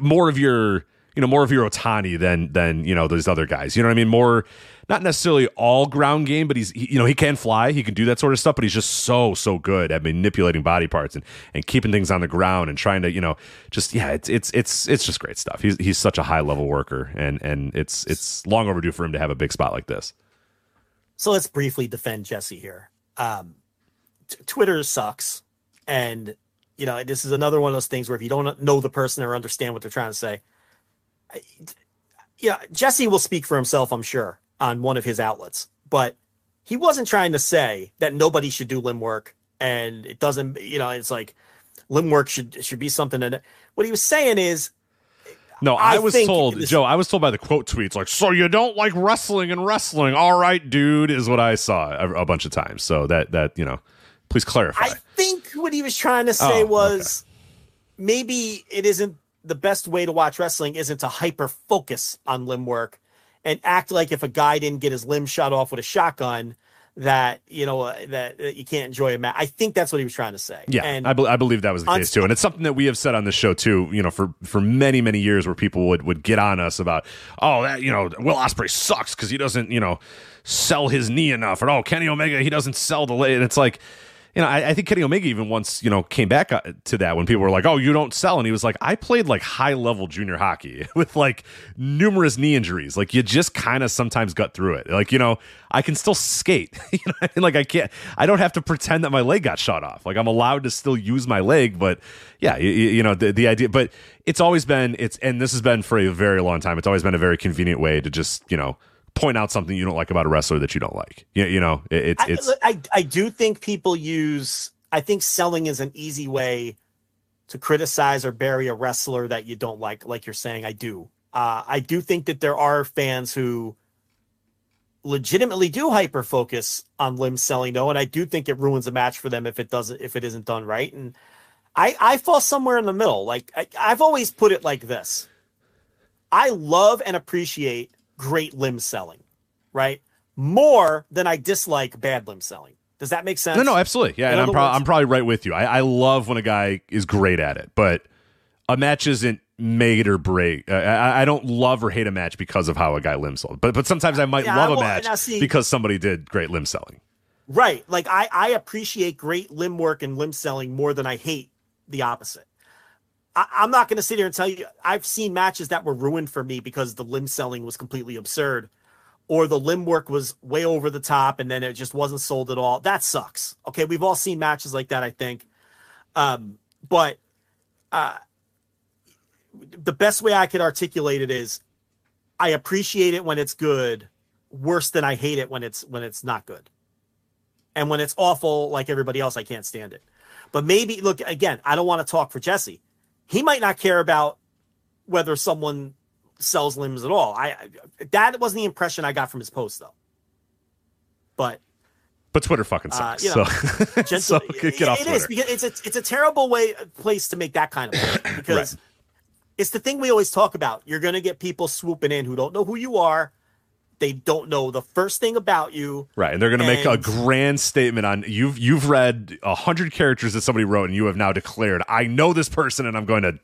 more of your you know more of your Otani than than you know those other guys. You know what I mean? More not necessarily all ground game, but he's he, you know he can fly, he can do that sort of stuff, but he's just so so good at manipulating body parts and and keeping things on the ground and trying to you know just yeah it's it's it's it's just great stuff. He's he's such a high level worker and and it's it's long overdue for him to have a big spot like this. So let's briefly defend Jesse here. Um, t- Twitter sucks, and you know this is another one of those things where if you don't know the person or understand what they're trying to say, yeah, Jesse will speak for himself, I'm sure on one of his outlets, but he wasn't trying to say that nobody should do limb work and it doesn't, you know, it's like limb work should should be something that what he was saying is no, I, I was told, this, Joe, I was told by the quote tweets, like, so you don't like wrestling and wrestling. All right, dude, is what I saw a, a bunch of times. So that, that, you know, please clarify. I think what he was trying to say oh, was okay. maybe it isn't the best way to watch wrestling isn't to hyper focus on limb work and act like if a guy didn't get his limb shot off with a shotgun that you know uh, that, that, you can't enjoy a match. I think that's what he was trying to say. Yeah, and I, be- I believe that was the case too, and it's something that we have said on the show too. You know, for for many many years, where people would would get on us about, oh, that you know, Will Ospreay sucks because he doesn't you know sell his knee enough, or oh, Kenny Omega he doesn't sell the leg, and it's like you know, I, I, think Kenny Omega even once, you know, came back uh, to that when people were like, "Oh, you don't sell," and he was like, "I played like high level junior hockey with like numerous knee injuries. Like you just kind of sometimes got through it. Like you know, I can still skate. you know, I mean? like I can't. I don't have to pretend that my leg got shot off. Like I'm allowed to still use my leg. But yeah, you, you know, the the idea. But it's always been it's, and this has been for a very long time. It's always been a very convenient way to just you know point out something you don't like about a wrestler that you don't like. You, you know, it, it's it's. I, I I do think people use. I think selling is an easy way to criticize or bury a wrestler that you don't like. Like you're saying, I do. Uh, I do think that there are fans who legitimately do hyper focus on limb selling though, and I do think it ruins a match for them if it doesn't if it isn't done right. And I I fall somewhere in the middle. Like I, I've always put it like this. I love and appreciate great limb selling, right? More than I dislike bad limb selling. Does that make sense? No, no, absolutely. Yeah, In and I'm, pro- I'm probably right with you. I, I love when a guy is great at it, but a match isn't made or break. Uh, I, I, don't love or hate a match because of how a guy limb sold, but but sometimes I might yeah, love well, a match see, because somebody did great limb selling. Right. Like I I appreciate great limb work and limb selling more than I hate the opposite. I, am not going to sit here and tell you I've seen matches that were ruined for me because the limb selling was completely absurd, or the limb work was way over the top and then it just wasn't sold at all. That sucks. Okay, we've all seen matches like that, I think. Um, but uh, the best way I could articulate it is, I appreciate it when it's good, worse than I hate it when it's when it's not good, and when it's awful like everybody else, I can't stand it. But maybe look again. I don't want to talk for Jesse he might not care about whether someone sells limbs at all. I that wasn't the impression I got from his post though. But but Twitter fucking uh, sucks. Uh, you know, so, gentle, so get, get off it Twitter. is because it's a, it's a terrible way place to make that kind of because right. it's the thing we always talk about. You're going to get people swooping in who don't know who you are. They don't know the first thing about you. Right, and they're going to make a grand statement on you've you've read a hundred characters that somebody wrote, and you have now declared, "I know this person, and I'm going to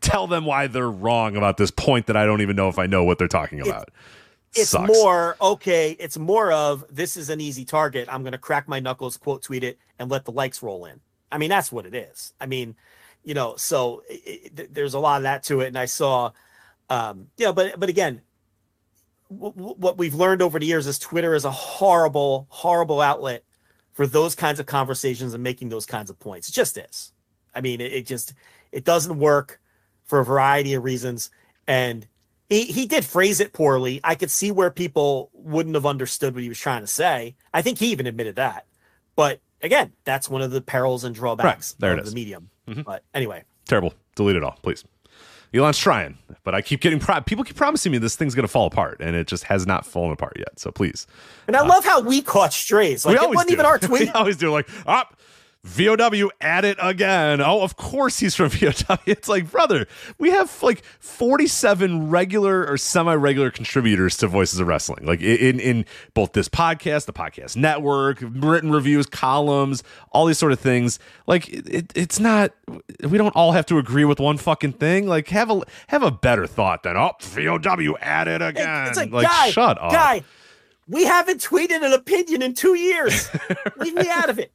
tell them why they're wrong about this point that I don't even know if I know what they're talking about." it's Sucks. more okay. It's more of this is an easy target. I'm going to crack my knuckles, quote tweet it, and let the likes roll in. I mean, that's what it is. I mean, you know, so it, it, there's a lot of that to it. And I saw, um, yeah, but but again, what we've learned over the years is Twitter is a horrible, horrible outlet for those kinds of conversations and making those kinds of points. It just is. I mean, it, it just it doesn't work for a variety of reasons, and he he did phrase it poorly. I could see where people wouldn't have understood what he was trying to say. I think he even admitted that. But again, that's one of the perils and drawbacks right, there of the medium. Mm-hmm. But anyway, terrible. Delete it all, please. Elon's trying, but I keep getting pro- people keep promising me this thing's going to fall apart, and it just has not fallen apart yet. So please. And I uh, love how we caught strays. Like it wasn't do. even our tweet. we always do. Like, up. Oh, VOW at it again. Oh, of course he's from VOW. It's like, brother, we have like 47 regular or semi-regular contributors to Voices of Wrestling. Like in in both this podcast, the podcast network, written reviews, columns, all these sort of things. Like it, it's not we don't all have to agree with one fucking thing. Like have a have a better thought than oh VOW at it again. It's like, like guy, shut up. Guy, we haven't tweeted an opinion in two years. Leave me out of it.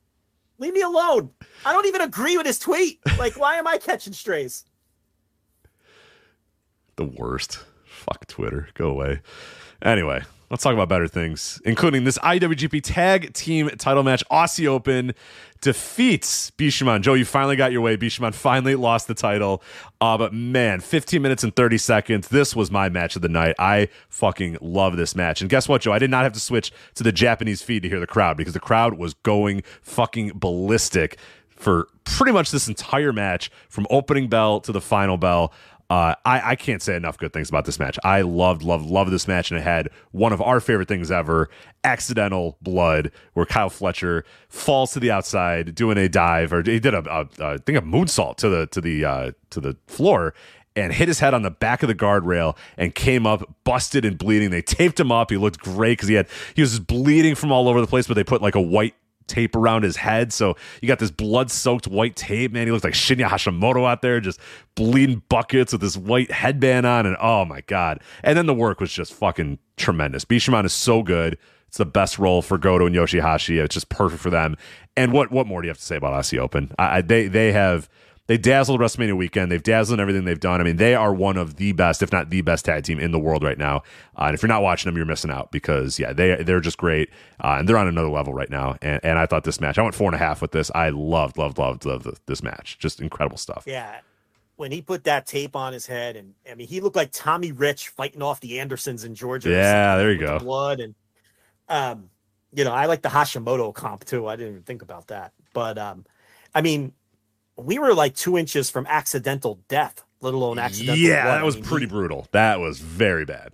Leave me alone. I don't even agree with his tweet. Like, why am I catching strays? The worst. Fuck Twitter. Go away. Anyway, let's talk about better things, including this IWGP Tag Team Title match. Aussie Open defeats Bishamon. Joe, you finally got your way. Bishamon finally lost the title. Uh, but man, 15 minutes and 30 seconds. This was my match of the night. I fucking love this match. And guess what, Joe? I did not have to switch to the Japanese feed to hear the crowd because the crowd was going fucking ballistic for pretty much this entire match from opening bell to the final bell. Uh, I, I can't say enough good things about this match. I loved, loved, loved this match, and it had one of our favorite things ever: accidental blood, where Kyle Fletcher falls to the outside doing a dive, or he did a, a, a I think a moonsault to the to the uh, to the floor, and hit his head on the back of the guardrail and came up busted and bleeding. They taped him up. He looked great because he had he was bleeding from all over the place, but they put like a white tape around his head. So you got this blood soaked white tape, man. He looks like Shinya Hashimoto out there, just bleeding buckets with this white headband on. And oh my God. And then the work was just fucking tremendous. Bishamon is so good. It's the best role for Goto and Yoshihashi. It's just perfect for them. And what what more do you have to say about Aussie Open? I, they they have they dazzled WrestleMania weekend. They've dazzled in everything they've done. I mean, they are one of the best, if not the best, tag team in the world right now. Uh, and if you're not watching them, you're missing out because yeah, they they're just great, uh, and they're on another level right now. And, and I thought this match, I went four and a half with this. I loved, loved, loved, loved this match. Just incredible stuff. Yeah, when he put that tape on his head, and I mean, he looked like Tommy Rich fighting off the Andersons in Georgia. Yeah, there you go. The blood and um, you know, I like the Hashimoto comp too. I didn't even think about that, but um, I mean, we were like two inches from accidental death, let alone accidental. Yeah, blood. that was I mean, pretty he, brutal. That was very bad.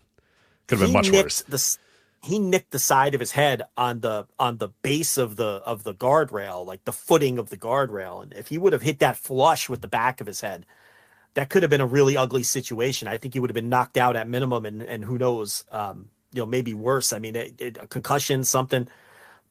Could have been much worse. The, he nicked the side of his head on the on the base of the of the guardrail, like the footing of the guardrail. And if he would have hit that flush with the back of his head, that could have been a really ugly situation. I think he would have been knocked out at minimum, and and who knows, um, you know, maybe worse. I mean, it, it, a concussion, something.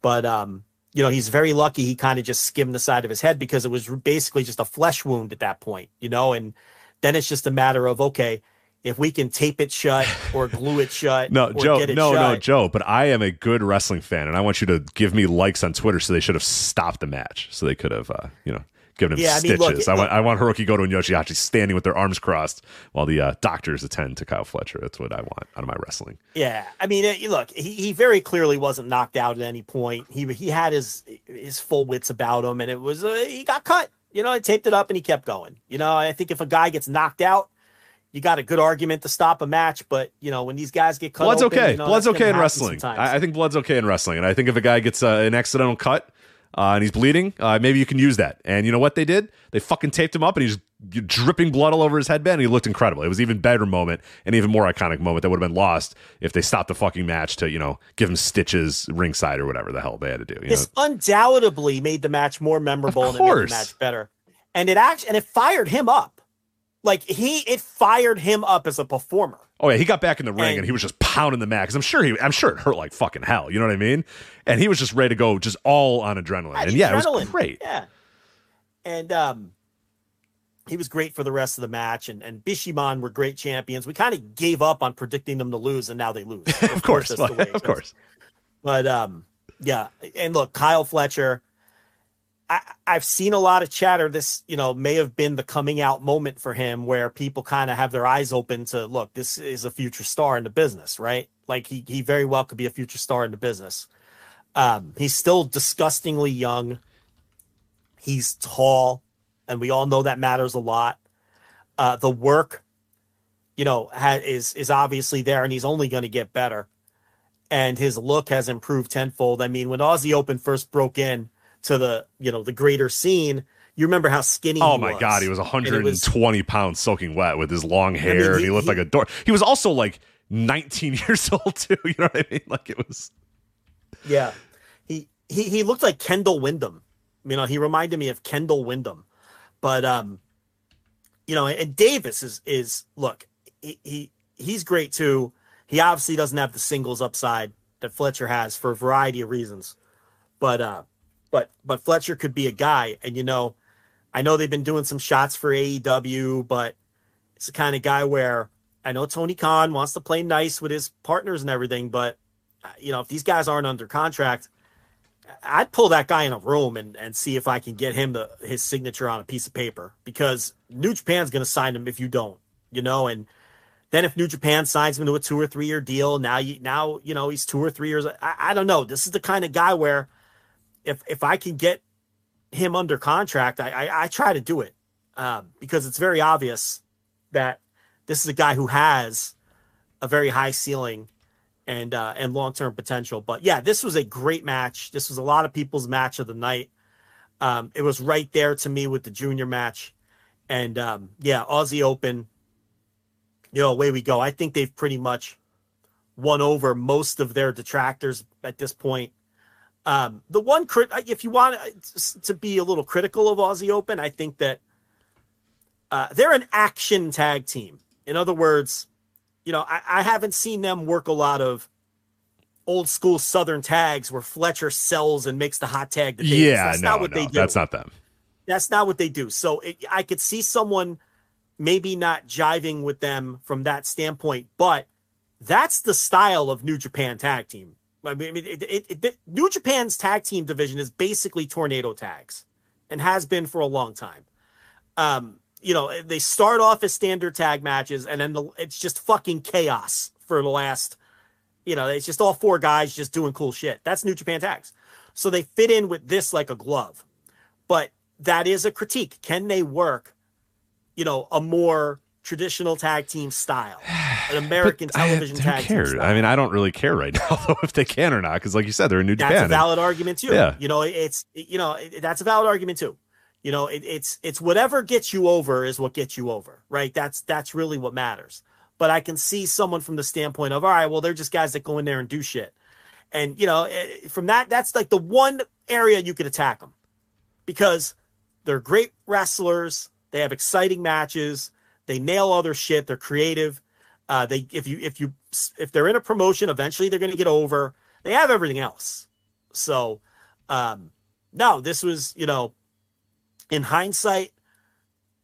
But um, you know, he's very lucky he kind of just skimmed the side of his head because it was basically just a flesh wound at that point, you know, and then it's just a matter of, okay, if we can tape it shut or glue it shut. no, Joe, no, shut. no, Joe, but I am a good wrestling fan and I want you to give me likes on Twitter so they should have stopped the match. So they could have, uh, you know, giving him yeah, stitches. I, mean, look, I want I want Hiroki Goto and Yoshihashi standing with their arms crossed while the uh, doctors attend to Kyle Fletcher. That's what I want out of my wrestling. Yeah, I mean, uh, look, he, he very clearly wasn't knocked out at any point. He he had his his full wits about him, and it was uh, he got cut. You know, I taped it up and he kept going. You know, I think if a guy gets knocked out, you got a good argument to stop a match. But you know, when these guys get cut, blood's open, okay. You know, blood's okay in wrestling. I, I, think blood's okay in wrestling, and I think if a guy gets uh, an accidental cut uh, and he's bleeding, uh, maybe you can use that. And you know what they did? They fucking taped him up, and he's dripping blood all over his headband. And he looked incredible. It was even better moment, and even more iconic moment that would have been lost if they stopped the fucking match to you know give him stitches ringside or whatever the hell they had to do. this know? undoubtedly made the match more memorable and it made the match better, and it actually and it fired him up. Like he, it fired him up as a performer. Oh yeah, he got back in the ring and, and he was just pounding the mat because I'm sure he, I'm sure it hurt like fucking hell. You know what I mean? And he was just ready to go, just all on adrenaline. Yeah, and yeah, adrenaline. it was great. Yeah, and um, he was great for the rest of the match. And and Bishamon were great champions. We kind of gave up on predicting them to lose, and now they lose. Of, of course, course well, of course. But um, yeah, and look, Kyle Fletcher I, I've seen a lot of chatter. This, you know, may have been the coming out moment for him where people kind of have their eyes open to look, this is a future star in the business, right? Like he, he very well could be a future star in the business. Um, he's still disgustingly young. He's tall, and we all know that matters a lot. Uh, the work, you know, ha- is is obviously there, and he's only going to get better. And his look has improved tenfold. I mean, when Aussie Open first broke in, to the you know the greater scene you remember how skinny oh my was. god he was 120 was, pounds soaking wet with his long hair I mean, he, and he looked he, like a door he was also like 19 years old too you know what i mean? Like it was yeah. He he, he looked like kendall windham. You know he reminded me of kendall windham. But um you know and davis is is look he, he he's great too. He obviously doesn't have the singles upside that fletcher has for a variety of reasons. But uh but but Fletcher could be a guy. And you know, I know they've been doing some shots for AEW, but it's the kind of guy where I know Tony Khan wants to play nice with his partners and everything, but uh, you know, if these guys aren't under contract, I'd pull that guy in a room and, and see if I can get him the his signature on a piece of paper because New Japan's going to sign him if you don't, you know, and then if New Japan signs him to a two or three year deal, now you now you know he's two or three years. I, I don't know. This is the kind of guy where if if I can get him under contract, I I, I try to do it um, because it's very obvious that this is a guy who has a very high ceiling and uh, and long term potential. But yeah, this was a great match. This was a lot of people's match of the night. Um, it was right there to me with the junior match, and um, yeah, Aussie Open. You know, away we go. I think they've pretty much won over most of their detractors at this point. Um, the one crit, if you want to be a little critical of Aussie Open, I think that uh, they're an action tag team. In other words, you know, I, I, haven't seen them work a lot of old school Southern tags where Fletcher sells and makes the hot tag. The yeah, that's no, not what no, they do. That's not them. That's not what they do. So it, I could see someone maybe not jiving with them from that standpoint, but that's the style of New Japan tag team. I mean, it, it, it, New Japan's tag team division is basically tornado tags, and has been for a long time. Um, you know, they start off as standard tag matches, and then the, it's just fucking chaos for the last. You know, it's just all four guys just doing cool shit. That's New Japan tags. So they fit in with this like a glove. But that is a critique. Can they work, you know, a more traditional tag team style, an American television I, tag care. team. Style. I mean, I don't really care right now though if they can or not, because like you said, they're in New that's Japan. That's a valid and, argument too. Yeah, you know, it's you know that's a valid argument too. You know, it, it's it's whatever gets you over is what gets you over, right? That's that's really what matters. But I can see someone from the standpoint of, all right, well, they're just guys that go in there and do shit, and you know, eh, from that, that's like the one area you could attack them because they're great wrestlers. They have exciting matches they nail all their shit. They're creative. Uh, they if you if you if they're in a promotion, eventually they're going to get over. They have everything else. So, um, no, this was you know, in hindsight,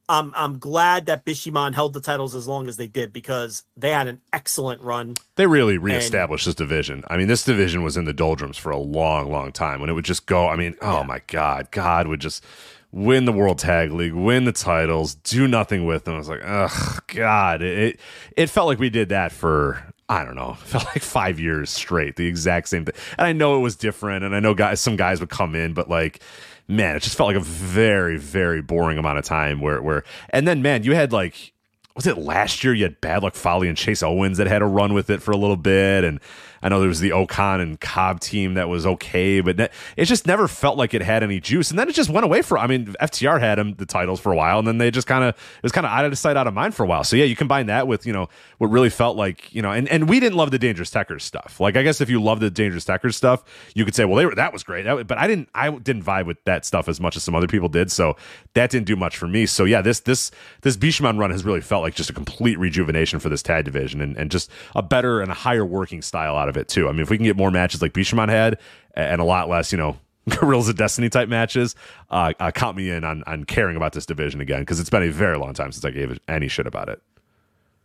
I'm I'm glad that Bishamon held the titles as long as they did because they had an excellent run. They really reestablished and, this division. I mean, this division was in the doldrums for a long, long time when it would just go. I mean, oh yeah. my God, God would just win the World Tag League, win the titles, do nothing with them. I was like, oh God, it it felt like we did that for I don't know, felt like five years straight, the exact same thing. And I know it was different, and I know guys, some guys would come in, but like, man, it just felt like a very, very boring amount of time. Where, where, and then man, you had like, was it last year? You had Bad Luck Fale and Chase Owens that had a run with it for a little bit, and I know there was the O-Khan and Cobb team that was okay, but it just never felt like it had any juice. And then it just went away for. I mean, FTR had him the titles for a while, and then they just kind of it was kind of out of sight, out of mind for a while. So yeah, you combine that with you know what really felt like you know, and and we didn't love the Dangerous Tekkers stuff. Like I guess if you love the Dangerous Tekkers stuff, you could say, well, they were that was great, that, but I didn't I didn't vibe with that stuff as much as some other people did. So that didn't do much for me. So yeah, this this this Bishamon run has really felt like just a complete rejuvenation for this tag division and, and just a better and a higher working style out of it too. I mean, if we can get more matches like Bishamon had and a lot less, you know, Guerrillas of Destiny type matches, uh, uh, count me in on on caring about this division again because it's been a very long time since I gave any shit about it.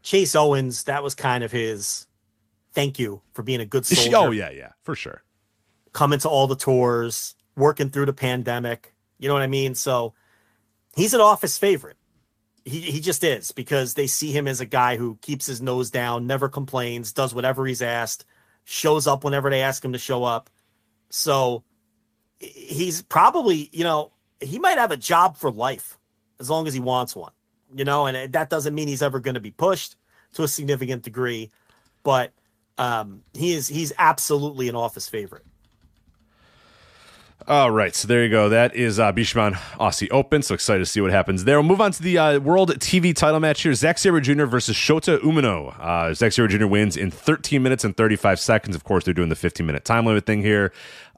Chase Owens, that was kind of his thank you for being a good soldier. Oh yeah, yeah, for sure. Coming to all the tours, working through the pandemic. You know what I mean? So he's an office favorite. He he just is because they see him as a guy who keeps his nose down, never complains, does whatever he's asked, shows up whenever they ask him to show up. So he's probably, you know, he might have a job for life as long as he wants one, you know, and that doesn't mean he's ever going to be pushed to a significant degree, but um, he is he's absolutely an office favorite. All right, so there you go. That is uh, Bishamon Aussie Open. So excited to see what happens there. We'll move on to the uh, World TV title match here. Zack Sabre Jr. versus Shota Umino. Uh, Zack Sabre Jr. wins in 13 minutes and 35 seconds. Of course, they're doing the 15 minute time limit thing here.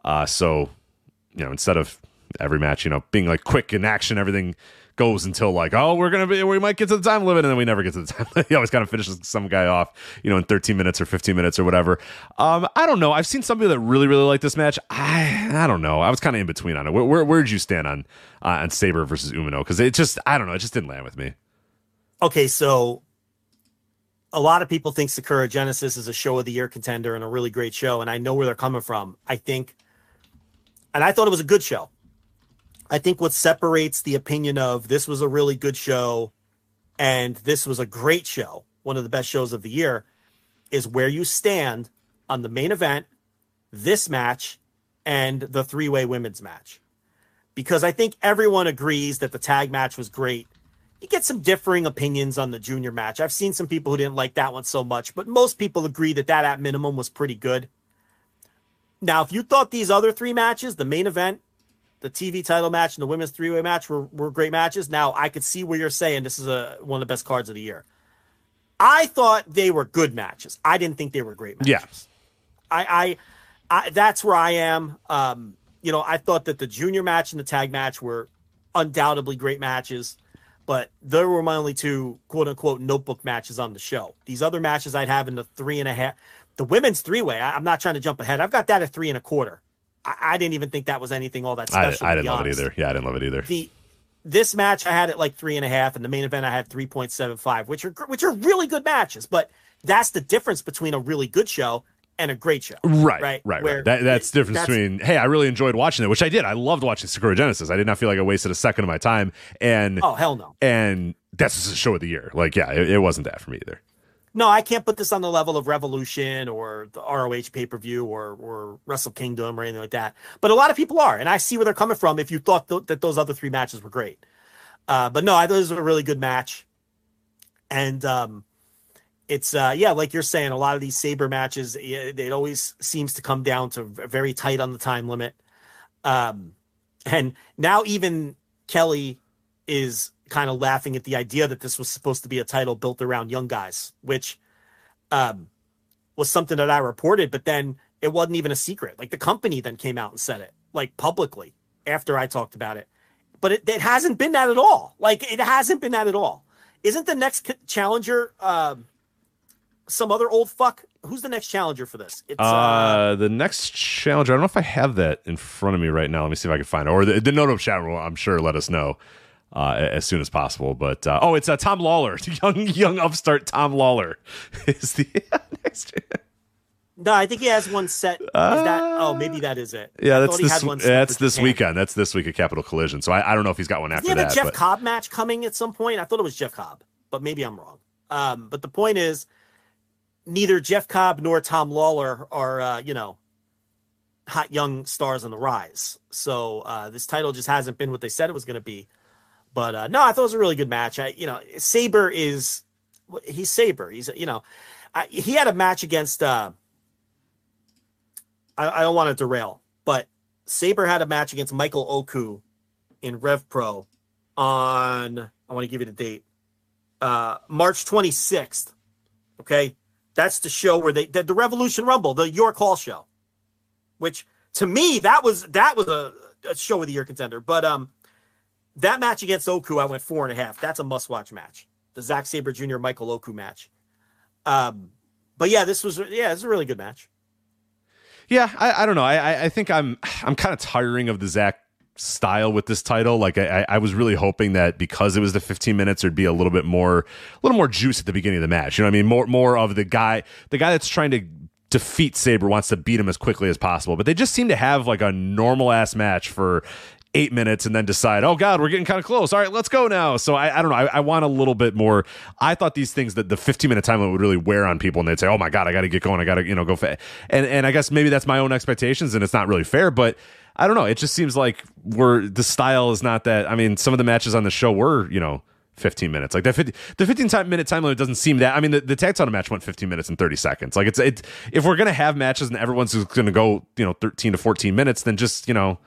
Uh, so you know, instead of every match, you know, being like quick in action, everything goes until like, oh, we're gonna be, we might get to the time limit, and then we never get to the time. limit. he always kind of finishes some guy off, you know, in 13 minutes or 15 minutes or whatever. Um, I don't know. I've seen some people that really, really like this match. I, I don't know. I was kind of in between on it. Where, where, where did you stand on uh, on Sabre versus Umino? Because it just, I don't know, it just didn't land with me. Okay, so a lot of people think Sakura Genesis is a show of the year contender and a really great show, and I know where they're coming from. I think and I thought it was a good show. I think what separates the opinion of this was a really good show and this was a great show, one of the best shows of the year, is where you stand on the main event, this match, and the three way women's match. Because I think everyone agrees that the tag match was great. You get some differing opinions on the junior match. I've seen some people who didn't like that one so much, but most people agree that that at minimum was pretty good. Now, if you thought these other three matches, the main event, the TV title match, and the women's three way match were, were great matches, now I could see where you're saying this is a one of the best cards of the year. I thought they were good matches. I didn't think they were great matches. Yeah. I, I, I that's where I am. Um, you know, I thought that the junior match and the tag match were undoubtedly great matches, but there were my only two quote unquote notebook matches on the show. These other matches I'd have in the three and a half, the women's three way, I, am not trying to jump ahead. I've got that at three and a quarter. I, I didn't even think that was anything all that special. I, I didn't love it either. Yeah, I didn't love it either. The this match I had it like three and a half, and the main event I had three point seven five, which are which are really good matches. But that's the difference between a really good show and a great show. Right, right, right. right. That, that's the difference that's, between hey, I really enjoyed watching it, which I did. I loved watching Sakura Genesis. I did not feel like I wasted a second of my time. And oh hell no. And that's just a show of the year. Like yeah, it, it wasn't that for me either no, I can't put this on the level of Revolution or the ROH pay per view or or Wrestle Kingdom or anything like that. But a lot of people are, and I see where they're coming from. If you thought th- that those other three matches were great, uh, but no, I thought it was a really good match, and um, it's uh, yeah, like you're saying, a lot of these Sabre matches, it always seems to come down to very tight on the time limit, um, and now even Kelly is kind of laughing at the idea that this was supposed to be a title built around young guys, which um, was something that I reported, but then it wasn't even a secret. Like the company then came out and said it, like publicly after I talked about it. But it, it hasn't been that at all. Like it hasn't been that at all. Isn't the next challenger um, some other old fuck? Who's the next challenger for this? It's, uh, uh, the next challenger. I don't know if I have that in front of me right now. Let me see if I can find it. Or the, the note of chat will, I'm sure, let us know uh, as soon as possible. But uh, oh, it's uh, Tom Lawlor, young young upstart Tom Lawlor is the next. No, I think he has one set. Is that? Oh, maybe that is it. Yeah, that's this. That's this Japan. weekend. That's this week at Capitol Collision. So I, I don't know if he's got one after he that. Jeff but... Cobb match coming at some point. I thought it was Jeff Cobb, but maybe I'm wrong. Um, but the point is, neither Jeff Cobb nor Tom Lawlor are, uh, you know, hot young stars on the rise. So uh, this title just hasn't been what they said it was going to be. But uh, no, I thought it was a really good match. I, you know, Sabre is he's Sabre. He's you know, I, he had a match against uh, I, I don't want to derail, but Sabre had a match against Michael Oku in Rev Pro on I want to give you the date. Uh March 26th. Okay. That's the show where they did the Revolution Rumble, the York Hall show. Which to me, that was that was a, a show of the year contender. But um that match against Oku, I went four and a half. That's a must-watch match. The Zack Sabre Jr. Michael Oku match. Um, but yeah, this was yeah, this is a really good match. Yeah, I, I don't know. I I think I'm I'm kind of tiring of the Zack style with this title. Like I, I was really hoping that because it was the 15 minutes, there'd be a little bit more, a little more juice at the beginning of the match. You know what I mean? More, more of the guy, the guy that's trying to defeat Sabre wants to beat him as quickly as possible. But they just seem to have like a normal ass match for eight minutes and then decide, oh God, we're getting kind of close. All right, let's go now. So I, I don't know. I, I, want a little bit more. I thought these things that the 15 minute time limit would really wear on people and they'd say, oh my God, I got to get going. I got to, you know, go. Fa-. And, and I guess maybe that's my own expectations and it's not really fair, but I don't know. It just seems like we're, the style is not that. I mean, some of the matches on the show were, you know, 15 minutes. Like the 50, the 15 time minute time limit doesn't seem that. I mean, the, the tag title match went 15 minutes and 30 seconds. Like it's, it's, if we're going to have matches and everyone's going to go, you know, 13 to 14 minutes, then just, you know,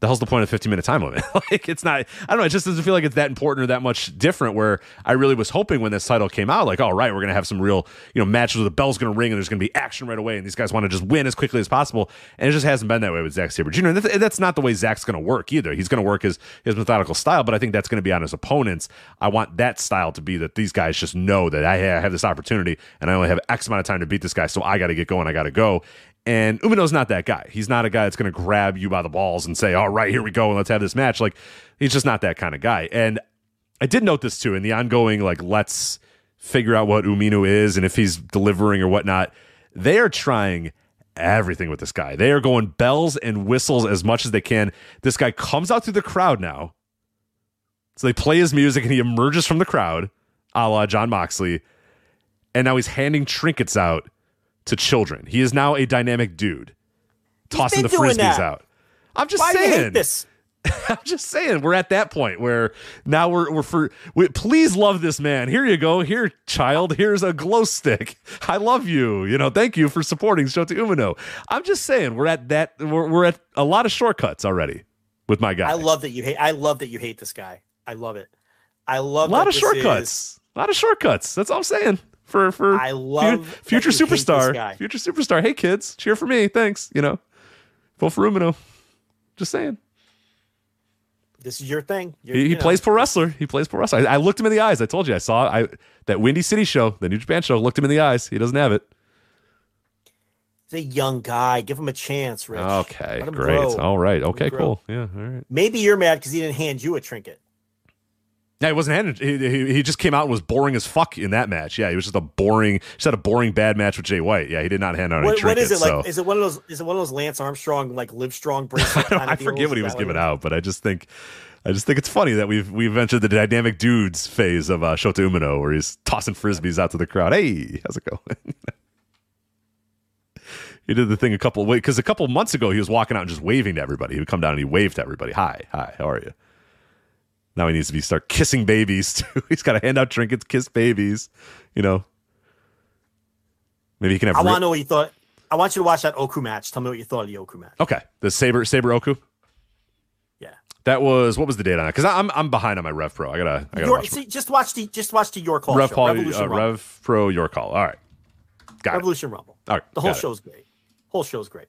the hell's the point of 15 minute time limit? like it's not, I don't know. It just doesn't feel like it's that important or that much different where I really was hoping when this title came out, like, all right, we're going to have some real, you know, matches where the bell's going to ring and there's going to be action right away. And these guys want to just win as quickly as possible. And it just hasn't been that way with Zack Sabre Jr. And that's, that's not the way Zack's going to work either. He's going to work his, his methodical style, but I think that's going to be on his opponents. I want that style to be that these guys just know that I have this opportunity and I only have X amount of time to beat this guy. So I got to get going. I got to go. And Umino's not that guy. He's not a guy that's going to grab you by the balls and say, all right, here we go, and let's have this match. Like, he's just not that kind of guy. And I did note this too in the ongoing, like, let's figure out what Umino is and if he's delivering or whatnot. They are trying everything with this guy. They are going bells and whistles as much as they can. This guy comes out through the crowd now. So they play his music and he emerges from the crowd, a la John Moxley. And now he's handing trinkets out to children. He is now a dynamic dude, tossing the frisbees out. I'm just Why saying. this? I'm just saying we're at that point where now we're we're for we, please love this man. Here you go. Here, child. Here's a glow stick. I love you. You know, thank you for supporting Shota Umino. I'm just saying we're at that we're, we're at a lot of shortcuts already with my guy. I love that you hate I love that you hate this guy. I love it. I love a lot of shortcuts. Is, a lot of shortcuts. That's all I'm saying for for I love future superstar. Future superstar. Hey kids, cheer for me. Thanks. You know, vote for Umino. Just saying. This is your thing. You're, he, he you plays pro wrestler. He plays pro wrestler. I, I, looked him in the eyes. I told you. I saw I that Windy City show, the New Japan show. Looked him in the eyes. He doesn't have it. He's a young guy. Give him a chance, Rich. Okay, great. Grow. All right. Okay, cool. Yeah. All right. Maybe you're mad because he didn't hand you a trinket. Yeah, he wasn't handed. He, he, just came out and was boring as fuck in that match. Yeah, he was just a boring, just had a boring bad match with Jay White. Yeah, he did not hand out what, any trinkets, What is it so. like? Is it one of those? Is it one of those Lance Armstrong like Live Strong bracelet? I, I forget what he was giving out, but I just think, I just think it's funny that we've we've entered the dynamic dudes phase of uh, Shota Umino, where he's tossing frisbees out to the crowd. Hey, how's it going? he did the thing a couple of because a couple months ago he was walking out and just waving to everybody. He would come down and he waved to everybody. Hi, hi, how are you? Now he needs to be start kissing babies too. He's got to hand out trinkets, kiss babies. You know, maybe he can have. I want to know what you thought. I want you to watch that Oku match. Tell me what you thought of the Oku match. Okay, the Sabre Sabre Oku. Yeah, that was what was the date on it? Because I'm I'm behind on my Rev Pro. I gotta I gotta York, watch see, just watch the just watch the York Hall. Rev Pro, uh, Rev Pro York Hall. All right, got Revolution it. Rumble. All right, the whole show's it. great. Whole show's great.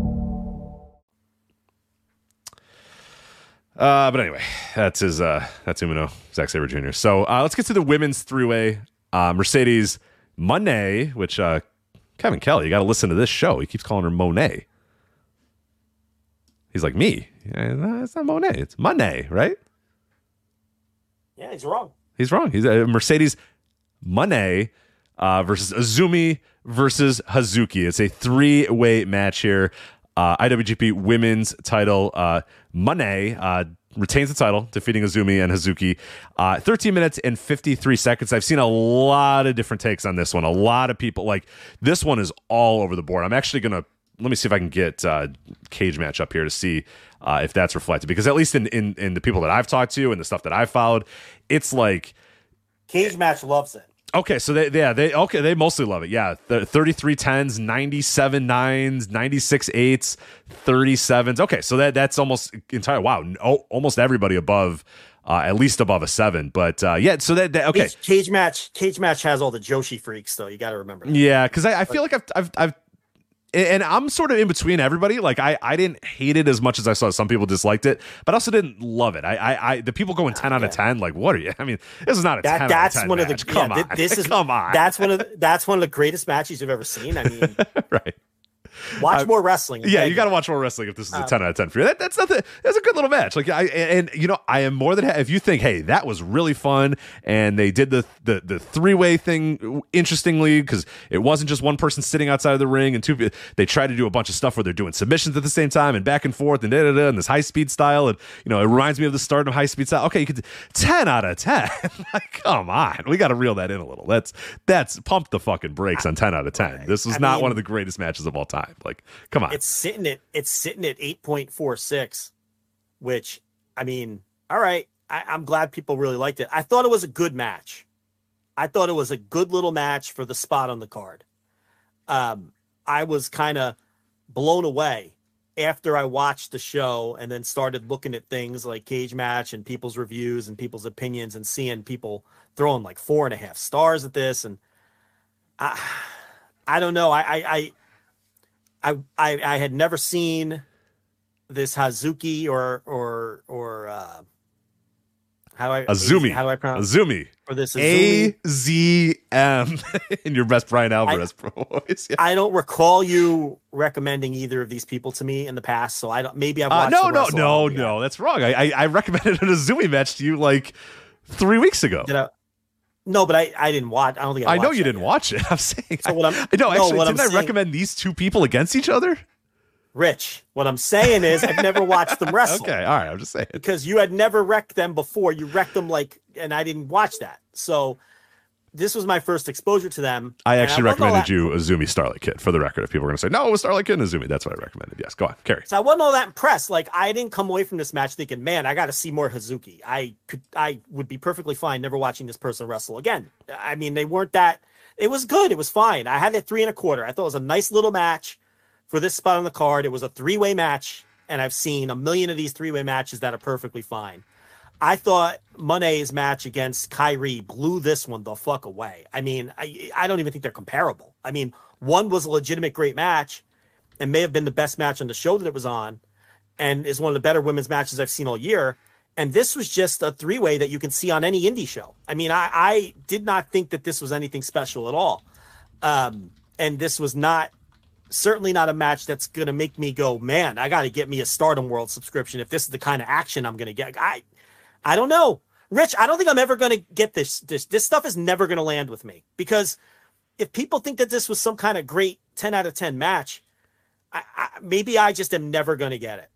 Uh, but anyway, that's his. Uh, that's Umino, Zack Sabre Jr. So uh, let's get to the women's three-way. Uh, Mercedes Monet, which uh, Kevin Kelly, you got to listen to this show. He keeps calling her Monet. He's like me. Yeah, it's not Monet. It's Monet, right? Yeah, he's wrong. He's wrong. He's a uh, Mercedes Monet uh, versus Azumi versus Hazuki. It's a three-way match here. Uh, IWGP Women's Title. Uh, Monet uh, retains the title, defeating Azumi and Hazuki. Uh, 13 minutes and 53 seconds. I've seen a lot of different takes on this one. A lot of people like this one is all over the board. I'm actually gonna let me see if I can get uh, cage match up here to see uh, if that's reflected because at least in, in in the people that I've talked to and the stuff that I've followed, it's like cage match loves it. Okay, so they yeah they okay they mostly love it. Yeah the 33 10s 97 9s 96 8s 37s okay so that that's almost entire wow no, almost everybody above uh, at least above a seven but uh, yeah so that, that okay. Cage, cage, match cage match has all the Joshi freaks though you got to remember that. yeah because I, I, feel like I've, I've I've and I'm sort of in between everybody. Like I, I didn't hate it as much as I saw some people disliked it, but I also didn't love it. I, I, I the people going ten out of ten. Like, what are you? I mean, this is not a that, 10 That's one match. of the come yeah, on. This is come on. That's one of the, that's one of the greatest matches you've ever seen. I mean, right. Watch uh, more wrestling. Yeah, you got to watch more wrestling if this is a um, 10 out of 10 for you. That, that's nothing. That's a good little match. Like I and, you know, I am more than if you think, hey, that was really fun, and they did the the, the three way thing interestingly because it wasn't just one person sitting outside of the ring and two. They tried to do a bunch of stuff where they're doing submissions at the same time and back and forth and da da da and this high speed style and you know it reminds me of the start of high speed style. Okay, you could 10 out of 10. like, come on, we got to reel that in a little. That's that's pump the fucking brakes on 10 out of 10. This was I not mean, one of the greatest matches of all time. Like, come on. It's sitting at it's sitting at eight point four six, which I mean, all right. I, I'm glad people really liked it. I thought it was a good match. I thought it was a good little match for the spot on the card. Um, I was kind of blown away after I watched the show and then started looking at things like Cage Match and people's reviews and people's opinions and seeing people throwing like four and a half stars at this. And I, I don't know. I, I, I, I, I had never seen this Hazuki or or or uh, how I Azumi. How do I pronounce Azumi? Or this A Z M in your best Bryan Alvarez I, voice. Yeah. I don't recall you recommending either of these people to me in the past, so I don't. Maybe I've uh, watched. No, no, no, no. That's wrong. I, I, I recommended an Azumi match to you like three weeks ago. Did I? No, but I, I didn't watch. I don't think I, I know you didn't yet. watch it. I'm saying. So what I'm, I, no, actually, no, didn't I'm I saying, recommend these two people against each other? Rich, what I'm saying is I've never watched them wrestle. okay, all right. I'm just saying because you had never wrecked them before. You wrecked them like, and I didn't watch that. So this was my first exposure to them. I actually I recommended you Azumi Starlight Kid for the record. If people are going to say no, it was Starlight Kid and Azumi, that's what I recommended. Yes, go on, carry. So I wasn't all that impressed. Like I didn't come away from this match thinking, man, I got to see more Hazuki. I could, I would be perfectly fine never watching this person wrestle again. I mean, they weren't that. It was good. It was fine. I had it three and a quarter. I thought it was a nice little match for this spot on the card. It was a three way match, and I've seen a million of these three way matches that are perfectly fine. I thought Monet's match against Kairi blew this one the fuck away. I mean, I, I don't even think they're comparable. I mean, one was a legitimate great match and may have been the best match on the show that it was on and is one of the better women's matches I've seen all year. And this was just a three way that you can see on any indie show. I mean, I, I did not think that this was anything special at all. Um, and this was not certainly not a match that's going to make me go, man, I got to get me a Stardom World subscription if this is the kind of action I'm going to get. I I don't know. Rich, I don't think I'm ever going to get this. This this stuff is never going to land with me because if people think that this was some kind of great 10 out of 10 match, I, I, maybe I just am never going to get it.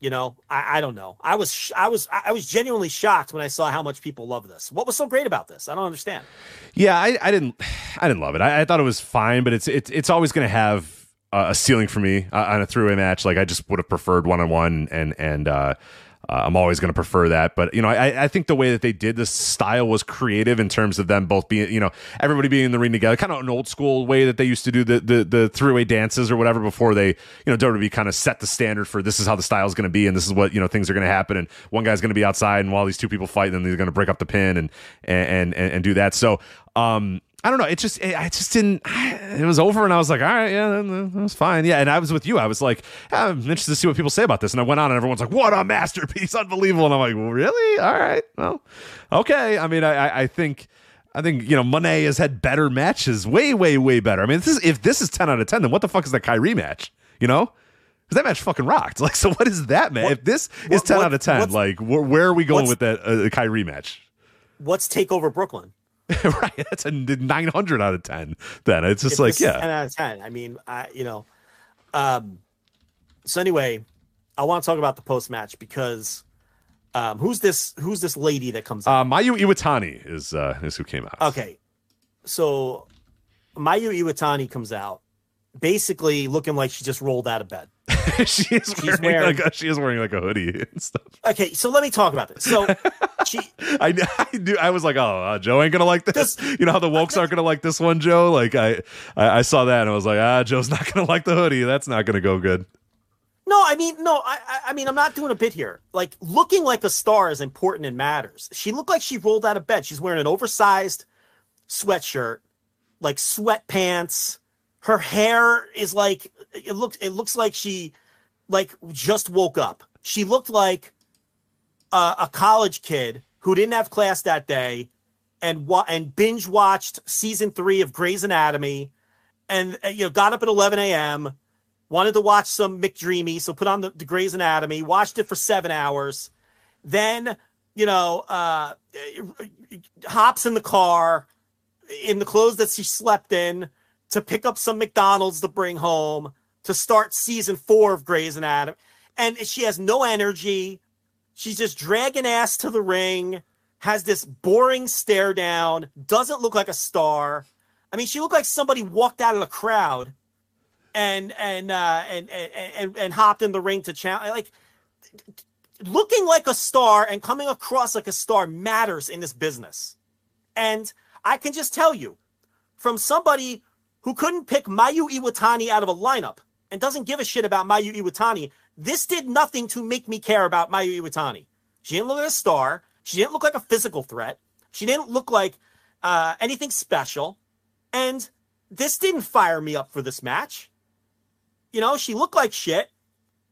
You know, I, I don't know. I was I was I was genuinely shocked when I saw how much people love this. What was so great about this? I don't understand. Yeah, I, I didn't I didn't love it. I, I thought it was fine, but it's it's it's always going to have a ceiling for me uh, on a three way match. Like I just would have preferred one on one and and uh, uh, I'm always going to prefer that. But, you know, I, I think the way that they did this style was creative in terms of them both being, you know, everybody being in the ring together, kind of an old school way that they used to do the, the, the three way dances or whatever before they, you know, WWE kind of set the standard for this is how the style is going to be and this is what, you know, things are going to happen. And one guy's going to be outside and while these two people fight, then they're going to break up the pin and, and, and, and do that. So, um, I don't know. It just, it, I just didn't. It was over, and I was like, all right, yeah, that was fine. Yeah, and I was with you. I was like, yeah, I'm interested to see what people say about this. And I went on, and everyone's like, what a masterpiece, unbelievable. And I'm like, well, really? All right, well, okay. I mean, I, I think. I think you know Monet has had better matches, way, way, way better. I mean, this is, if this is ten out of ten, then what the fuck is that Kairi match? You know, because that match fucking rocked. Like, so what is that man? if this is ten what, out of ten, like, wh- where are we going with that uh, Kairi match? What's Takeover Brooklyn? right. That's a 900 out of 10. Then it's just if like, yeah. 10 out of 10. I mean, I, you know, um, so anyway, I want to talk about the post match because um, who's this? Who's this lady that comes? Uh, Mayu Iwatani is uh, is who came out. Okay, so Mayu Iwatani comes out, basically looking like she just rolled out of bed. she is wearing, wearing, like a, she is wearing like a hoodie and stuff. Okay, so let me talk about this. So she, I, I do. I was like, oh, uh, Joe ain't gonna like this. You know how the wokes aren't gonna like this one, Joe. Like I, I, I saw that and I was like, ah, Joe's not gonna like the hoodie. That's not gonna go good. No, I mean, no, I, I mean, I'm not doing a bit here. Like, looking like a star is important and matters. She looked like she rolled out of bed. She's wearing an oversized sweatshirt, like sweatpants. Her hair is like it looks. It looks like she, like, just woke up. She looked like a, a college kid who didn't have class that day, and wa- and binge watched season three of Grey's Anatomy, and you know got up at 11 a.m wanted to watch some McDreamy, so put on the, the Grey's Anatomy, watched it for seven hours, then you know uh, hops in the car in the clothes that she slept in to pick up some McDonald's to bring home to start season four of Grey's Anatomy, and she has no energy. She's just dragging ass to the ring, has this boring stare down, doesn't look like a star. I mean, she looked like somebody walked out of the crowd and and uh, and, and and hopped in the ring to challenge. Like looking like a star and coming across like a star matters in this business. And I can just tell you, from somebody who couldn't pick Mayu Iwatani out of a lineup and doesn't give a shit about Mayu Iwatani, this did nothing to make me care about Mayu Iwatani. She didn't look like a star. She didn't look like a physical threat. She didn't look like uh, anything special. And this didn't fire me up for this match. You know, she looked like shit.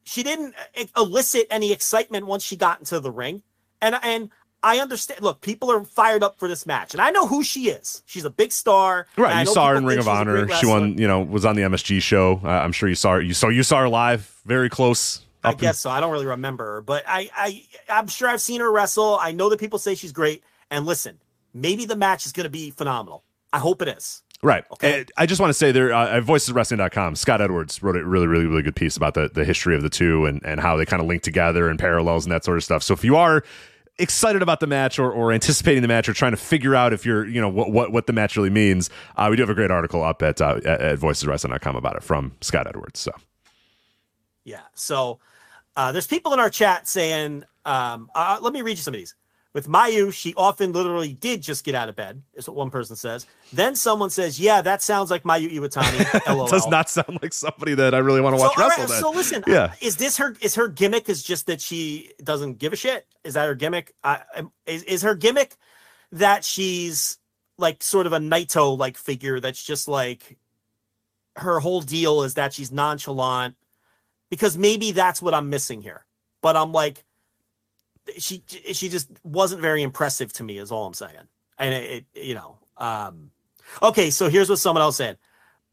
She didn't uh, elicit any excitement once she got into the ring. And and I understand. Look, people are fired up for this match, and I know who she is. She's a big star. Right, you saw her in Ring of Honor. She won. You know, was on the MSG show. Uh, I'm sure you saw her. You saw you saw her live, very close. I guess so. I don't really remember her, but I I I'm sure I've seen her wrestle. I know that people say she's great. And listen, maybe the match is going to be phenomenal. I hope it is. Right. Okay. I just want to say there, uh, at voiceswrestling.com, Scott Edwards wrote a really, really, really good piece about the, the history of the two and, and how they kind of link together and parallels and that sort of stuff. So if you are excited about the match or, or anticipating the match or trying to figure out if you're, you know, what, what, what the match really means, uh, we do have a great article up at, uh, at, voiceswrestling.com about it from Scott Edwards. So, yeah. So uh, there's people in our chat saying, um, uh, let me read you some of these. With Mayu, she often literally did just get out of bed, is what one person says. Then someone says, Yeah, that sounds like Mayu Iwatani. Does not sound like somebody that I really want to watch so, wrestle. Right, so listen, yeah. is this her is her gimmick is just that she doesn't give a shit? Is that her gimmick? Uh, is, is her gimmick that she's like sort of a Naito like figure that's just like her whole deal is that she's nonchalant? Because maybe that's what I'm missing here. But I'm like, she she just wasn't very impressive to me is all i'm saying and it, it you know um okay so here's what someone else said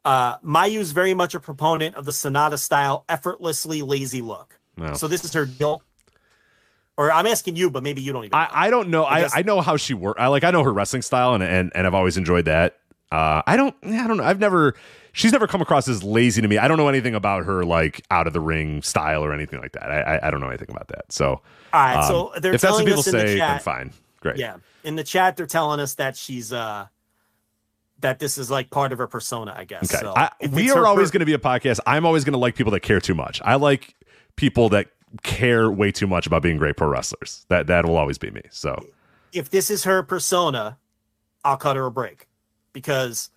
uh mayu's very much a proponent of the Sanada style effortlessly lazy look no. so this is her deal or I'm asking you, but maybe you don't even. I, I don't know. I, I, I, know how she works. I like I know her wrestling style, and and, and I've always enjoyed that. Uh, I don't. I don't know. I've never she's never come across as lazy to me. I don't know anything about her like out of the ring style or anything like that. I I, I don't know anything about that. So all right, um, so they're if that's what people say, the then fine, great. Yeah, in the chat they're telling us that she's uh that this is like part of her persona, I guess. Okay. So I, we are always per- going to be a podcast. I'm always going to like people that care too much. I like people that care way too much about being great pro wrestlers. That that will always be me. So if this is her persona, I'll cut her a break because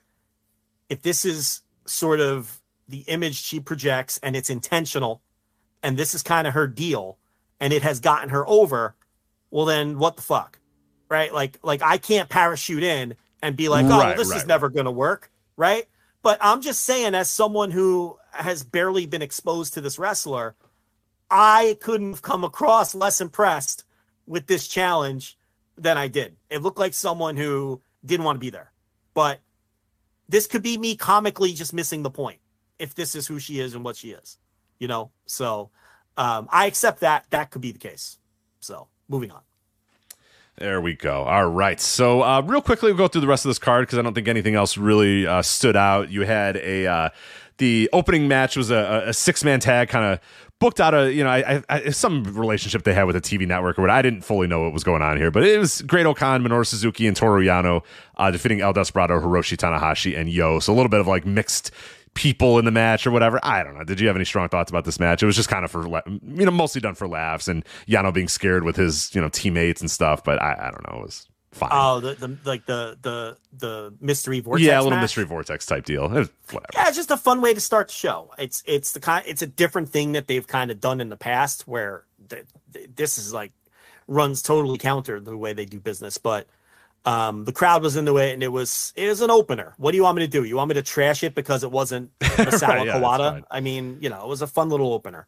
if this is sort of the image she projects and it's intentional and this is kind of her deal and it has gotten her over well then what the fuck right? Like like i can't parachute in and be like oh right, this right, is never going to work right? But i'm just saying as someone who has barely been exposed to this wrestler i couldn't have come across less impressed with this challenge than i did. It looked like someone who didn't want to be there but this could be me comically just missing the point if this is who she is and what she is, you know? So um, I accept that that could be the case. So moving on. There we go. All right. So, uh, real quickly, we'll go through the rest of this card because I don't think anything else really uh, stood out. You had a uh, the opening match was a, a six man tag, kind of booked out a you know I, I, some relationship they had with a TV network or what. I didn't fully know what was going on here, but it was Great-O-Khan, Minoru Suzuki, and Toru Yano uh, defeating El Desperado, Hiroshi Tanahashi, and Yo. So a little bit of like mixed people in the match or whatever. I don't know. Did you have any strong thoughts about this match? It was just kind of for you know mostly done for laughs and Yano being scared with his you know teammates and stuff. But I, I don't know. It was fine. Oh, the, the like the the the mystery vortex. Yeah, a little match? mystery vortex type deal. Was, yeah, it's just a fun way to start the show. It's it's the kind it's a different thing that they've kind of done in the past where the, this is like runs totally counter the way they do business, but um, the crowd was in the way, and it was it was an opener. What do you want me to do? You want me to trash it because it wasn't Misawa right, yeah, Kawada? I mean, you know, it was a fun little opener.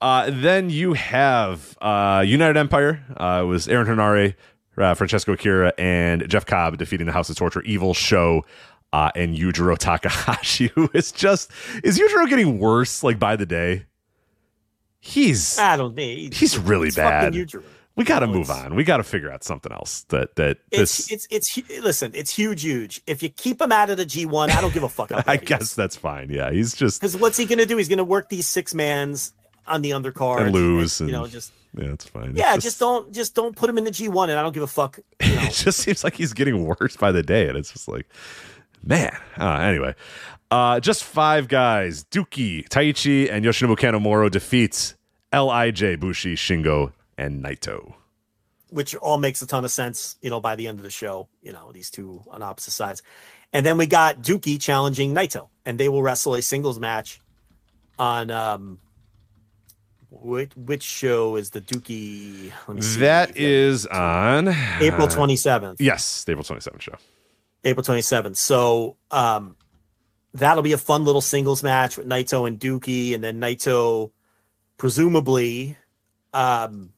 Uh, then you have uh, United Empire. Uh, it was Aaron Henare, uh, Francesco Akira, and Jeff Cobb defeating the House of Torture, Evil Sho, uh, and Yujiro Takahashi, who is just is Yujiro getting worse like by the day. He's I don't think he's really bad we got to move on. We got to figure out something else that that this. It's, it's it's listen. It's huge, huge. If you keep him out of the G one, I don't give a fuck. I guess that's fine. Yeah, he's just because what's he gonna do? He's gonna work these six mans on the undercard and lose. And, you know, just yeah, it's fine. Yeah, just, just, don't just don't put him in the G one, and I don't give a fuck. You know. it just seems like he's getting worse by the day, and it's just like, man. Uh, anyway, uh, just five guys: Douki, Taichi, and Yoshinobu Kanemaru defeats LIJ Bushi, Shingo, and Naito. Which all makes a ton of sense, you know, by the end of the show, you know, these two on opposite sides. And then we got Douki challenging Naito, and they will wrestle a singles match on um which which show is the Douki? That is on April twenty seventh. Yes, April twenty seventh show. April twenty seventh. So um that'll be a fun little singles match with Naito and Douki, and then Naito presumably um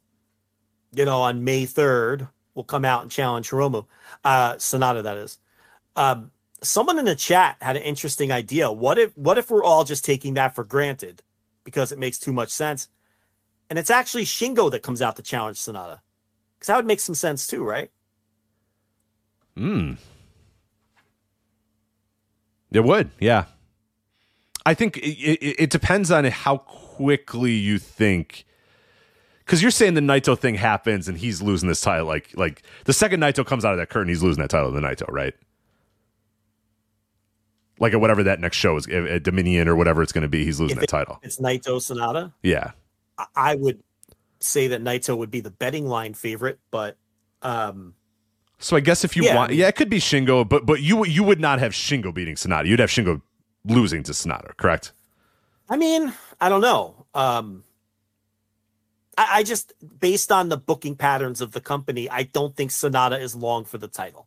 you know, on May 3rd will come out and challenge Hiromu, uh, Sanada, that is. Um, someone in the chat had an interesting idea. What if, what if we're all just taking that for granted because it makes too much sense? And it's actually Shingo that comes out to challenge Sanada. Because that would make some sense too, right? Hmm. It would, yeah. I think it, it, it depends on how quickly you think because you're saying the Naito thing happens and he's losing this title. Like, like the second Naito comes out of that curtain, he's losing that title to the Naito, right? Like at whatever that next show is, at Dominion or whatever it's going to be, he's losing if that it, title. It's Naito Sanada. Yeah, I would say that Naito would be the betting line favorite, but um, so I guess if you yeah, want, yeah, it could be Shingo, but but you you would not have Shingo beating Sanada. You'd have Shingo losing to Sanada, correct? I mean, I don't know. Um, I, I just, based on the booking patterns of the company, I don't think Sanada is long for the title.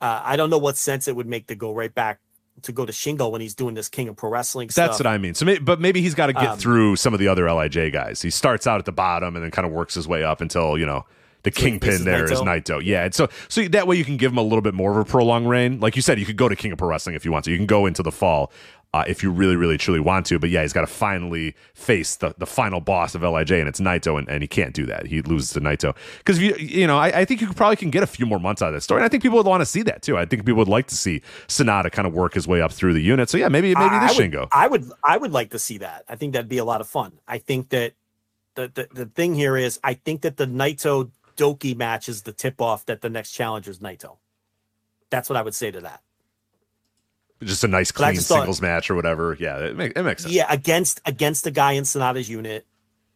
Uh, I don't know what sense it would make to go right back to go to Shingo when he's doing this King of Pro Wrestling That's stuff. what I mean. So, maybe, but maybe he's got to get um, through some of the other LIJ guys. He starts out at the bottom and then kind of works his way up until you know the so kingpin there Naito? is Naito. Yeah, and so so that way you can give him a little bit more of a prolonged reign. Like you said, you could go to King of Pro Wrestling if you want to. You can go into the fall uh, if you really, really, truly want to. But yeah, he's got to finally face the, the final boss of LIJ, and it's Naito, and, and he can't do that. He loses to Naito because you you know I, I, think you probably can get a few more months out of this story, and I think people would want to see that too. I think people would like to see Sanada kind of work his way up through the unit. So yeah, maybe maybe this would, Shingo. I would I would like to see that. I think that'd be a lot of fun. I think that the the, the thing here is I think that the Naito Douki match is the tip off that the next challenger is Naito. That's what I would say to that just a nice clean singles thought, match or whatever. Yeah, it, make, it makes sense. Yeah, against against the guy in Sanada's unit,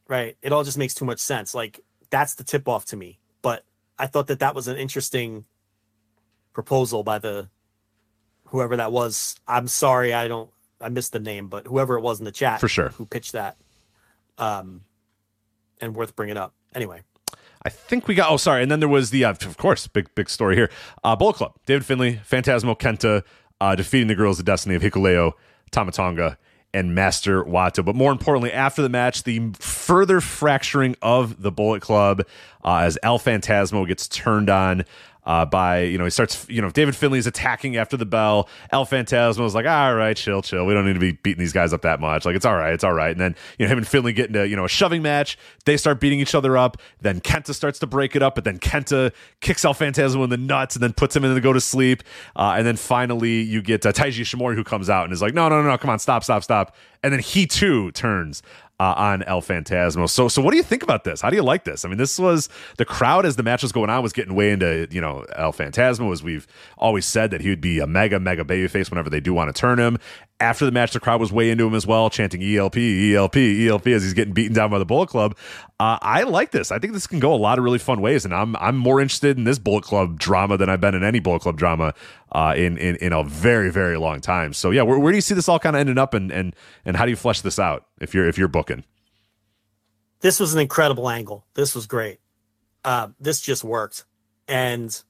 right? It all just makes too much sense. Like that's the tip off to me. But I thought that that was an interesting proposal by the whoever that was. I'm sorry, I don't I missed the name, but whoever it was in the chat for sure who pitched that, um, and worth bringing up. Anyway. I think we got. Oh, sorry. And then there was the, uh, of course, big big story here. Uh, Bullet Club, David Finlay, Phantasmo Kenta, uh, defeating the Guerrillas of Destiny of Hikuleo, Tama Tonga, and Master Wato. But more importantly, after the match, the further fracturing of the Bullet Club uh, as El Phantasmo gets turned on uh, by you know he starts you know David Finlay's attacking after the bell. El Phantasmo was like, all right, chill, chill. We don't need to be beating these guys up that much. Like it's all right, it's all right. And then you know him and Finlay get into you know a shoving match. They start beating each other up. Then Kenta starts to break it up, but then Kenta kicks El Phantasmo in the nuts and then puts him in to go to sleep. Uh, and then finally you get uh, Taiji Ishimori who comes out and is like, no, no, no, no, come on, stop, stop, stop. And then he too turns uh, on El Phantasmo. So, so what do you think about this? How do you like this? I mean, this was the crowd as the match was going on was getting way into you know El Phantasmo, as we've always said that he would be a mega mega babyface whenever they do want to turn him. After the match, the crowd was way into him as well, chanting ELP, ELP, ELP as he's getting beaten down by the Bullet Club. Uh, I like this. I think this can go a lot of really fun ways, and I'm I'm more interested in this Bullet Club drama than I've been in any Bullet Club drama uh, in, in in a very very long time. So yeah, where, where do you see this all kind of ending up, and and and how do you flesh this out if you're if you're booking? This was an incredible angle. This was great. Uh, this just worked, and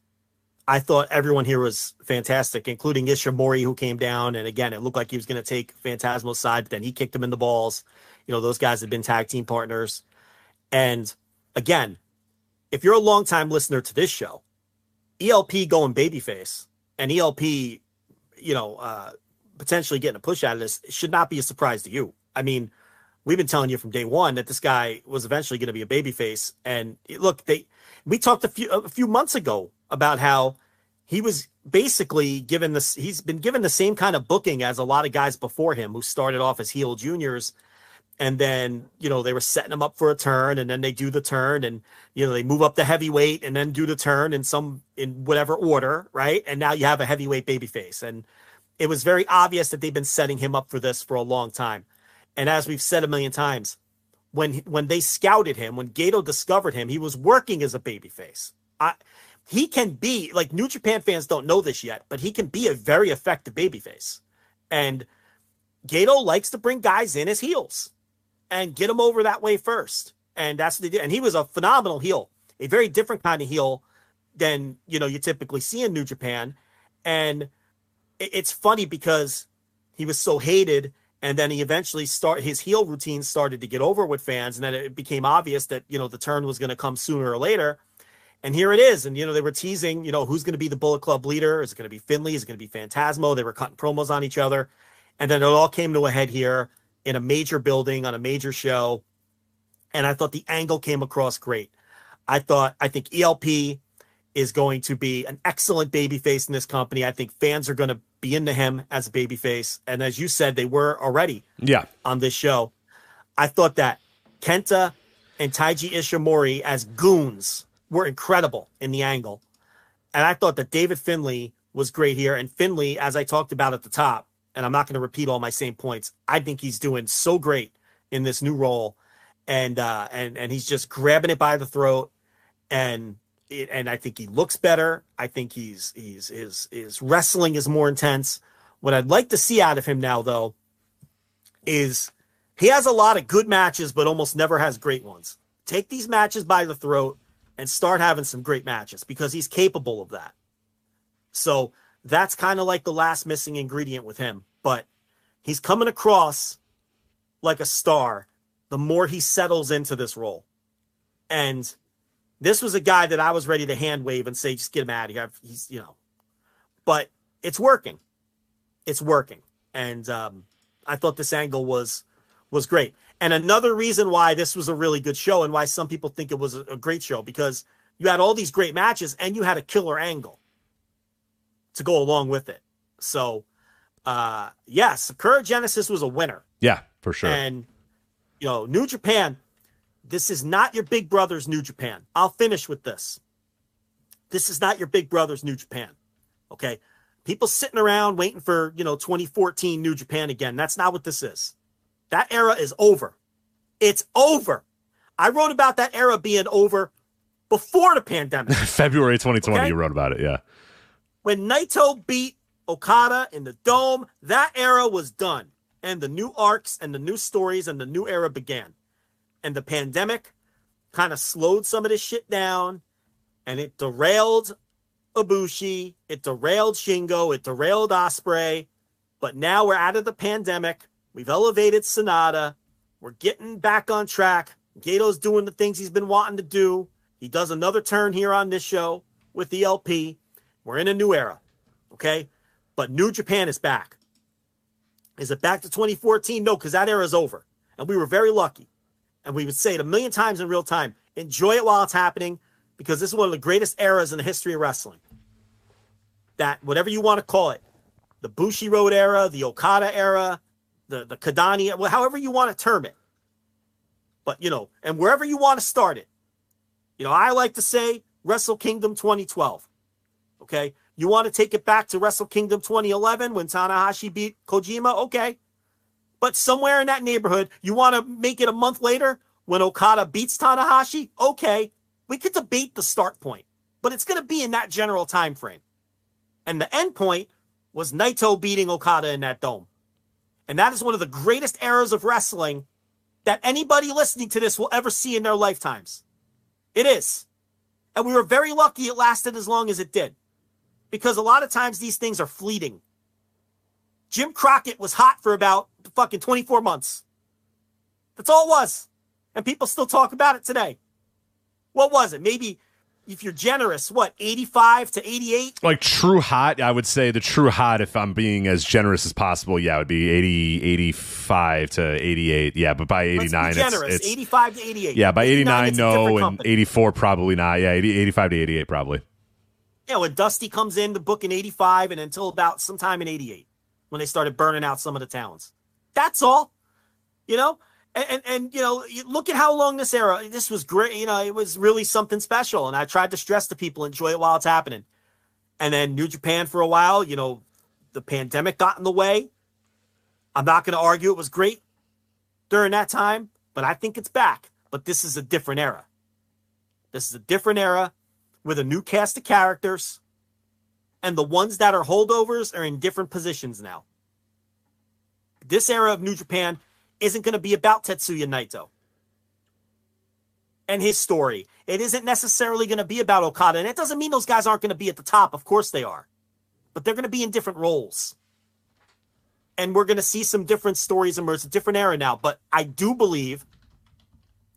I thought everyone here was fantastic, including Ishimori, who came down. And again, it looked like he was going to take Phantasmo's side, but then he kicked him in the balls. You know, those guys had been tag team partners. And again, if you're a longtime listener to this show, ELP going babyface and ELP, you know, uh, potentially getting a push out of this should not be a surprise to you. I mean, we've been telling you from day one that this guy was eventually going to be a babyface. And look, they we talked a few a few months ago about how he was basically given this he's been given the same kind of booking as a lot of guys before him who started off as heel juniors and then you know they were setting him up for a turn and then they do the turn and you know they move up the heavyweight and then do the turn in some in whatever order right? And now you have a heavyweight baby face and it was very obvious that they've been setting him up for this for a long time. And as we've said a million times when when they scouted him when Gedo discovered him he was working as a baby face I he can be like New Japan fans don't know this yet, but he can be a very effective babyface. And Gedo likes to bring guys in as heels and get him over that way first. And that's what they did. and he was a phenomenal heel, a very different kind of heel than you know you typically see in New Japan. And it's funny because he was so hated and then he eventually start his heel routine started to get over with fans and then it became obvious that you know the turn was going to come sooner or later and here it is. And, you know, they were teasing, you know, who's going to be the Bullet Club leader? Is it going to be Finlay? Is it going to be Phantasmo? They were cutting promos on each other. And then it all came to a head here in a major building on a major show. And I thought the angle came across great. I thought, I think ELP is going to be an excellent babyface in this company. I think fans are going to be into him as a babyface. And as you said, they were already yeah. on this show. I thought that Kenta and Taiji Ishimori as goons were incredible in the angle. And I thought that David Finlay was great here. And Finlay, as I talked about at the top, and I'm not going to repeat all my same points, I think he's doing so great in this new role. And uh and and he's just grabbing it by the throat and it, and I think he looks better. I think he's he's his his wrestling is more intense. What I'd like to see out of him now though is he has a lot of good matches but almost never has great ones. Take these matches by the throat and start having some great matches because he's capable of that. So that's kind of like the last missing ingredient with him. But he's coming across like a star the more he settles into this role. And this was a guy that I was ready to hand wave and say, just get him out of here. He's, you know, but it's working. It's working. And um, I thought this angle was was great. And another reason why this was a really good show and why some people think it was a, great show because you had all these great matches and you had a killer angle to go along with it. So, uh, yes, Sakura Genesis was a winner. Yeah, for sure. And, you know, New Japan, this is not your big brother's New Japan. I'll finish with this. This is not your big brother's New Japan. Okay. People sitting around waiting for, you know, 2014 New Japan again. That's not what this is. That era is over. It's over. I wrote about that era being over before the pandemic. February 2020, okay? you wrote about it. Yeah. When Naito beat Okada in the dome, that era was done. And the new arcs and the new stories and the new era began. And the pandemic kind of slowed some of this shit down and it derailed Ibushi, it derailed Shingo, it derailed Ospreay. But now we're out of the pandemic. We've elevated Sanada. We're getting back on track. Gedo's doing the things he's been wanting to do. He does another turn here on this show. with the LP. We're in a new era. Okay. But New Japan is back. Is it back to 2014? No, because that era is over. And we were very lucky. And we would say it a million times in real time. Enjoy it while it's happening because this is one of the greatest eras in the history of wrestling. That, whatever you want to call it, the Bushiroad era, the Okada era, the, the Kidani, well, however you want to term it. But, you know, and wherever you want to start it. You know, I like to say Wrestle Kingdom 2012. Okay. You want to take it back to Wrestle Kingdom 2011 when Tanahashi beat Kojima? Okay. But somewhere in that neighborhood, you want to make it a month later when Okada beats Tanahashi? Okay. We could debate the start point, but it's going to be in that general time frame. And the end point was Naito beating Okada in that dome. And that is one of the greatest eras of wrestling that anybody listening to this will ever see in their lifetimes. It is. And we were very lucky it lasted as long as it did because a lot of times these things are fleeting. Jim Crockett was hot for about fucking 24 months. That's all it was. And people still talk about it today. What was it? Maybe if you're generous, what, 85 to 88? Like true hot, I would say the true hot, if I'm being as generous as possible, yeah, it would be 80, 85 to 88. Yeah, but by 89, generous. It's, it's 85 to 88. Yeah, by 89, no, and 84, probably not. Yeah, 80, 85 to 88, probably know, when Dusty comes in the book in 85 and until about sometime in 88 when they started burning out some of the towns. That's all, you know? And, and, and, you know, look at how long this era, this was great. You know, it was really something special. And I tried to stress to people, enjoy it while it's happening. And then New Japan for a while, you know, the pandemic got in the way. I'm not going to argue it was great during that time, but I think it's back. But this is a different era. This is a different era with a new cast of characters, and the ones that are holdovers are in different positions now. This era of New Japan isn't going to be about Tetsuya Naito and his story. It isn't necessarily going to be about Okada. And it doesn't mean those guys aren't going to be at the top. Of course they are. But they're going to be in different roles. And we're going to see some different stories emerge, a different era now. But I do believe,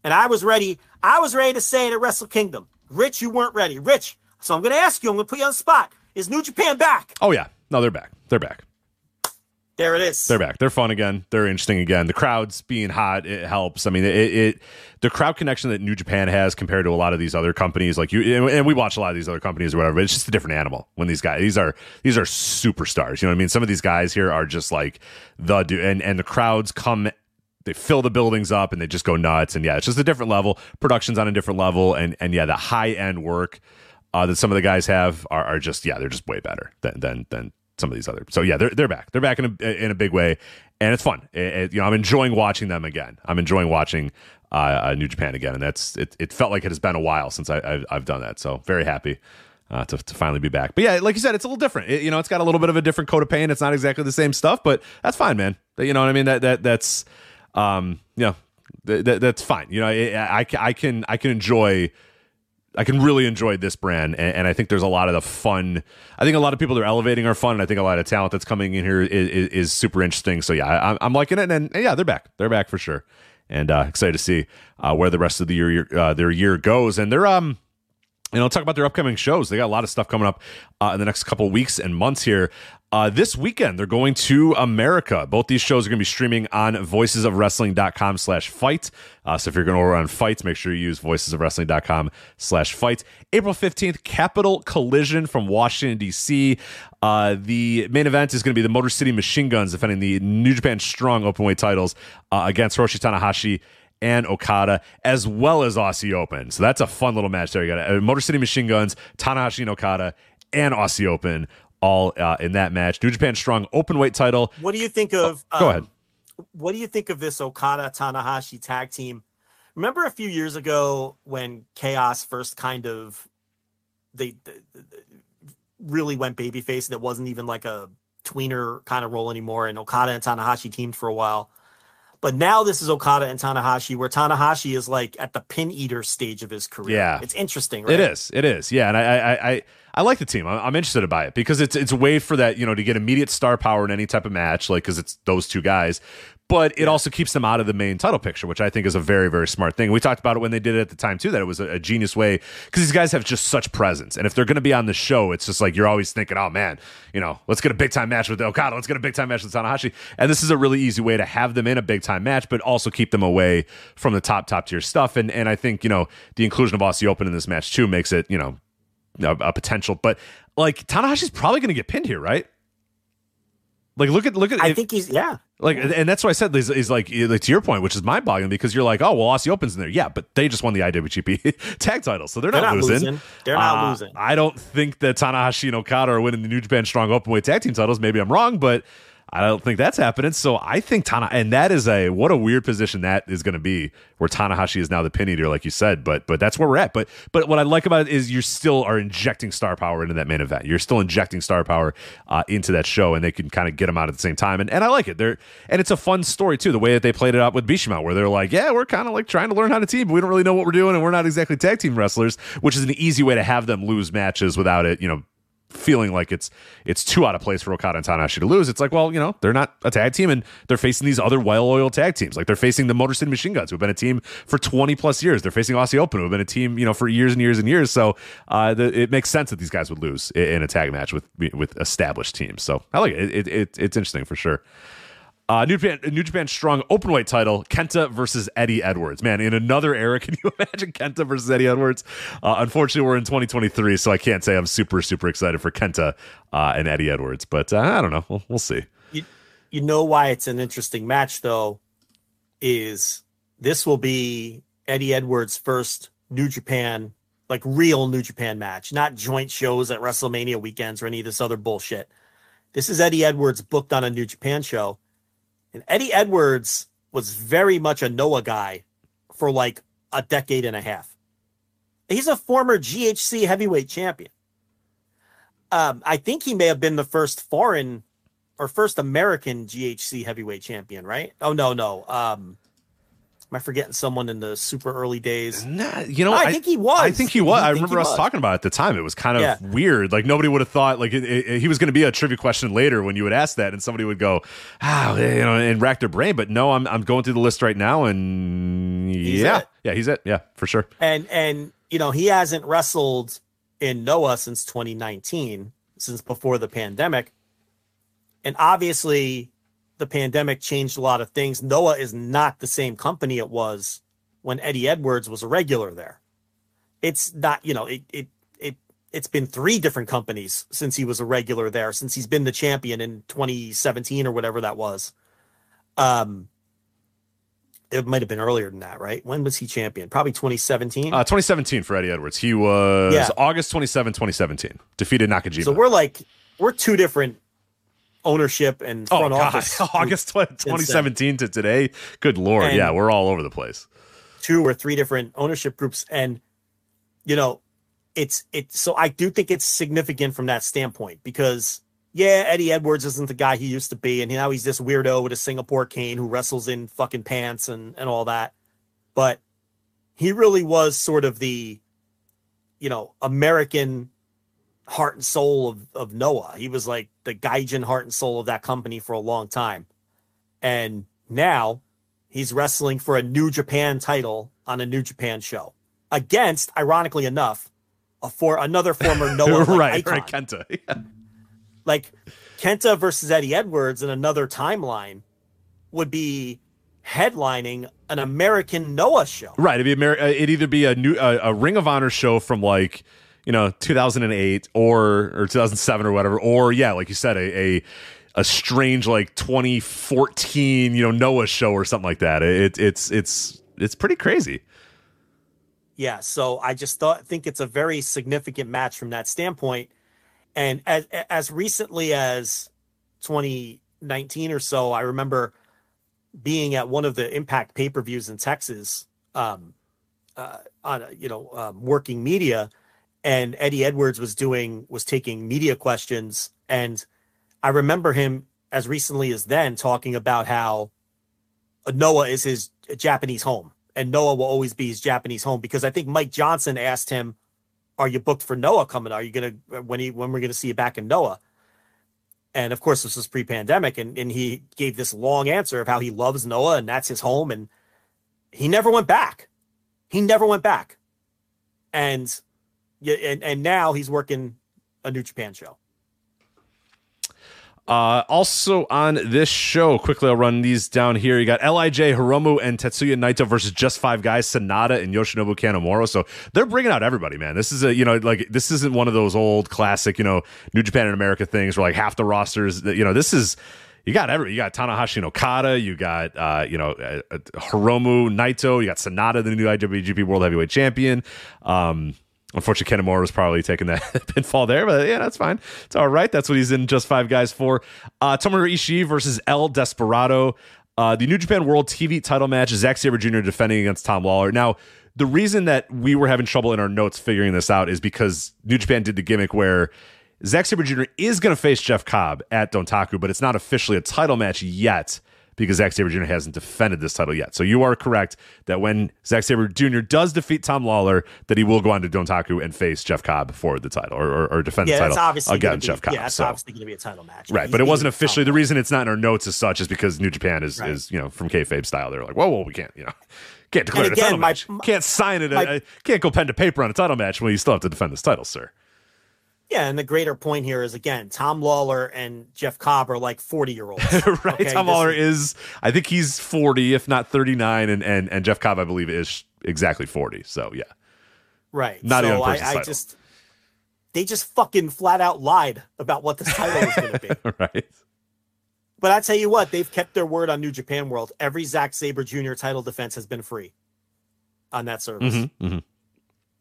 and I was ready, I was ready to say it at Wrestle Kingdom. Rich, you weren't ready. Rich, so I'm going to ask you, I'm going to put you on the spot. Is New Japan back? Oh, yeah. No, they're back. They're back. There it is. They're back. They're fun again. They're interesting again. The crowds being hot, it helps. I mean, it, it the crowd connection that New Japan has compared to a lot of these other companies, like you, and we watch a lot of these other companies or whatever. But it's just a different animal when these guys. These are these are superstars. You know what I mean? Some of these guys here are just like the dude, and and the crowds come they fill the buildings up and they just go nuts. And yeah, it's just a different level. Production's on a different level, and and yeah, the high end work uh, that some of the guys have are, are just yeah, they're just way better than than than some of these other. So yeah, they're they're back. They're back in a in a big way, and it's fun. It, it, you know, I'm enjoying watching them again. I'm enjoying watching uh, uh, New Japan again, and that's it. It felt like it has been a while since I, I have done that. So very happy. Uh, to, to finally be back. But yeah, like you said, it's a little different. It, you know, it's got a little bit of a different coat of paint. It's not exactly the same stuff, but that's fine, man. You know what I mean? That that that's um, yeah, th- th- that's fine. You know, I, I, I can I can enjoy. I can really enjoy this brand, and, and, I think there's a lot of the fun. I think a lot of people that are elevating are fun, and I think a lot of talent that's coming in here is, is, is super interesting. So yeah, I, am liking it, and, and, yeah, they're back. They're back for sure, and uh, excited to see uh, where the rest of the year uh, their year goes. And they're um, you know, talk about their upcoming shows. They got a lot of stuff coming up uh, in the next couple weeks and months here. Uh, this weekend, they're going to America. Both these shows are going to be streaming on voicesofwrestling.com slash fight. Uh, so if you're going to order on fights, make sure you use voicesofwrestling.com slash fight. April 15th, Capitol Collision from Washington, D.C. Uh, the main event is going to be the Motor City Machine Guns defending the New Japan Strong Openweight titles uh, against Hiroshi Tanahashi and Okada, as well as Aussie Open. So that's a fun little match there. You got uh, Motor City Machine Guns, Tanahashi and Okada, and Aussie Open all uh, in that match. New Japan Strong open weight title. What do you think of? Oh, go um, ahead. What do you think of this Okada Tanahashi tag team? Remember a few years ago when Chaos first kind of they, they, they really went babyface and it wasn't even like a tweener kind of role anymore, and Okada and Tanahashi teamed for a while. But now this is Okada and Tanahashi, where Tanahashi is like at the pin eater stage of his career. Yeah, it's interesting. Right? It is. It is. Yeah, and I, I, I, I like the team. I'm, I'm interested about it because it's it's a way for that you know to get immediate star power in any type of match, like because it's those two guys. but it yeah. also keeps them out of the main title picture, which I think is a very, very smart thing. We talked about it when they did it at the time too, that it was a, a genius way because these guys have just such presence, and if they're going to be on the show, it's just like you're always thinking, oh man, you know, let's get a big time match with Okada, let's get a big time match with Tanahashi, and this is a really easy way to have them in a big time match, but also keep them away from the top top tier stuff. And and I think you know the inclusion of Aussie Open in this match too makes it you know a, a potential, but like Tanahashi's probably going to get pinned here, right? Like look at look at. I if, think he's yeah. Like and that's why I said is, is like to your point, which is mind boggling because you're like, oh well, Aussie Opens in there, yeah, but they just won the IWGP tag title, so they're, they're not, not, losing. losing. They're not uh, losing. I don't think that Tanahashi and Okada are winning the New Japan Strong Openweight Tag Team titles. Maybe I'm wrong, but I don't think that's happening. So I think Tana, and that is a what a weird position that is going to be, where Tanahashi is now the pin eater, like you said. But but that's where we're at. But but what I like about it is you still are injecting star power into that main event. You're still injecting star power uh, into that show, and they can kind of get them out at the same time. And and I like it. They're and it's a fun story too. The way that they played it out with Bishamon, where they're like, yeah, we're kind of like trying to learn how to team, but we don't really know what we're doing, and we're not exactly tag team wrestlers, which is an easy way to have them lose matches without it, you know feeling like it's it's too out of place for Okada and Tanahashi to lose. It's like, well, you know, they're not a tag team and they're facing these other well loyal tag teams. Like they're facing the Motor City Machine Guns, who've been a team for 20 plus years. They're facing Aussie Open, who've been a team, you know, for years and years and years. So uh, the, it makes sense that these guys would lose in a tag match with with established teams. So I like it. It, it it's interesting for sure. Uh, New Japan, New Japan Strong title: Kenta versus Eddie Edwards. Man, in another era, can you imagine Kenta versus Eddie Edwards? Uh, unfortunately, we're in 2023, so I can't say I'm super super excited for Kenta uh, and Eddie Edwards. But uh, I don't know. We'll, we'll see. You, you know why it's an interesting match, though, is this will be Eddie Edwards' first New Japan, like real New Japan match, not joint shows at WrestleMania weekends or any of this other bullshit. This is Eddie Edwards booked on a New Japan show and Eddie Edwards was very much a Noah guy for like a decade and a half. He's a former GHC heavyweight champion. Um, I think he may have been the first foreign or first American GHC heavyweight champion, right? Oh no, no. Um, Am I forgetting someone in the super early days? Nah, you know, no, I, I, think he was. I think he was. I, I remember us was. talking about it at the time. It was kind of yeah. weird. Like nobody would have thought like it, it, he was going to be a trivia question later when you would ask that, and somebody would go, "Ah, oh, you know," and rack their brain. But no, I'm I'm going through the list right now, and he's yeah, it. yeah, he's it. Yeah, for sure. And and you know he hasn't wrestled in Noah since 2019, since before the pandemic, and obviously the pandemic changed a lot of things. Noah is not the same company it was when Eddie Edwards was a regular there. It's not, you know, it it it it's been three different companies since he was a regular there, since he's been the champion in 2017 or whatever that was. Um it might have been earlier than that, right? When was he champion? Probably 2017. Uh, 2017 for Eddie Edwards. He was yeah. August 27, 2017. Defeated Nakajima. So we're like we're two different ownership and oh, front oh, office. August 2017 to today. Good lord, and yeah, we're all over the place. Two or three different ownership groups, and you know, it's it so I do think it's significant from that standpoint because yeah, Eddie Edwards isn't the guy he used to be, and now he's this weirdo with a Singapore cane who wrestles in fucking pants and and all that, but he really was sort of the you know American heart and soul of, of Noah. He was like the Gaijin heart and soul of that company for a long time. And now he's wrestling for a New Japan title on a New Japan show against, ironically enough, a for another former Noah right, icon. right, Kenta. Yeah. Like Kenta versus Eddie Edwards in another timeline would be headlining an American Noah show. Right, it'd be Amer- uh, it'd either be a new a, a Ring of Honor show from like you know 2008 or or 2007 or whatever or yeah like you said a, a a strange like 2014 you know Noah show or something like that. It, it's it's it's pretty crazy. Yeah so I just thought think it's a very significant match from that standpoint. And as as recently as 2019 or so I remember being at one of the impact pay-per-views in Texas um uh, on you know um, working media and Eddie Edwards was doing was taking media questions and I remember him as recently as then talking about how Noah is his Japanese home and Noah will always be his Japanese home because I think Mike Johnson asked him are you booked for Noah coming are you going to when he when we're going to see you back in Noah And of course, this was pre-pandemic, and, and he gave this long answer of how he loves Noah and that's his home, and he never went back. He never went back. And yeah, and, and now he's working a New Japan show. Uh, also on this show, quickly I'll run these down here. You got LIJ Hiromu and Tetsuya Naito versus just five guys, Sanada and Yoshinobu Kanemaru. So they're bringing out everybody, man. This is a you know like this isn't one of those old classic you know New Japan and America things where like half the rosters. You know this is you got every you got Tanahashi and Okada, you got uh, you know uh, uh, Hiromu Naito, you got Sanada, the new IWGP World Heavyweight Champion. Um, Unfortunately, Ken Kanemaru was probably taking that pinfall there, but yeah, that's fine. It's all right. That's what he's in just five guys for. Uh, Tomohiro Ishii versus El Desperado. Uh, the New Japan World TV title match Zack Sabre Jr. defending against Tom Lawlor. Now, the reason that we were having trouble in our notes figuring this out is because New Japan did the gimmick where Zack Sabre Jr. is going to face Jeff Cobb at Dontaku, but it's not officially a title match yet because Zack Sabre Jr. hasn't defended this title yet. So you are correct that when Zack Sabre Jr. does defeat Tom Lawlor, that he will go on to Dontaku and face Jeff Cobb for the title or, or, or defend yeah, the title against be, Jeff Cobb. Yeah, it's so. obviously going to be a title match. Right, but it wasn't officially. The reason it's not in our notes as such is because New Japan is, right. is you know, from kayfabe style. They're like, whoa, whoa, we can't, you know. Can't declare again, a title my, match. can't sign it. My, uh, can't go pen to paper on a title match when you still have to defend this title, sir. Yeah, and the greater point here is again, Tom Lawlor and Jeff Cobb are like forty year olds. right. Okay? Tom Lawlor is, I think he's forty, if not thirty nine, and and and Jeff Cobb, I believe, is exactly forty. So yeah, right. Not so even I, I just they just fucking flat out lied about what this title is going to be. right. But I tell you what, they've kept their word on New Japan World. Every Zack Sabre Jr. title defense has been free on that service. Mm-hmm, mm-hmm.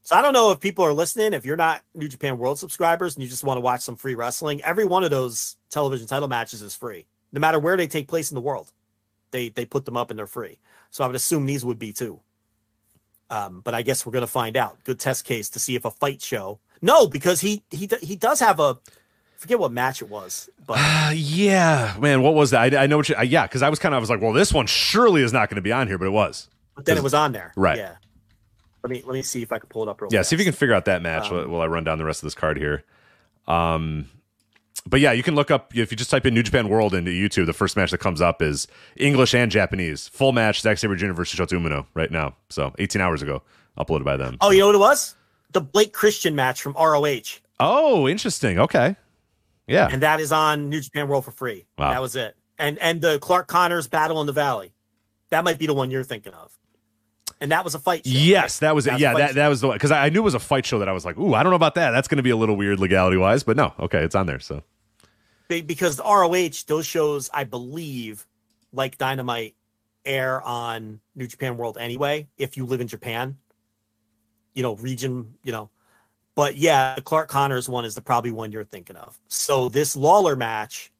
So I don't know if people are listening. If you're not New Japan World subscribers and you just want to watch some free wrestling, every one of those television title matches is free, no matter where they take place in the world. They they put them up and they're free. So I would assume these would be too. Um, but I guess we're gonna find out. Good test case to see if a fight show. No, because he he he does have a. forget what match it was, but uh, yeah, man, what was that? I, I know what you. Uh, yeah, because I was kind of I was like, well, this one surely is not going to be on here, but it was. But then it was on there, right? Yeah. Let me let me see if I can pull it up real quick. Yeah, fast. see if you can figure out that match um, while I run down the rest of this card here. Um, but yeah, you can look up if you just type in New Japan World into YouTube. The first match that comes up is English and Japanese full match. Zack Sabre Jr. versus Shota Umino right now. So 18 hours ago, uploaded by them. Oh, you know what it was? The Blake Christian match from ROH. Oh, interesting. Okay, yeah, and that is on New Japan World for free. Wow. That was it. And and the Clark Connors battle in the Valley. That might be the one you're thinking of and that was a fight. Show, yes, that was it. Yeah, that, that was the one because I, I, knew it was a fight show that I was like, ooh, I don't know about that. That's going to be a little weird legality wise, but no, okay, it's on there. So because the ROH, those shows, I believe, like Dynamite, air on New Japan World anyway. If you live in Japan, you know, region, you know. But yeah, the Clark Connors one is the probably one you're thinking of. So this Lawlor match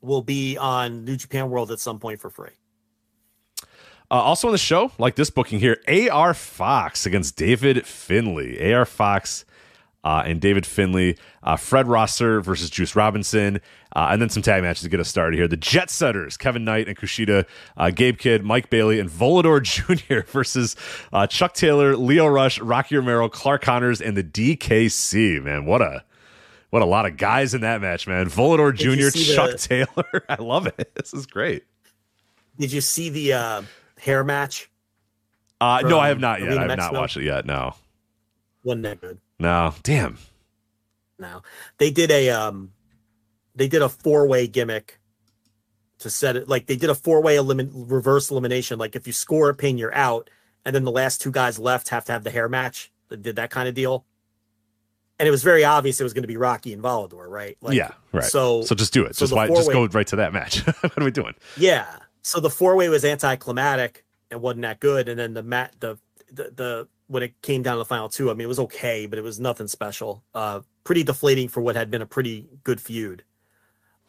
will be on New Japan World at some point for free. Uh, also on the show, like this booking here, AR Fox against David Finlay. AR Fox uh, and David Finlay, uh, Fred Rosser versus Juice Robinson, uh, and then some tag matches to get us started here. The Jet Setters, Kevin Knight and Kushida, uh, Gabe Kidd, Mike Bailey, and Volador Jr. versus uh, Chuck Taylor, Lio Rush, Rocky Romero, Clark Connors, and the DKC. Man, what a what a lot of guys in that match, man. Volador Jr., Chuck the... Taylor. I love it. This is great. Did you see the hair match? Uh, no, I have not yet. I have not watched it yet. No. Wasn't that good? No. Damn. No. They did a um they did a four-way gimmick to set it like they did a four-way elimin- reverse elimination. Like if you score a pin, you're out, and then the last two guys left have to have the hair match. They did that kind of deal. And it was very obvious it was going to be Rocky and Volador, right? Like, yeah, right. So, so just do it. So just why, just go right to that match. what are we doing? Yeah, so the four way was anticlimactic and wasn't that good. And then the mat the, the the when it came down to the final two, I mean it was okay, but it was nothing special. Uh pretty deflating for what had been a pretty good feud.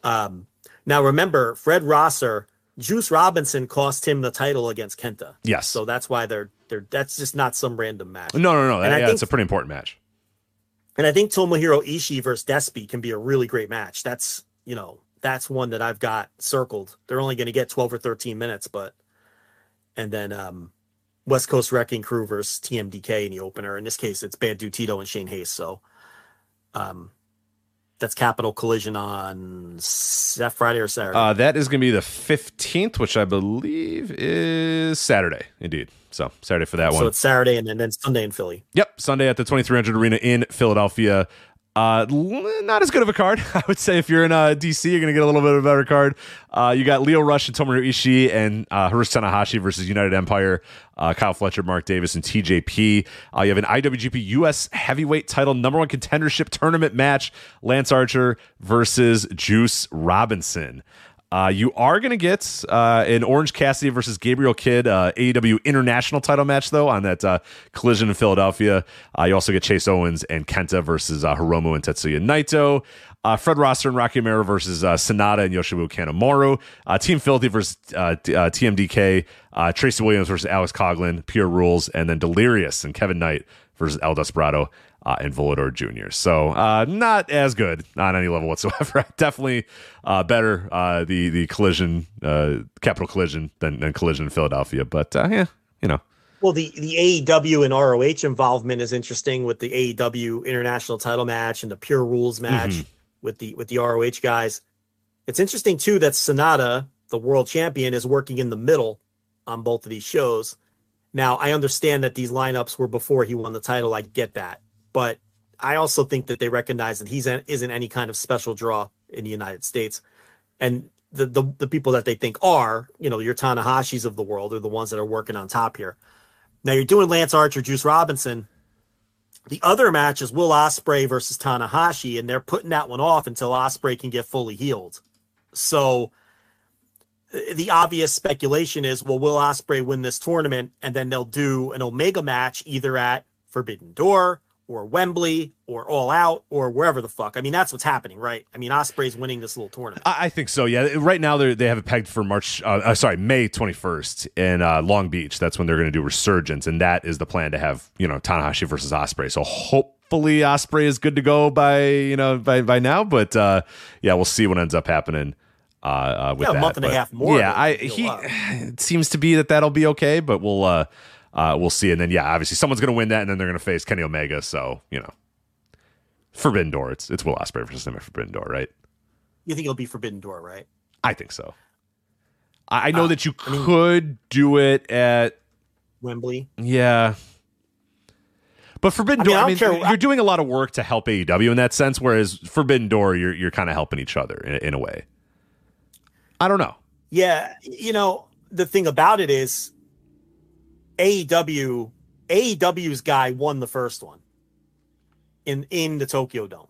Um now remember Fred Rosser, Juice Robinson cost him the title against Kenta. Yes. So that's why they're they're that's just not some random match. No, no, no. And yeah, think, it's a pretty important match. And I think Tomohiro Ishii versus Despy can be a really great match. That's you know that's one that I've got circled. They're only going to get 12 or 13 minutes, but and then um, West Coast Wrecking Crew versus TMDK in the opener. In this case, it's Bad Dude Tito and Shane Haste. So, um, that's Capitol Collision on that Friday or Saturday? Uh, that is going to be the 15th, which I believe is Saturday, indeed. So Saturday for that so one. So it's Saturday and then, then Sunday in Philly. Yep, Sunday at the 2300 Arena in Philadelphia. Uh, not as good of a card, I would say. If you're in uh, DC, you're going to get a little bit of a better card. Uh, you got Lio Rush and Tomohiro Ishii and uh, Hiroshi Tanahashi versus United Empire, uh, Kyle Fletcher, Mark Davis, and TJP. Uh, you have an IWGP US Heavyweight Title Number One Contendership Tournament match: Lance Archer versus Juice Robinson. Uh, you are going to get uh, an Orange Cassidy versus Gabriel Kidd uh, AEW International title match, though, on that uh, collision in Philadelphia. Uh, you also get Chase Owens and Kenta versus uh, Hiromu and Tetsuya Naito. Fred Rosser and Rocky Romero versus Sanada and Yoshinobu Kanemaru. Team Filthy versus TMDK. Tracy Williams versus Alex Coughlin. Pure Rules. And then Delirious and Kevin Knight versus El Desperado uh, and Volador Jr. So uh, not as good on any level whatsoever. Definitely uh, better uh, the the collision uh, capitol collision than, than collision in Philadelphia. But uh, yeah, you know. Well, the, the AEW and ROH involvement is interesting with the AEW international title match and the Pure Rules match mm-hmm. with the with the ROH guys. It's interesting too that Sanada, the world champion, is working in the middle on both of these shows. Now, I understand that these lineups were before he won the title. I get that but I also think that they recognize that he's isn't any kind of special draw in the United States, and the the, the people that they think are, you know, your Tanahashis of the world are the ones that are working on top here. Now you're doing Lance Archer, Juice Robinson. The other match is Will Ospreay versus Tanahashi, and they're putting that one off until Ospreay can get fully healed. So the obvious speculation is, well, will Ospreay win this tournament, and then they'll do an Omega match either at Forbidden Door or Wembley or All Out or wherever the fuck. I mean, that's what's happening, right? I mean, Ospreay's winning this little tournament. I, I think so. Yeah, right now they they have it pegged for March. Uh, uh, sorry, May twenty first in uh, Long Beach. That's when they're going to do Resurgence, and that is the plan to have you know Tanahashi versus Ospreay. So hopefully Ospreay is good to go by you know by by now. But uh, yeah, we'll see what ends up happening. Uh, uh, with yeah, a that. month and but, a half more. Yeah, I he it seems to be that that'll be okay, but we'll uh, we'll see. And then yeah, obviously someone's going to win that, and then they're going to face Kenny Omega. So you know, Forbidden Door. It's it's Will Ospreay versus him at Forbidden Door, right? You think it'll be Forbidden Door, right? I think so. I, I know uh, that you I mean, could do it at Wembley. Yeah. But Forbidden I mean, Door, I mean, care. you're doing a lot of work to help AEW in that sense, whereas Forbidden Door, you're you're kind of helping each other in, in a way. I don't know. Yeah, you know the thing about it is AEW AEW's guy won the first one in in the Tokyo Dome.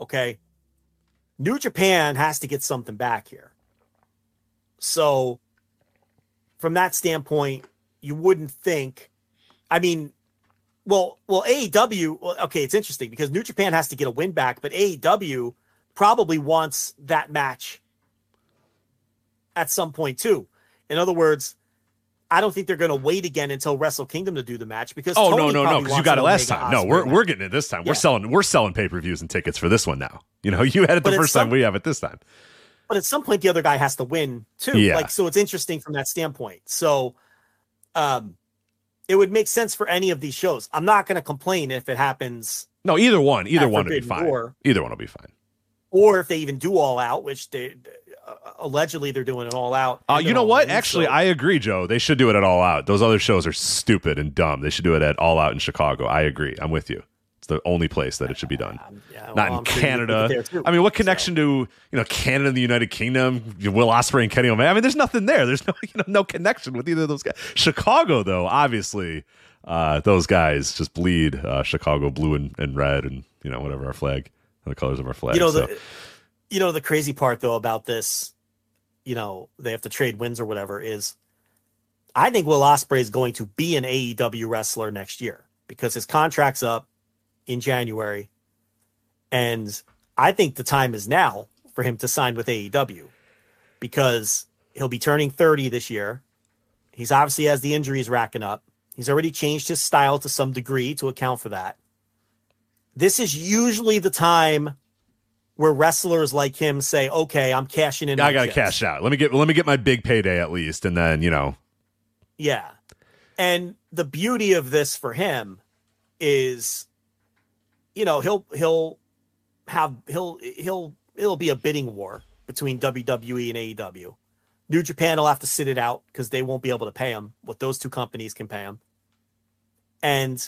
Okay. New Japan has to get something back here. So from that standpoint, you wouldn't think I mean, well, well, AEW, okay, it's interesting because New Japan has to get a win back, but AEW probably wants that match at some point too. In other words, I don't think they're going to wait again until Wrestle Kingdom to do the match because oh Tony no no no because you got it last time. No, we're match. we're getting it this time. Yeah. We're selling we're selling pay per views and tickets for this one now. You know, you had it the but first some, time. We have it this time. But at some point, the other guy has to win too. Yeah. Like so, it's interesting from that standpoint. So, um, it would make sense for any of these shows. I'm not going to complain if it happens. No, either one. Either one will be fine. War, either one will be fine. Or if they even do all out, which they allegedly they're doing it all out. Uh, you know what? Actually, so. I agree, Joe. They should do it at all out. Those other shows are stupid and dumb. They should do it at all out in Chicago. I agree. I'm with you. It's the only place that it should be done. Um, yeah, well, Not in I'm Canada. Sure I mean, what connection so. to you know Canada and the United Kingdom? Will Ospreay and Kenny Omega. I mean, there's nothing there. There's no you know no connection with either of those guys. Chicago, though, obviously, uh, those guys just bleed uh, Chicago blue and, and red, and you know whatever our flag, the colors of our flag. You know so. the you know the crazy part though about this you know they have to trade wins or whatever is I think Will Ospreay is going to be an AEW wrestler next year because his contract's up in January, and I think the time is now for him to sign with AEW because he'll be turning 30 this year. He's obviously has the injuries racking up. He's already changed his style to some degree to account for that. This is usually the time where wrestlers like him say, "Okay, I'm cashing in." I got to cash out. Let me get let me get my big payday at least, and then you know. Yeah, and the beauty of this for him is, you know, he'll he'll have he'll he'll it'll be a bidding war between WWE and AEW. New Japan will have to sit it out because they won't be able to pay him what those two companies can pay him. And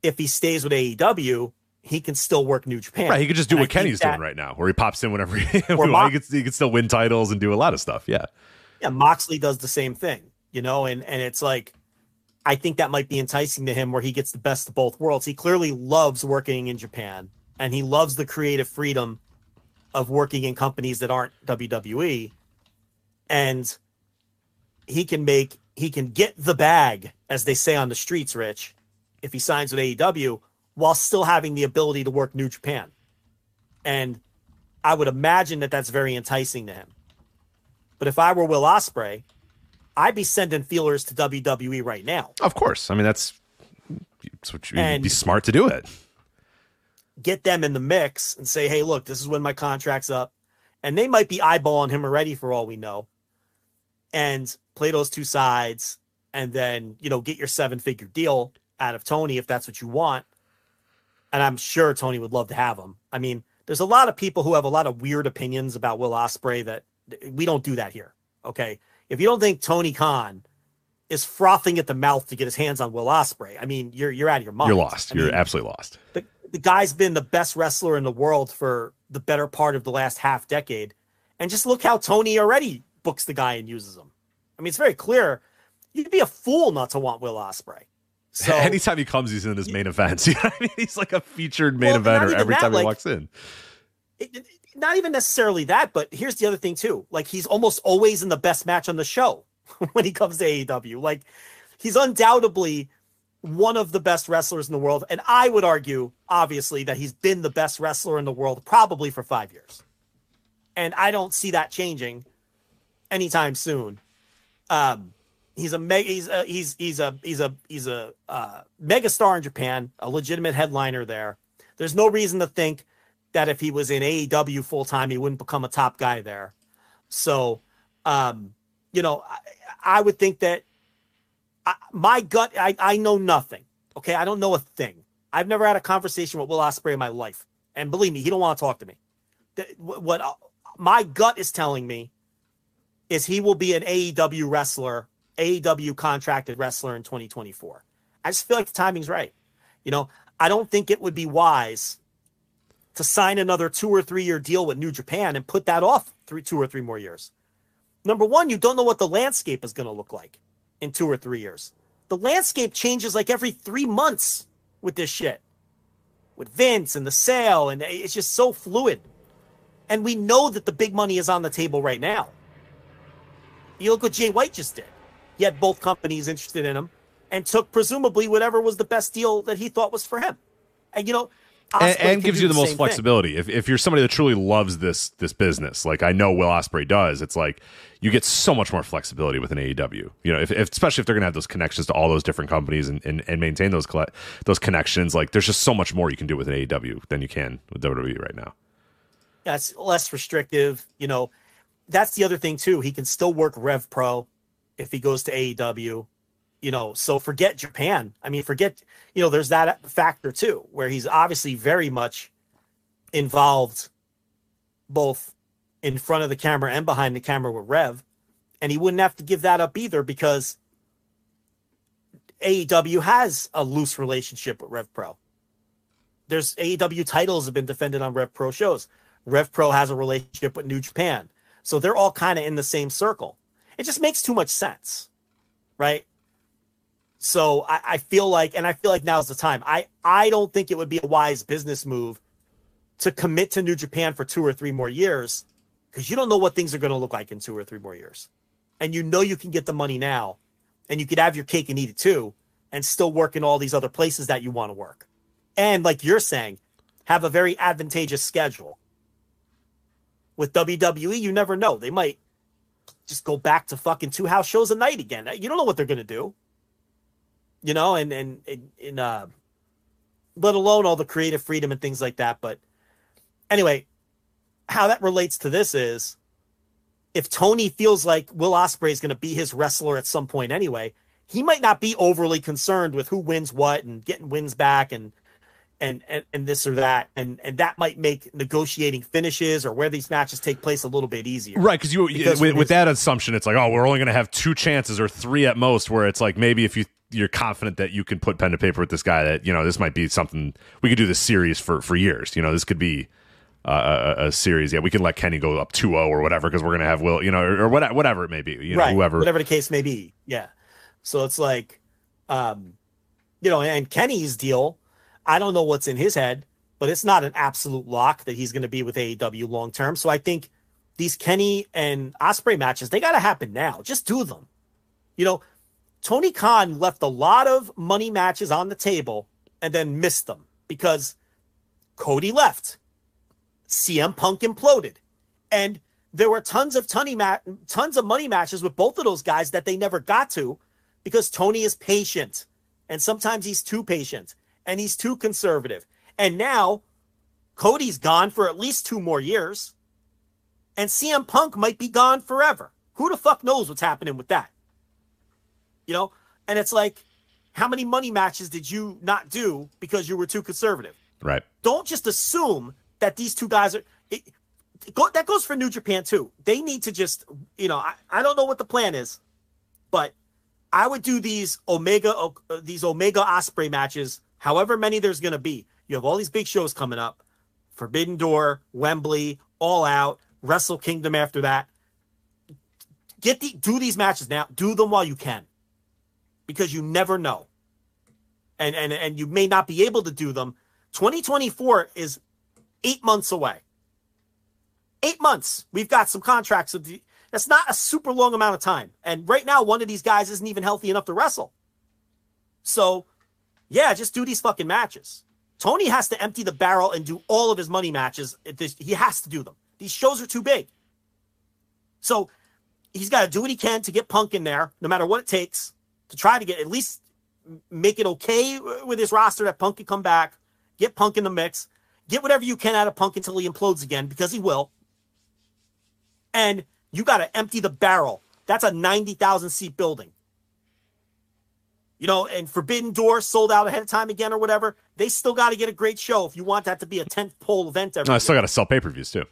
if he stays with AEW, he can still work New Japan. Right, he could just do And what I Kenny's that- doing right now, where he pops in whenever he, Or he, could, he could still win titles and do a lot of stuff. Yeah, Yeah, Moxley does the same thing, you know, and and it's like I think that might be enticing to him where he gets the best of both worlds. He clearly loves working in Japan and he loves the creative freedom of working in companies that aren't WWE. And he can make he can get the bag, as they say on the streets, Rich, if he signs with AEW, while still having the ability to work New Japan. And I would imagine that that's very enticing to him. But if I were Will Ospreay, I'd be sending feelers to WWE right now. of course. I mean, that's, that's what you, would be smart to do it. Get them in the mix and say, hey, look, this is when my contract's up. And they might be eyeballing him already for all we know. And play those two sides and then, you know, get your seven figure deal out of Tony if that's what you want. And I'm sure Tony would love to have him. I mean, there's a lot of people who have a lot of weird opinions about Will Ospreay that we don't do that here. Okay. If you don't think Tony Khan is frothing at the mouth to get his hands on Will Ospreay, I mean, you're you're out of your mind. You're lost. I You're mean, absolutely lost. the, the guy's been the best wrestler in the world for the better part of the last half decade. And just look how Tony already books the guy and uses him. I mean, it's very clear. You'd be a fool not to want Will Ospreay. So Anytime he comes, he's in his main events. You know I mean? He's like a featured main Well, eventer every that, time he like- walks in. it- it- not even necessarily that, but here's the other thing too. Like he's almost always in the best match on the show when he comes to AEW. Like he's undoubtedly one of the best wrestlers in the world. And I would argue, obviously, that he's been the best wrestler in the world probably for five years. And I don't see that changing anytime soon. Um, he's a mega, he's a, he's he's a he's a he's a uh, mega star in Japan, a legitimate headliner there. There's no reason to think that if he was in AEW full time, he wouldn't become a top guy there. So, um, you know, I, I would think that I, my gut, I, I know nothing. Okay. I don't know a thing. I've never had a conversation with Will Ospreay in my life. And believe me, he don't want to talk to me. What, what uh, my gut is telling me is he will be an AEW wrestler, AEW contracted wrestler in 2024. I just feel like the timing's right. You know, I don't think it would be wise to sign another two or three year deal with New Japan and put that off three, two or three more years. Number one, you don't know what the landscape is going to look like in two or three years. The landscape changes like every three months with this shit, with Vince and the sale, and it's just so fluid. And we know that the big money is on the table right now. You look what Jay White just did. He had both companies interested in him and took presumably whatever was the best deal that he thought was for him. And you know, and, and gives you the, most same thing. flexibility. If, if you're somebody that truly loves this this business, like I know Will Ospreay does, it's like you get so much more flexibility with an AEW. You know, if, if especially if they're gonna have those connections to all those different companies and, and, and maintain those colle- those connections, like there's just so much more you can do with an AEW than you can with WWE right now. Yeah, it's less restrictive. You know, that's the other thing too. He can still work Rev Pro if he goes to AEW. You know, so forget Japan. I mean, forget. You know, there's that factor too, where he's obviously very much involved, both in front of the camera and behind the camera with Rev, and he wouldn't have to give that up either because AEW has a loose relationship with Rev Pro. There's AEW titles have been defended on Rev Pro shows. Rev Pro has a relationship with New Japan. So they're all kind of in the same circle. It just makes too much sense. Right. So I, I feel like, and I feel like now's the time. I, I don't think it would be a wise business move to commit to New Japan for two or three more years because you don't know what things are going to look like in two or three more years. And you know you can get the money now and you could have your cake and eat it too and still work in all these other places that you want to work. And like you're saying, have a very advantageous schedule. With WWE, you never know. They might just go back to fucking two house shows a night again. You don't know what they're gonna do. You know, and and and, and uh let alone all the creative freedom and things like that. But anyway, how that relates to this is if Tony feels like Will Ospreay is gonna be his wrestler at some point anyway, he might not be overly concerned with who wins what and getting wins back and and, and and this or that, and and that might make negotiating finishes or where these matches take place a little bit easier. Right, because you Because with, with that assumption, it's like, oh, we're only going to have two chances or three at most. Where it's like maybe if you you're confident that you can put pen to paper with this guy, that you know this might be something we could do this series for for years. You know, this could be. Uh, a, a series, yeah. We can let Kenny go up 2-0 or whatever because we're gonna have Will, you know, or, or whatever, whatever it may be, you know, right, whoever. whatever the case may be. Yeah. So it's like, um, you know, and Kenny's deal, I don't know what's in his head, but it's not an absolute lock that he's going to be with AEW long term. So I think these Kenny and Ospreay matches, they got to happen now. Just do them. You know, Tony Khan left a lot of money matches on the table and then missed them because Cody left. CM Punk imploded. And there were tons of tony ma- tons of money matches with both of those guys that they never got to because Tony is patient. And sometimes he's too patient and he's too conservative. And now Cody's gone for at least two more years. And CM Punk might be gone forever. Who the fuck knows what's happening with that? You know? And it's like, how many money matches did you not do because you were too conservative? right. don't just assume that these two guys are it, go, that goes for new japan too they need to just you know I, I don't know what the plan is but i would do these omega uh, these omega ospreay matches however many there's going to be you have all these big shows coming up forbidden door wembley all out wrestle kingdom after that get the do these matches now do them while you can because you never know and and and you may not be able to do them 2024 is eight months away. Eight months. We've got some contracts. Of the, that's not a super long amount of time. And right now, one of these guys isn't even healthy enough to wrestle. So, yeah, just do these fucking matches. Tony has to empty the barrel and do all of his money matches. He has to do them. These shows are too big. So he's got to do what he can to get Punk in there, no matter what it takes, to try to get at least make it okay with his roster that Punk can come back, get Punk in the mix, get whatever you can out of Punk until he implodes again, because he will. And you got to empty the barrel. That's a 90,000 seat building. You know, and Forbidden Door sold out ahead of time again or whatever. They still got to get a great show if you want that to be a 10th pole event every No, I still got to sell pay per views too.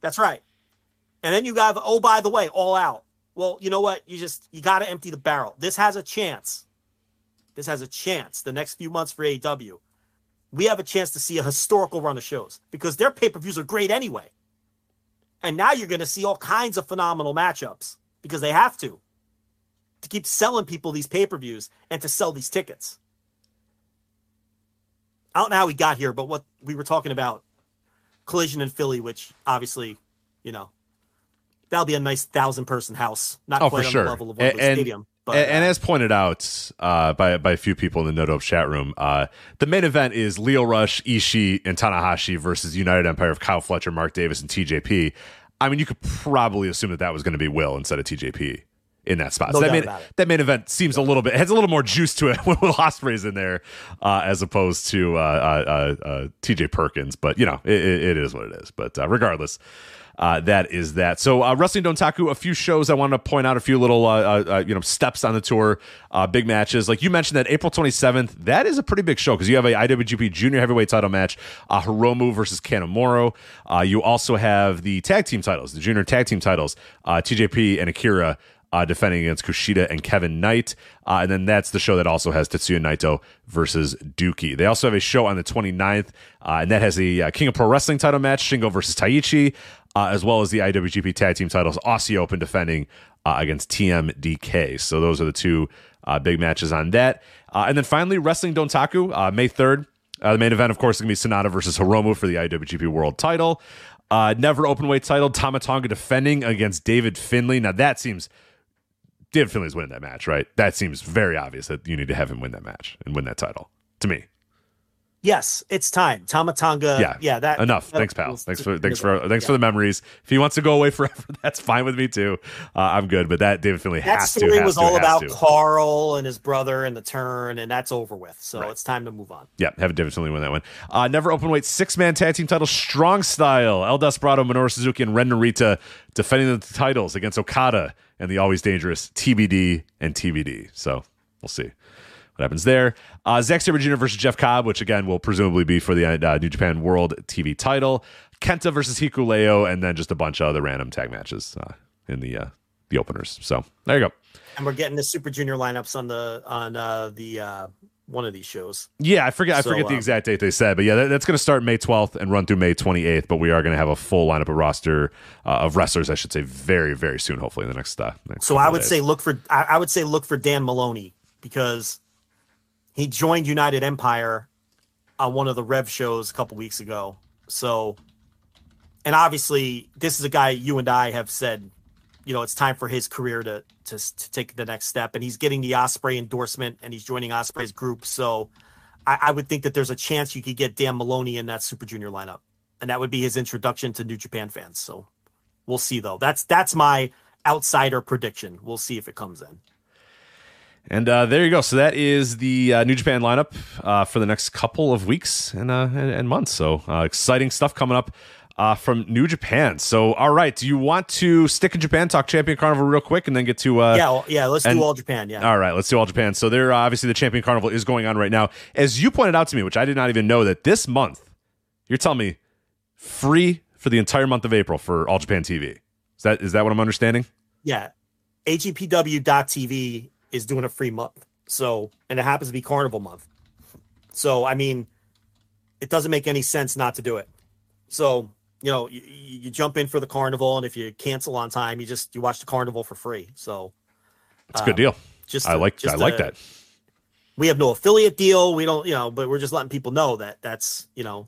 That's right. And then you got, oh, by the way, all out. Well, you know what? You just, you got to empty the barrel. This has a chance. This has a chance the next few months for AEW. We have a chance to see a historical run of shows because their pay per views are great anyway. And now you're going to see all kinds of phenomenal matchups because they have to to keep selling people these pay per views and to sell these tickets. I don't know how we got here, but what we were talking about collision in Philly, which obviously, you know, that'll be a nice thousand person house. Not Oh, quite on sure. the level of Wembley and, Stadium. But and, and uh, as pointed out uh, by by a few people in the No Dope chat room, uh, the main event is Lio Rush, Ishii, and Tanahashi versus United Empire of Kyle Fletcher, Mark Davis, and TJP. I mean, you could probably assume that that was going to be Will instead of TJP in that spot. No so that main, that main event seems a little bit has a little more juice to it when Will Ospreay's in there uh, as opposed to uh, uh, uh, TJ Perkins. But you know, it, it, is what it is. But uh, regardless. Uh, that is that. So, uh, Wrestling Dontaku, a few shows I want to point out, a few little, uh, uh, uh, you know, steps on the tour, uh, big matches. Like you mentioned, that April 27th, that is a pretty big show because you have a IWGP Junior Heavyweight title match, uh, Hiromu versus Kanemaru. Uh, you also have the tag team titles, the junior tag team titles, uh, TJP and Akira. Uh, defending against Kushida and Kevin Knight. Uh, and then that's the show that also has Tetsuya Naito versus Douki. They also have a show on the 29th, uh, and that has the uh, King of Pro Wrestling title match, Shingo versus Taichi, uh, as well as the IWGP Tag Team titles, Aussie Open defending uh, against TMDK. So those are the two big matches on that. And then finally, Wrestling Dontaku, May 3rd. Uh, the main event, of course, is going to be Sanada versus Hiromu for the IWGP World title. Never open weight title, Tama Tonga defending against David Finlay. Now that seems David Finlay's winning that match, right? That seems very obvious that you need to have him win that match and win that title. To me, yes, it's time. Tama Tonga. yeah, yeah. That enough. that- thanks, pal. Thanks for thanks for thanks for the memories. If he wants to go away forever, that's fine with me too. Uh, I'm good. But that David Finlay That has to. story was to, all about to. Carl and his brother and the turn, and that's over with. So Right. it's time to move on. Yeah, have a David Finlay win that one. Uh, never open weight six man tag team title, strong style. El Desperado, Minoru Suzuki, and Ren Narita defending the titles against Okada and the always dangerous TBD and TBD. So we'll see. What happens there. Uh, Zack Sabre Jr. versus Jeff Cobb, which again will presumably be for the uh, New Japan World TV title. Kenta versus Hikuleo, and then just a bunch of other random tag matches uh, in the uh, the openers. So there you go. And we're getting the Super Junior lineups on the on uh, the uh, one of these shows. Yeah, I forget. So, I forget the um, exact date they said, but yeah, that, that's going to start May 12th and run through May 28th. But we are going to have a full lineup of roster uh, of wrestlers, I should say, very very soon. Hopefully, in the next. Uh, next so I would days. say look for I, I, would say look for Dan Moloney because he joined United Empire on one of the Rev shows a couple weeks ago. So, and obviously, this is a guy you and I have said you know it's time for his career to to to take the next step, and he's getting the Ospreay endorsement, and he's joining Ospreay's group. So I, I would think that there's a chance you could get Dan Moloney in that Super Junior lineup, and that would be his introduction to New Japan fans. So we'll see though. That's that's my outsider prediction. We'll see if it comes in. And uh, there you go. So that is the uh, New Japan lineup uh, for the next couple of weeks and uh, and, and, months. So uh, exciting stuff coming up uh, from New Japan. So, all right, do you want to stick in Japan, talk Champion Carnival real quick, and then get to uh, yeah, well, yeah, let's and, do all Japan. Yeah, all right, let's do all Japan. So, there, uh, obviously, the Champion Carnival is going on right now, as you pointed out to me, which I did not even know that this month, you're telling me free for the entire month of April for All Japan TV. Is that is that what I'm understanding? Yeah, AJPW.tv is doing a free month. So, and it happens to be Carnival month. So, I mean, it doesn't make any sense not to do it. So you know, you, you jump in for the carnival, and if you cancel on time, you just you watch the carnival for free. So it's a good um, deal. Just I like just I like a, that. We have no affiliate deal. We don't, you know, but we're just letting people know that that's you know,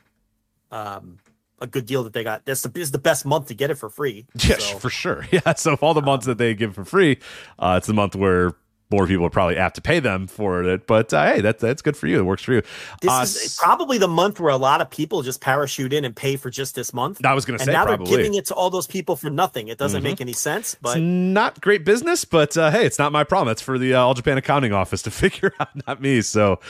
um, a good deal that they got. That's the is the best month to get it for free. Yes, so. for sure. Yeah. So of all the months that they give for free, uh, it's the month where more people are probably apt to pay them for it. But uh, hey, that's that's good for you. It works for you. This uh, is probably the month where a lot of people just parachute in and pay for just this month. I was going to say, now probably. they're giving it to all those people for nothing. It doesn't mm-hmm. make any sense. But it's not great business. But uh, hey, it's not my problem. It's for the uh, All Japan Accounting Office to figure out, not me. So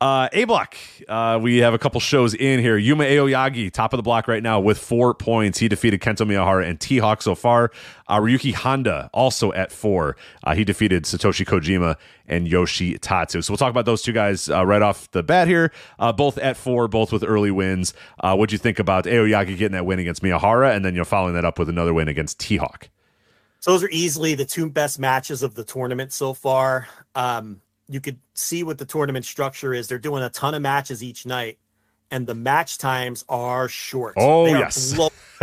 uh, A block, uh, we have a couple shows in here. Yuma Aoyagi, top of the block right now with four points. He defeated Kento Miyahara and T Hawk so far. Uh, Ryuki Honda also at four. Uh, he defeated Satoshi Kojima and Yoshi Tatsu. So we'll talk about those two guys uh, right off the bat here. Uh, both at four, both with early wins. What'd you think about Aoyagi getting that win against Miyahara and then you're following that up with another win against T Hawk? So those are easily the two best matches of the tournament so far. Um, you could see what the tournament structure is. They're doing a ton of matches each night, and the match times are short. Oh they yes,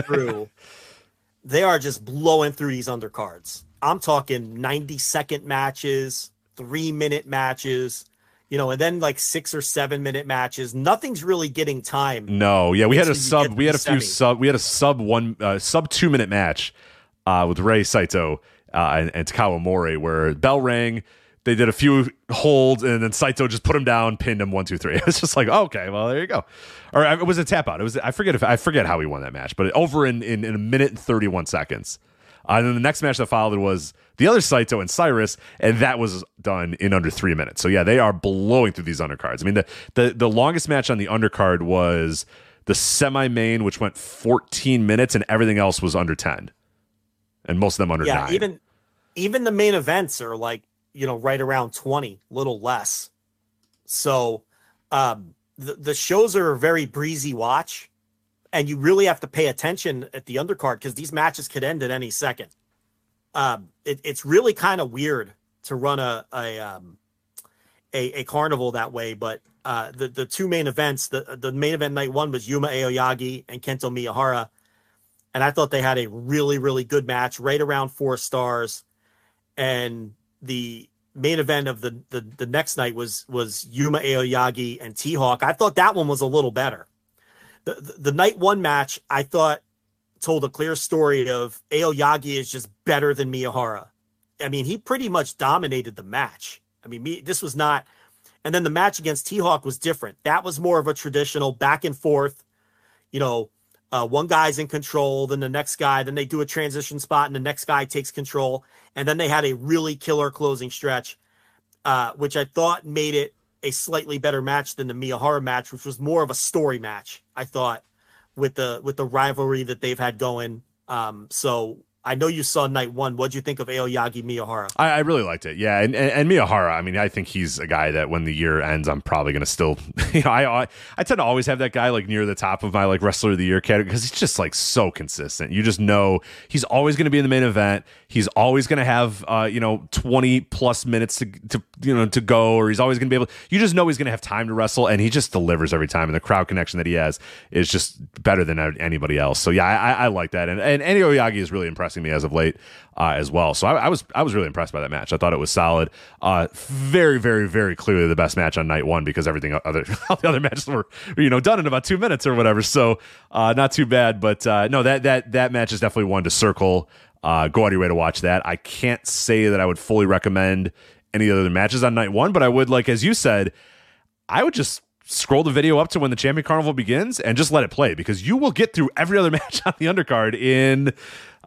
through. they are just blowing through these undercards. I'm talking 90 second matches, three minute matches, you know, and then like six or seven minute matches. Nothing's really getting time. No, yeah, we had a sub. We had a few sub. We had a sub one uh, sub two minute match uh, with Rei Saito uh, and, and Takao Omori where bell rang they did a few holds and then Saito just put him down, pinned him one, two, three. It was just like, okay, well, there you go. Or it was a tap out. It was I forget if I forget how he won that match, but over in in, in a minute and thirty one seconds. Uh, and then the next match that followed was the other Saito and Cyrus, and that was done in under three minutes. So yeah, they are blowing through these undercards. I mean, the the the longest match on the undercard was the semi main, which went fourteen minutes, and everything else was under ten, and most of them under yeah, nine. Even even the main events are like you know, right around 20, little less. So um, the, the shows are a very breezy watch, and you really have to pay attention at the undercard because these matches could end at any second. Um, it, it's really kind of weird to run a a, um, a, a carnival that way, but uh, the the two main events, the the main event night one was Yuma Aoyagi and Kento Miyahara, and I thought they had a really really good match, right around four stars, and the main event of the, the the next night was was Yuma Aoyagi and T Hawk. I thought that one was a little better. The, the, the night one match I thought told a clear story of Aoyagi is just better than Miyahara. I mean, he pretty much dominated the match. I mean, me, this was not. And then the match against T Hawk was different. That was more of a traditional back and forth. You know, uh, one guy's in control, then the next guy, then they do a transition spot, and the next guy takes control. And then they had a really killer closing stretch, uh, which I thought made it a slightly better match than the Miyahara match, which was more of a story match. I thought with the with the rivalry that they've had going. Um, so I know you saw night one. What'd you think of Aoyagi Miyahara? I, I really liked it. Yeah, and, and, and Miyahara. I mean, I think he's a guy that when the year ends, I'm probably going to still. You know, I, I I tend to always have that guy like near the top of my like wrestler of the year category because he's just like so consistent. You just know he's always going to be in the main event. He's always going to have uh, you know 20 plus minutes to to you know to go, or he's always going to be able. You just know he's going to have time to wrestle, and he just delivers every time. And the crowd connection that he has is just better than anybody else. So yeah, I, I like that. And and Andy Oyagi is really me as of late uh, as well. So I, I, was I was really impressed by that match. I thought it was solid. Uh, very very very clearly the best match on night one because everything other all the other matches were you know done in about two minutes or whatever. So uh, not too bad. But uh, no, that that that match is definitely one to circle. Uh, go out your way to watch that. I can't say that I would fully recommend any other matches on night one, but I would like as you said, I would just scroll the video up to when the champion carnival begins and just let it play because you will get through every other match on the undercard in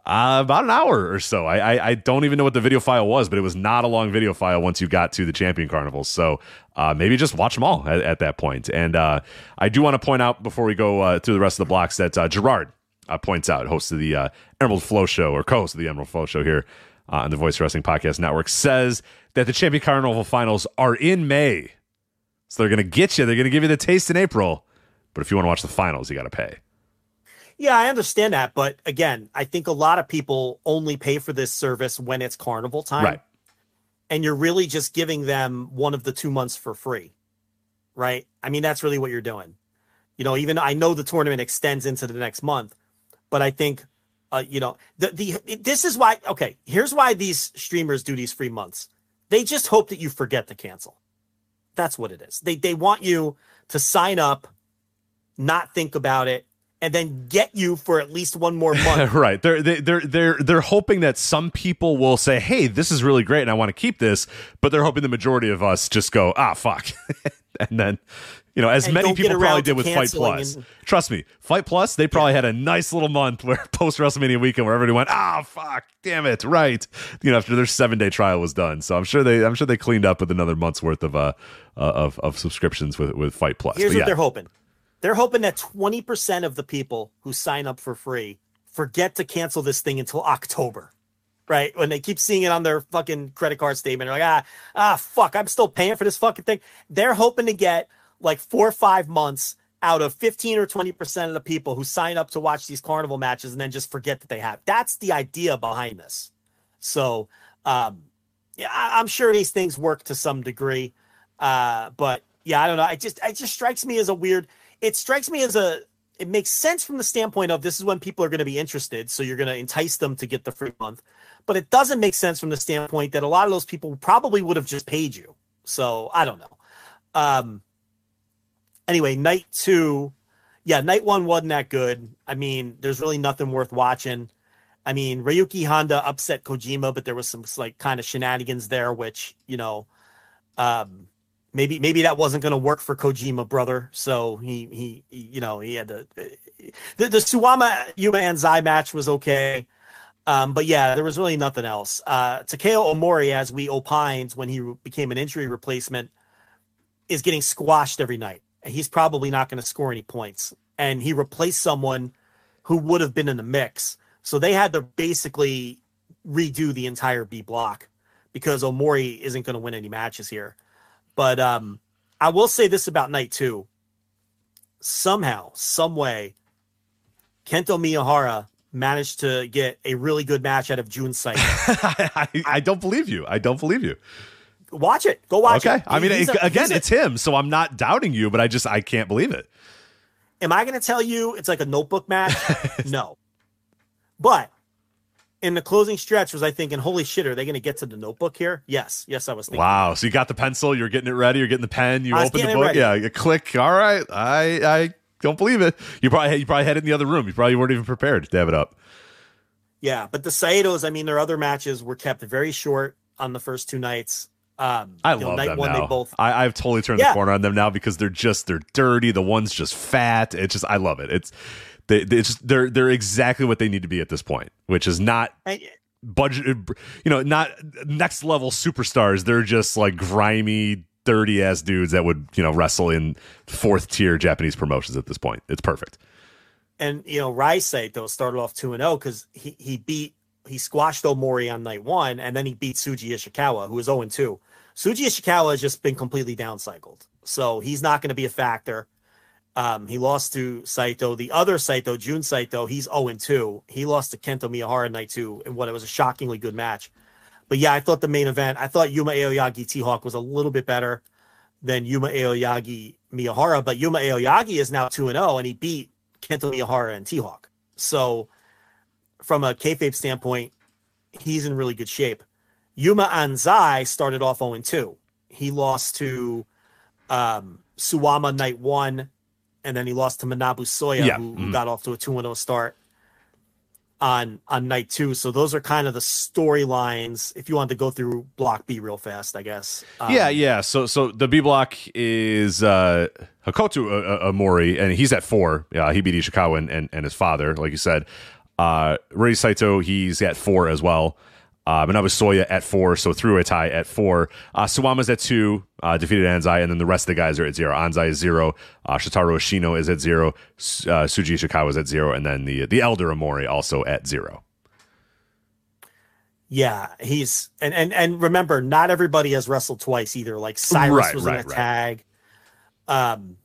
uh, about an hour or so. I, I, I don't even know what the video file was, but it was not a long video file once you got to the champion carnivals. So uh, maybe just watch them all at, at that point. And uh, I do want to point out before we go uh, through the rest of the blocks that uh, Gerard uh, points out, host of the Emerald Flow Show or co-host of the Emerald Flow Show here on the Voice Wrestling Podcast Network, says that the champion carnival finals are in May. So they're going to get you. They're going to give you the taste in April. But if you want to watch the finals, you got to pay. Yeah, I understand that, but again, I think a lot of people only pay for this service when it's carnival time. Right. And you're really just giving them one of the two months for free. Right? I mean, that's really what you're doing. You know, even I know the tournament extends into the next month, but I think uh, you know, the the this is why okay, here's why these streamers do these free months. They just hope that you forget to cancel. That's what it is. They they want you to sign up, not think about it, and then get you for at least one more month. right. They're they, they're they're they're hoping that some people will say, "Hey, this is really great, and I want to keep this," but they're hoping the majority of us just go, "Ah, fuck," and then. You know, as And many people probably did with Fight Plus. and- Trust me, Fight Plus, they probably had a nice little month where post WrestleMania weekend where everybody went, ah, fuck, damn it, right. You know, after their seven day trial was done. So I'm sure they, I'm sure they cleaned up with another month's worth of, uh, uh of, of subscriptions with, with Fight Plus. Here's But what yeah. they're hoping. They're hoping that 20% of the people who sign up for free forget to cancel this thing until October. Right? When they keep seeing it on their fucking credit card statement, they're like, ah, ah, fuck, I'm still paying for this fucking thing. They're hoping to get like four or five months out of 15 or 20% of the people who sign up to watch these carnival matches and then just forget that they have. That's the idea behind this. So, um, yeah, I, I'm sure these things work to some degree. Uh, but yeah, I don't know. It just it just strikes me as a weird. It strikes me as a. It makes sense from the standpoint of this is when people are going to be interested, so you're going to entice them to get the free month. But it doesn't make sense from the standpoint that a lot of those people probably would have just paid you. So I don't know. Um. Anyway, night two, yeah, night one wasn't that good. I mean, there's really nothing worth watching. I mean, Ryuki Honda upset Kojima, but there was some like kind of shenanigans there, which you know, um, maybe maybe that wasn't going to work for Kojima, brother. So he he you know he had to the the Suwama Yuma Anzai match was okay. Um, but yeah, there was really nothing else. Uh, Takao Omori, as we opined when he became an injury replacement, is getting squashed every night. He's probably not going to score any points. And he replaced someone who would have been in the mix. So they had to basically redo the entire B block because Omori isn't going to win any matches here. But um, I will say this about night two. Somehow, some way, Kento Miyahara managed to get a really good match out of Jun Saito. I, I don't believe you. I don't believe you. Watch it. Go watch okay. it. Okay. I mean, a- again, a- it's him, so I'm not doubting you, but I just I can't believe it. Am I going to tell you it's like a notebook match? no. But in the closing stretch, was I thinking, holy shit, are they going to get to the notebook here? Yes. Yes, I was thinking. Wow. So you got the pencil, you're getting it ready, you're getting the pen, you open the book. ready. Yeah, you click. All right. I I don't believe it. You probably you probably had it in the other room. You probably weren't even prepared to have it up. Yeah. But the Saitos, I mean, their other matches were kept very short on the first two nights. Um, I you know, love night them one, now. they both. I, I've totally turned Yeah. the corner on them now because they're just they're dirty. The one's just fat. It's just I love it. It's they they- just, they're they're exactly what they need to be at this point, which is not budget. You know, not next level superstars. They're just like grimy, dirty ass dudes that would you know wrestle in fourth tier Japanese promotions at this point. It's perfect. and you know Rei Saito started off two and oh zero because he he beat he squashed Omori on night one, and then he beat Shuji Ishikawa, who was 0 2. Shuji Ishikawa has just been completely downcycled. So he's not going to be a factor. Um, he lost to Saito. The other Saito, Jun Saito, he's 0 2. He lost to Kento Miyahara night two in what it was a shockingly good match. But yeah, I thought the main event, I thought Yuma Aoyagi T Hawk was a little bit better than Yuma Aoyagi Miyahara. But Yuma Aoyagi is now 2 0, and he beat Kento Miyahara and T Hawk. So from a kayfabe standpoint, he's in really good shape. Yuma Anzai started off 0 2. He lost to um, Suwama night one, and then he lost to Manabu Soya, Yeah. who, who Mhm. got off to a 2 0 start on on night two. So those are kind of the storylines. If you wanted to go through block B real fast, I guess. Um, yeah, yeah. So so the B block is uh Hokuto uh, uh, Omori, and he's at four. Yeah, he beat Ishikawa and, and, and his father, like you said. Uh Rei Saito, he's at four as well. Uh, Manabu Soya at four, so through a tie at four. Uh, Suwama's at two, uh, defeated Anzai, and then the rest of the guys are at zero. Anzai is zero. Uh, Shotaro Ashino is at zero. Uh, Shuji Ishikawa is at zero, and then the the elder Omori also at zero. Yeah, he's and and and remember, not everybody has wrestled twice either. Like Cyrus Right, was in a right. tag. Um,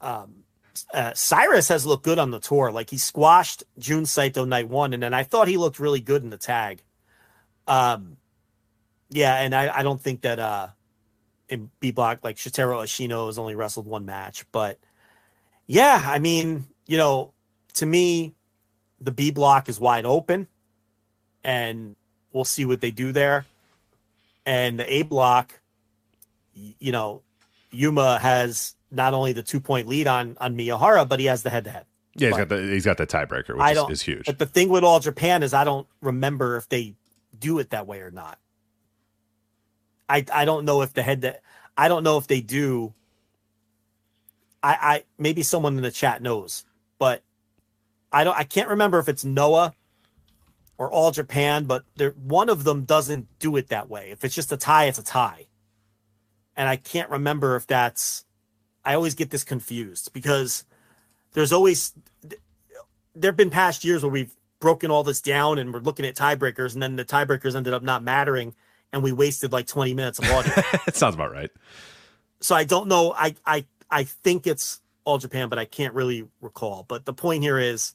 um, uh, Cyrus has looked good on the tour. Like he squashed Jun Saito night one, and then I thought he looked really good in the tag. Um, yeah, and I I don't think that uh in B block like Shotaro Ashino has only wrestled one match, but yeah, I mean, you know, to me, the B block is wide open, and we'll see what they do there. And the A block, you know, Yuma has not only the two point lead on on Miyahara, but he has the head to head. Yeah, he's But- got the he's got the tiebreaker, which is, is huge. But the thing with all Japan is I don't remember if they do it that way or not. I I don't know if the head that I don't know if they do. I I maybe someone in the chat knows, but I don't I can't remember if it's Noah or all Japan, but one of them doesn't do it that way. If it's just a tie, it's a tie. And I can't remember if that's I always get this confused because there's always there have been past years where we've broken all this down and we're looking at tiebreakers and then the tiebreakers ended up not mattering and we wasted like 20 minutes of audio. it sounds about right. so I don't know. I I I think it's all Japan, but I can't really recall. But the point here is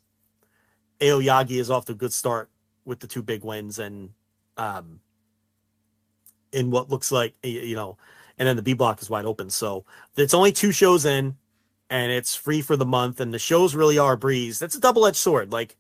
Aoyagi is off to a good start with the two big wins and um in what looks like you know, and then the B block is wide open. So it's only two shows in and it's free for the month and the shows really are a breeze. That's a double-edged sword. Like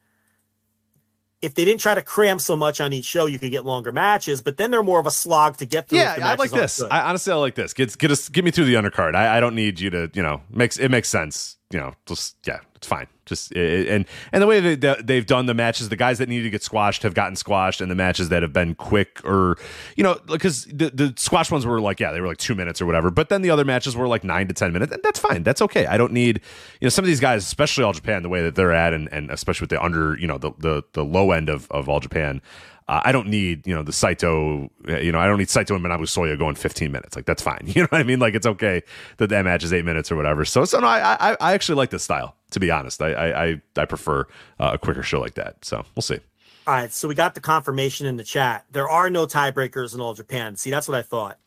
if they didn't try to cram so much on each show, you could get longer matches, but then they're more of a slog to get through. Yeah, the I like this. I honestly I like this. Get get us get me through the undercard. I, I don't need you to you know makes it makes sense. You know, just yeah, it's fine. Just and and the way that they've done the matches, the guys that needed to get squashed have gotten squashed, and the matches that have been quick or you know because the the squash ones were like yeah they were like two minutes or whatever, but then the other matches were like nine to ten minutes, and that's fine. That's okay. I don't need you know some of these guys, especially all Japan, the way that they're at, and and especially with the under you know the the the low end of of all Japan. Uh, I don't need, you know, the Saito, uh, you know, I don't need Saito and Manabu Soya going 15 minutes. Like, that's fine. You know what I mean? Like, it's okay that that match is eight minutes or whatever. So, so no, I, I, I actually like this style, to be honest. I, I, I, I prefer uh, a quicker show like that. So we'll see. All right, so we got the confirmation in the chat. There are no tiebreakers in all Japan. See, that's what I thought.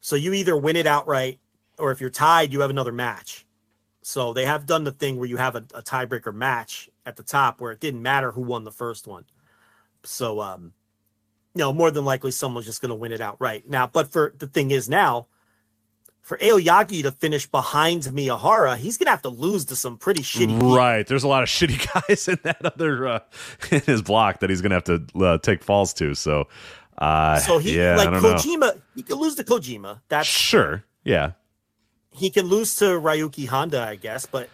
So you either win it outright, or if you're tied, you have another match. So they have done the thing where you have a, a tiebreaker match at the top where it didn't matter who won the first one. So, um, you know, more than likely someone's just going to win it outright now. But for the thing is now, for Aoyagi to finish behind Miyahara, he's going to have to lose to some pretty shitty people. Right. There's a lot of shitty guys in that other, uh, in his block that he's going to have to uh, take falls to. So, uh, So he yeah, like I don't know. Kojima, he could lose to Kojima. That's Sure. Yeah. he can lose to Ryuki Honda, I guess, but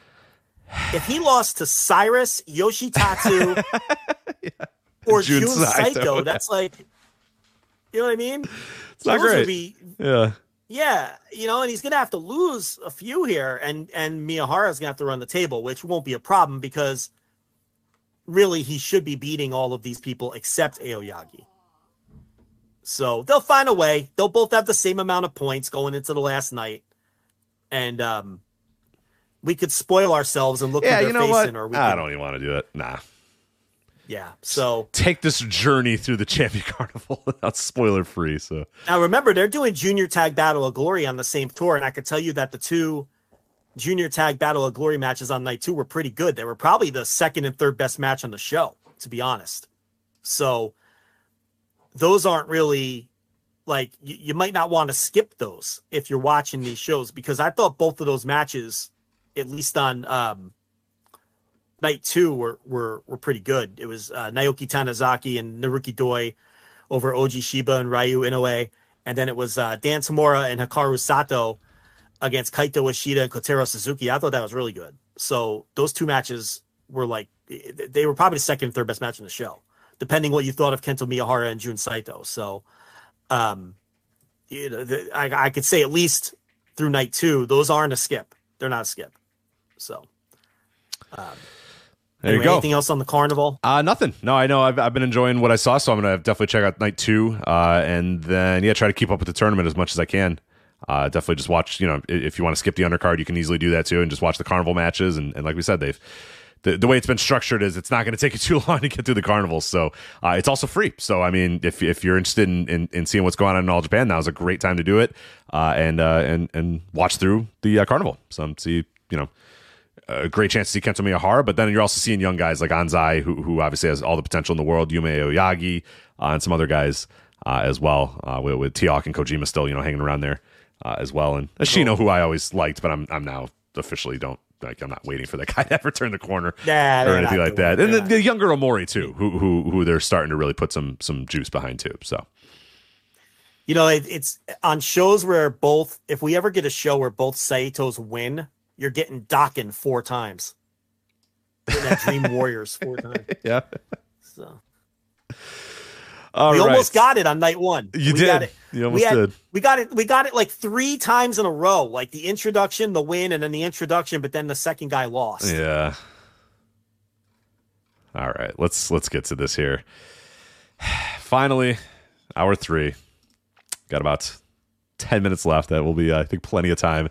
if he lost to Cyrus, Yoshitatsu, or Jun Jun Saito, Saito, that's like, you know what I mean? It's not Those great. be- yeah. yeah, you know, and he's gonna have to lose a few here, and and Miyahara's gonna have to run the table, which won't be a problem because really he should be beating all of these people except Aoyagi. So they'll find a way. They'll both have the same amount of points going into the last night, and um, we could spoil ourselves and look Yeah. at their You know face what? in, or we I could- don't even want to do it. Nah. Yeah. So take this journey through the champion carnival without spoiler free. So now remember they're doing junior tag battle of glory on the same tour, and I could tell you that the two junior tag battle of glory matches on night two were pretty good. They were probably the second and third best match on the show, to be honest. So those aren't really like you, you might not want to skip those if you're watching these shows because I thought both of those matches, at least on um, night two, were were were pretty good. It was uh, Naoki Tanizaki and Naruki Doi over Oji Shiba and Ryu Inoue, and then it was uh, Dan Tamura and Hikaru Sato against Kaito Ishida and Kotaro Suzuki. I thought that was really good. So those two matches were like they were probably the second third best match in the show, depending what you thought of Kento Miyahara and Jun Saito. So, um, you know, the, I, I could say at least through night two, those aren't a skip. They're not a skip. So, um, there anyway, you go. Anything else on the carnival? Uh, nothing. No, I know I've, I've been enjoying what I saw, so I'm gonna definitely check out night two, uh, and then yeah, try to keep up with the tournament as much as I can. Uh, definitely just watch. You know, if you want to skip the undercard, you can easily do that too, and just watch the carnival matches. And, and like we said, they've the, the way it's been structured is it's not going to take you too long to get through the carnival. So uh, it's also free. So I mean, if, if you're interested in, in, in, seeing what's going on in all Japan, now is a great time to do it uh, and uh, and and watch through the uh, carnival. So see, you know, a great chance to see Kento Miyahara, but then you're also seeing young guys like Anzai, who who obviously has all the potential in the world, Yuma Aoyagi, uh, and some other guys uh, as well, with, with T-Hawk and Kojima still, you know, hanging around there as well, and Ashino, who I always liked, but I'm I'm now officially don't like I'm not waiting for that guy to ever turn the corner nah, or anything like that. And the, the, younger Omori too, who who who they're starting to really put some some juice behind too. So you know, it, it's on shows where both if we ever get a show where both Saitos win, you're getting Dokken four times. That Dream Warriors four times. Yeah. So all we right. almost got it on night one. You we did. You almost we had, did. We got it. We got it like three times in a row. Like the introduction, the win, and then the introduction, but then the second guy lost. Yeah. All right. Let's let's get to this here. Finally, hour three. Got about ten minutes left. That will be, I think, plenty of time.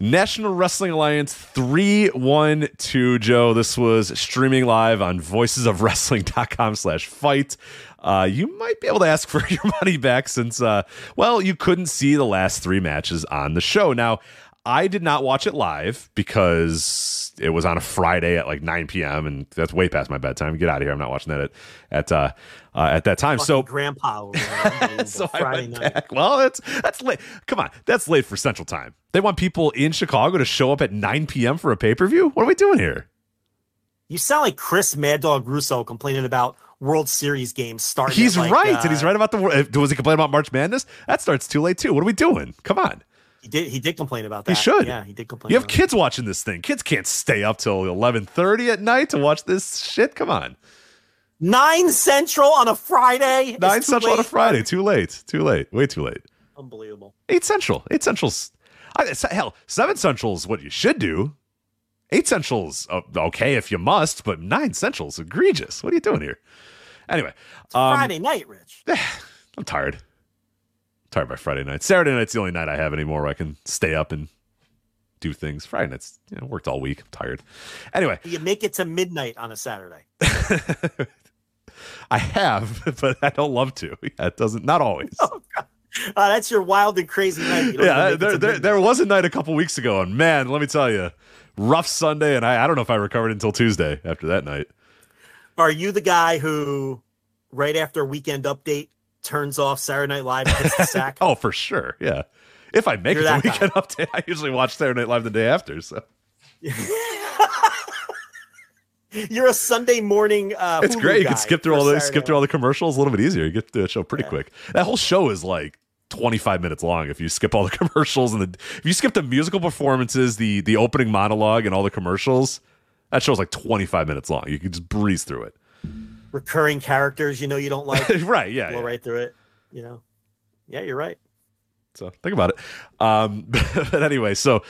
National Wrestling Alliance 312, Joe. This was streaming live on voicesofwrestling.com slash fight. Uh, you might be able to ask for your money back since, uh, well, you couldn't see the last three matches on the show. Now, I did not watch it live because it was on a Friday at like 9 p.m. and that's way past my bedtime. Get out of here! I'm not watching that at at uh, uh, at that time. So grandpa, so I Friday went night. back. Well, that's that's late. Come on, that's late for Central Time. They want people in Chicago to show up at 9 p.m. for a pay per view. What are we doing here? You sound like Chris Mad Dog Russo complaining about World Series games starting. He's like, right, uh, and he's right about the. Was he complaining about March Madness? That starts too late too. What are we doing? Come on. He did. He did complain about that. He should. Yeah, he did complain. You have kids watching this thing. Kids can't stay up till 11:30 at night to watch this shit. Come on. It. nine central on a Friday. Nine too Central on a. Friday. Too late. Too late. Way too late. Unbelievable. Eight Central. Eight Central's. I, hell, seven Central's what you should do. Eight Central's uh, okay if you must, but nine Central's egregious. What are you doing here? Anyway, um, Friday night, Rich. I'm tired. tired by Friday night. Saturday night's the only night I have anymore where I can stay up and do things. Friday night's you know worked all week. I'm tired. Anyway, You make it to midnight on a Saturday. I have, but I don't love to. Yeah, it doesn't. Not always. Oh, Uh, that's your wild and crazy night. Yeah, even make it there, there, there was a night a couple weeks ago, and man, let me tell you, rough Sunday, and I, I don't know if I recovered until Tuesday after that night. Are you the guy who, right after a weekend update, turns off Saturday Night Live and hits the sack? Oh, for sure. Yeah. If I make You're it the that guy. weekend update, I usually watch Saturday Night Live the day after. So You're a Sunday morning. Uh, it's Hulu great. You can skip through all the Saturday skip through all the commercials a little bit easier. You get through the show pretty quick. That whole show is like 25 minutes long if you skip all the commercials and the if you skip the musical performances, the the opening monologue and all the commercials, that show's like 25 minutes long. You can just breeze through it. recurring characters you know you don't like. right, yeah, Blow yeah. right through it. You know. Yeah, you're right. So think about it. Um, but anyway, so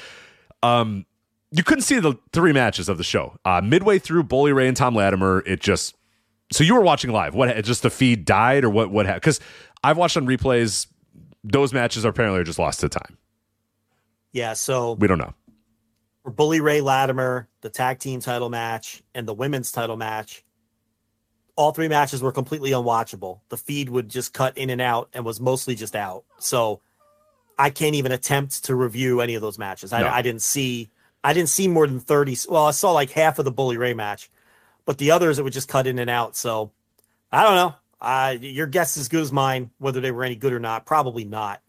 um, you couldn't see the three matches of the show. Uh, midway through, Bully Ray and Tom Latimer, it just so you were watching live. What just the feed died or what? What happened? Because I've watched on replays. Those matches are apparently just lost to time. Yeah. So We don't know. for Bully Ray Latimer, the tag team title match and the women's title match, all three matches were completely unwatchable. The feed would just cut in and out and was mostly just out. So I can't even attempt to review any of those matches. I, No. I didn't see I didn't see more than 30. Well, I saw like half of the Bully Ray match, but the others it would just cut in and out. So I don't know. Uh, your guess is as good as mine, whether they were any good or not. Probably not.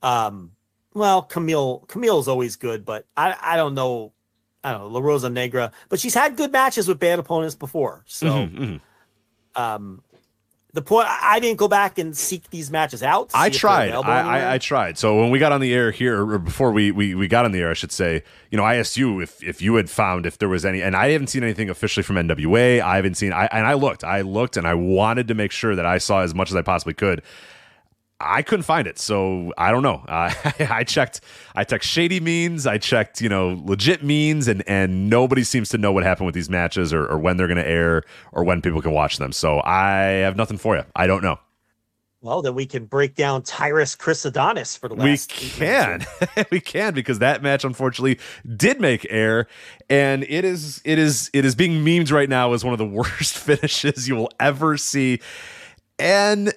Um, well, Kamille Kamille is always good, but I I don't know. I don't know La Rosa Negra, but she's had good matches with bad opponents before. So Mhm, mhm. um the point I didn't go back and seek these matches out. I see if they're tried. I. I, I tried. So when we got on the air here, or before we, we, we got on the air, I should say, you know, I asked you if, if you had found if there was any, and I haven't seen anything officially from NWA. I haven't seen, I, and I looked, I looked, and I wanted to make sure that I saw as much as I possibly could. I couldn't find it, so I don't know. Uh, I checked, I checked shady means, I checked, you know, legit means, and and nobody seems to know what happened with these matches or, or when they're going to air or when people can watch them. So I have nothing for you. I don't know. well, then we can break down Tyrus Chris Adonis for the We last. eight can, we can, because that match unfortunately did make air, and it is it is it is being memed right now as one of the worst finishes you will ever see, and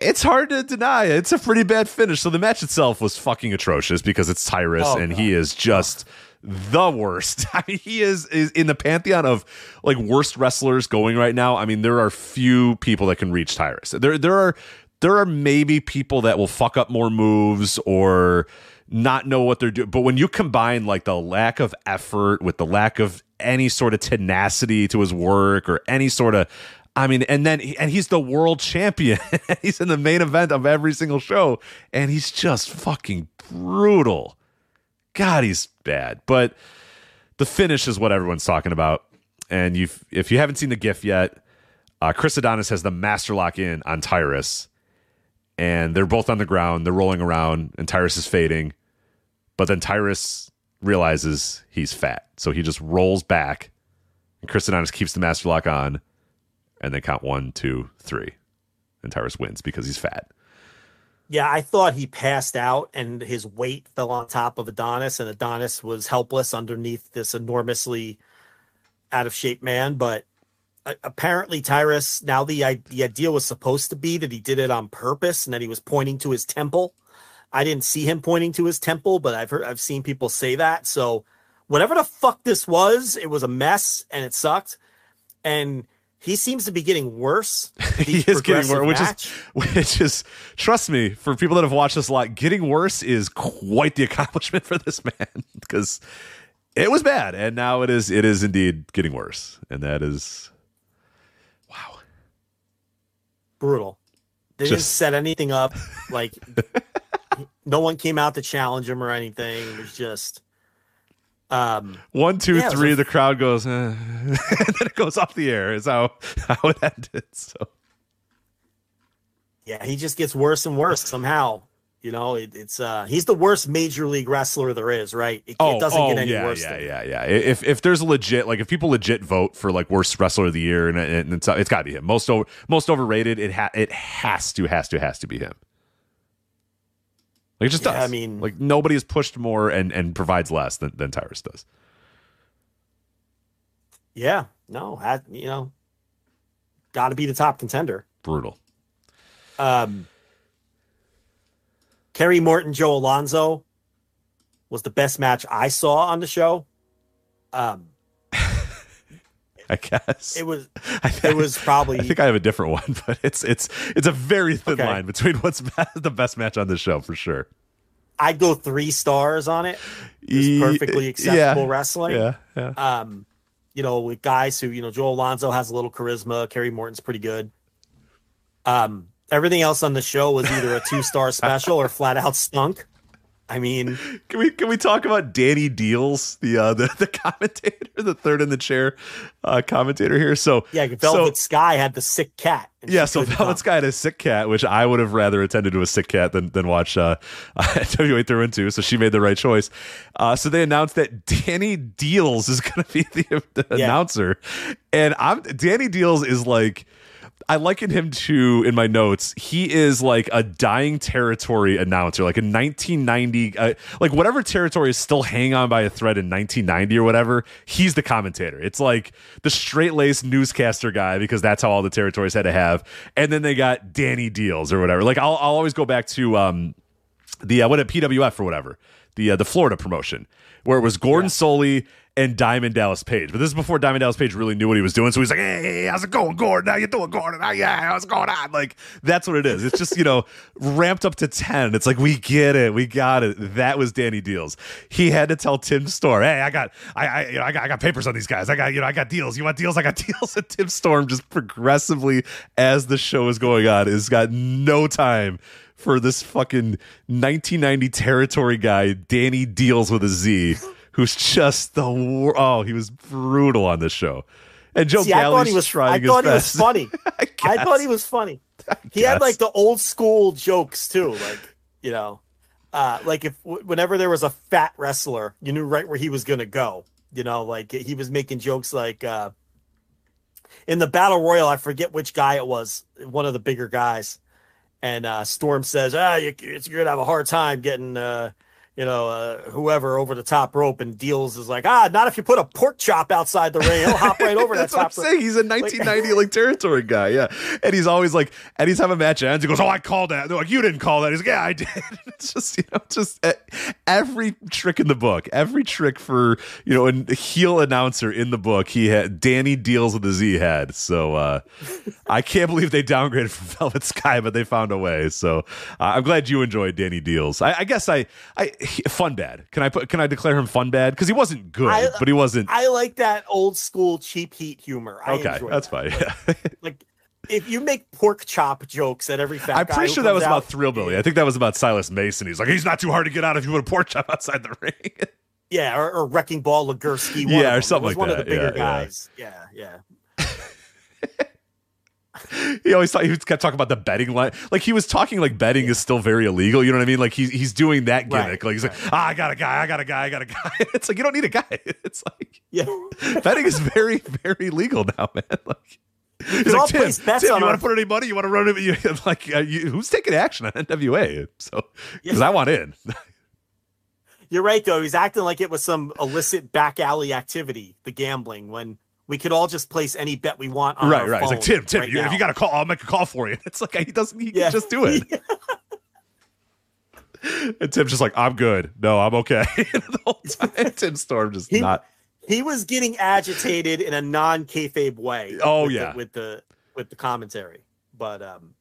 it's hard to deny. It's a pretty bad finish. So the match itself was fucking atrocious because it's Tyrus, Oh, and God. he is just. The worst. I mean, he is, is in the pantheon of like worst wrestlers going right now. I mean, there are few people that can reach Tyrus. There, there are, there are maybe people that will fuck up more moves or not know what they're doing. But when you combine like the lack of effort with the lack of any sort of tenacity to his work or any sort of I mean, and then and he's the world champion. he's in the main event of every single show, and he's just fucking brutal. God, he's bad. But the finish is what everyone's talking about. And you, if you haven't seen the GIF yet, uh, Chris Adonis has the master lock in on Tyrus, and they're both on the ground. They're rolling around, and Tyrus is fading. But then Tyrus realizes he's fat, so he just rolls back, and Chris Adonis keeps the master lock on, and then count one, two, three, and Tyrus wins because he's fat. Yeah, I thought he passed out and his weight fell on top of Adonis, and Adonis was helpless underneath this enormously out of shape man. But uh, apparently, Tyrus now the the idea was supposed to be that he did it on purpose and that he was pointing to his temple. I didn't see him pointing to his temple, but I've heard I've seen people say that. So whatever the fuck this was, it was a mess and it sucked. And he seems to be getting worse. he is getting worse, which match. is which is trust me, for people that have watched this a lot, getting worse is quite the accomplishment for this man because it was bad, and now it is it is indeed getting worse, and that is wow. brutal. They didn't set anything up. Like no one came out to challenge him or anything. It was just um one, two, Yeah, three. a- the crowd goes, eh, and then it goes off the air. Is how how it ended. So yeah, he just gets worse and worse somehow. You know, it, it's uh he's the worst major league wrestler there is, right? It, it doesn't get any Oh, yeah, worse. yeah, yeah, yeah. If if there's a legit like if people legit vote for like worst wrestler of the year and, and it's it's got to be him. Most over, most overrated. It ha- it has to has to has to be him. Like it just Yeah, does. I mean- like nobody has pushed more and and provides less than than Tyrus does. Yeah, no, I, you know, got to be the top contender. Brutal. Um, Kerry Morton, Joe Alonzo was the best match I saw on the show. Um, I guess it was I it was probably I think I have a different one, but it's it's it's a very thin Okay. line between what's the best match on the show for sure. I'd go three stars on it. It's perfectly acceptable yeah, wrestling. Yeah, yeah. Um, you know, with guys who, you know, Joe Alonzo has a little charisma, Kerry Morton's pretty good. Um, everything else on the show was either a two star special or flat out stunk. I mean, Can we can we talk about Danny Deals, the uh, the the commentator, the third in the chair uh, commentator here? So yeah, Velvet Sky had the sick cat. Yeah, so Velvet come. Sky had a sick cat, which I would have rather attended to a sick cat than than watch uh, WA through and two. So she made the right choice. Uh, so they announced that Danny Deals is going to be the, the Yeah. announcer, and I'm Danny Deals is like I liken him to in my notes. He is like a dying territory announcer, like in 1990, uh, like whatever territory is still hanging on by a thread in 1990 or whatever. He's the commentator. It's like the straight laced newscaster guy because that's how all the territories had to have. And then they got Danny Deals or whatever. Like I'll, I'll always go back to um, the uh, what at PWF or whatever the uh, the Florida promotion where it was Gordon yeah. And Diamond Dallas Page. But this is before Diamond Dallas Page really knew what he was doing. So he's like, hey, hey how's it going, Gordon? How you doing, Gordon? Oh, yeah, how's it going on? Like, that's what it is. It's just, you know, ramped up to 10. It's like, we get it. We got it. That was Danny Deals. He had to tell Tim Storm, hey, I got, I, I, you know, I got, I got papers on these guys. I got, you know, I got deals. You want deals? I got deals. And Tim Storm just progressively, as the show is going on, has got no time for this fucking 1990 territory guy, Danny Deals with a Z who's just the wor- oh, he was brutal on this show. And Joe See, I thought he was trying. I thought he was funny. I, I, thought he was funny. He had like the old school jokes too, like you know, uh, like if whenever there was a fat wrestler, you knew right where he was gonna go. You know, like he was making jokes like uh, in the battle royal. I forget which guy it was, one of the bigger guys, and uh, Storm says, "Ah, you, are gonna have a hard time getting." Uh, you know, uh, whoever over the top rope and deals is like, ah, not if you put a pork chop outside the ring. He'll hop right over that top. That's what I'm saying. He's a 1990 like, territory guy. Yeah. And he's always like, anytime a match ends, he goes, oh, I called that. They're like, you didn't call that. He's like, yeah, I did. it's just, you know, just uh, every trick in the book, every trick for, you know, a heel announcer in the book, he had Danny deals with the Z head. So uh, I can't believe they downgraded from Velvet Sky, but they found a way. So uh, I'm glad you enjoyed Danny Deals. I, I guess I, I, fun bad. Can I put? Can I declare him fun bad? Because he wasn't good, I, but he wasn't. I like that old school cheap heat humor. I okay, that's that. fine. Yeah. like if you make pork chop jokes at every fat I'm pretty sure that was out, about Thrillbilly. I think that was about Silas Mason. He's like, he's not too hard to get out if you put a pork chop outside the ring. yeah, or, or Wrecking Ball Legursky. Yeah, or something like one that. One of the bigger yeah, guys. Yeah, yeah. yeah. he always thought he kept talking about the betting line. Like he was talking like betting yeah. is still very illegal. You know what I mean? Like he's he's doing that gimmick. Right, like he's right. like, ah, I got a guy, I got a guy, I got a guy. It's like you don't need a guy. It's like yeah, betting is very very legal now, man. Like. He's like, Tim, Tim you want to put any money? You want to run it? You, like, uh, you, who's taking action on NWA? So, because yeah. I want in. You're right, though. He's acting like it was some illicit back alley activity, the gambling, when we could all just place any bet we want on right, right. It's like Tim, Tim, right you, if you got a call, I'll make a call for you. It's like he doesn't. He yeah. can just do it. and Tim's just like, I'm good. No, I'm okay. the whole time, Tim Storm just he, not. He was getting agitated in a non kayfabe way. Oh with yeah, the, with the with the commentary, but um,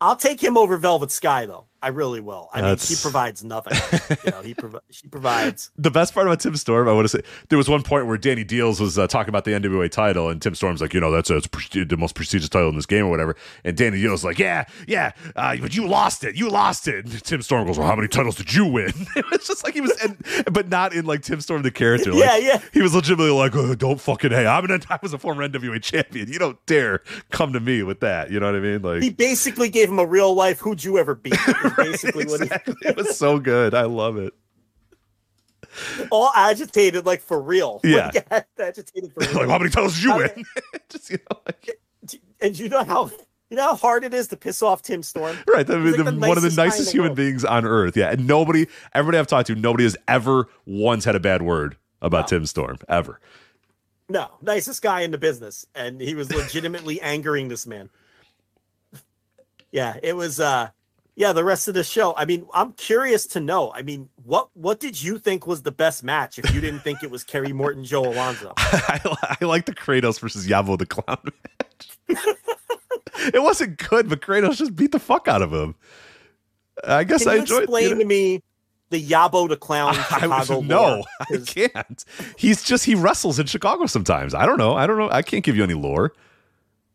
I'll take him over Velvet Sky though. I really will. I That's... mean, he provides nothing. you know, he provi- she provides. The best part about Tim Storm, I want to say, there was one point where Danny Deals was uh, talking about the NWA title, and Tim Storm's like, you know, that's a, pre- the most prestigious title in this game or whatever. And Danny Deals like, yeah, yeah, uh, but you lost it. You lost it. And Tim Storm goes, well, how many titles did you win? it's just like he was, and, but not in like Tim Storm the character. Like, yeah, yeah. He was legitimately like, oh, don't fucking hey, I'm an, I was a former NWA champion. You don't dare come to me with that. You know what I mean? Like he basically gave him a real life. Who'd you ever beat? Right, basically exactly. what he. It was so good. I love it. All agitated, like for real. Yeah, like, agitated for real. like how many titles did you win? Just you know, like... and you know how you know how hard it is to piss off Tim Storm. Right, the, like the, the one of the nicest human beings on earth. Yeah, and nobody, everybody I've talked to, nobody has ever once had a bad word about no. Tim Storm ever. No, nicest guy in the business, and he was legitimately angering this man. Yeah, it was. uh yeah, the rest of the show. I mean, I'm curious to know. I mean, what what did you think was the best match if you didn't think it was Kerry Morton, Joe Alonzo? I, I like the Kratos versus Yabo the Clown match. it wasn't good, but Kratos just beat the fuck out of him. I guess Can I enjoyed. Explain you know, to me the Yabo the Clown Chicago. I, no, I can't. He's just he wrestles in Chicago sometimes. I don't know. I don't know. I can't give you any lore.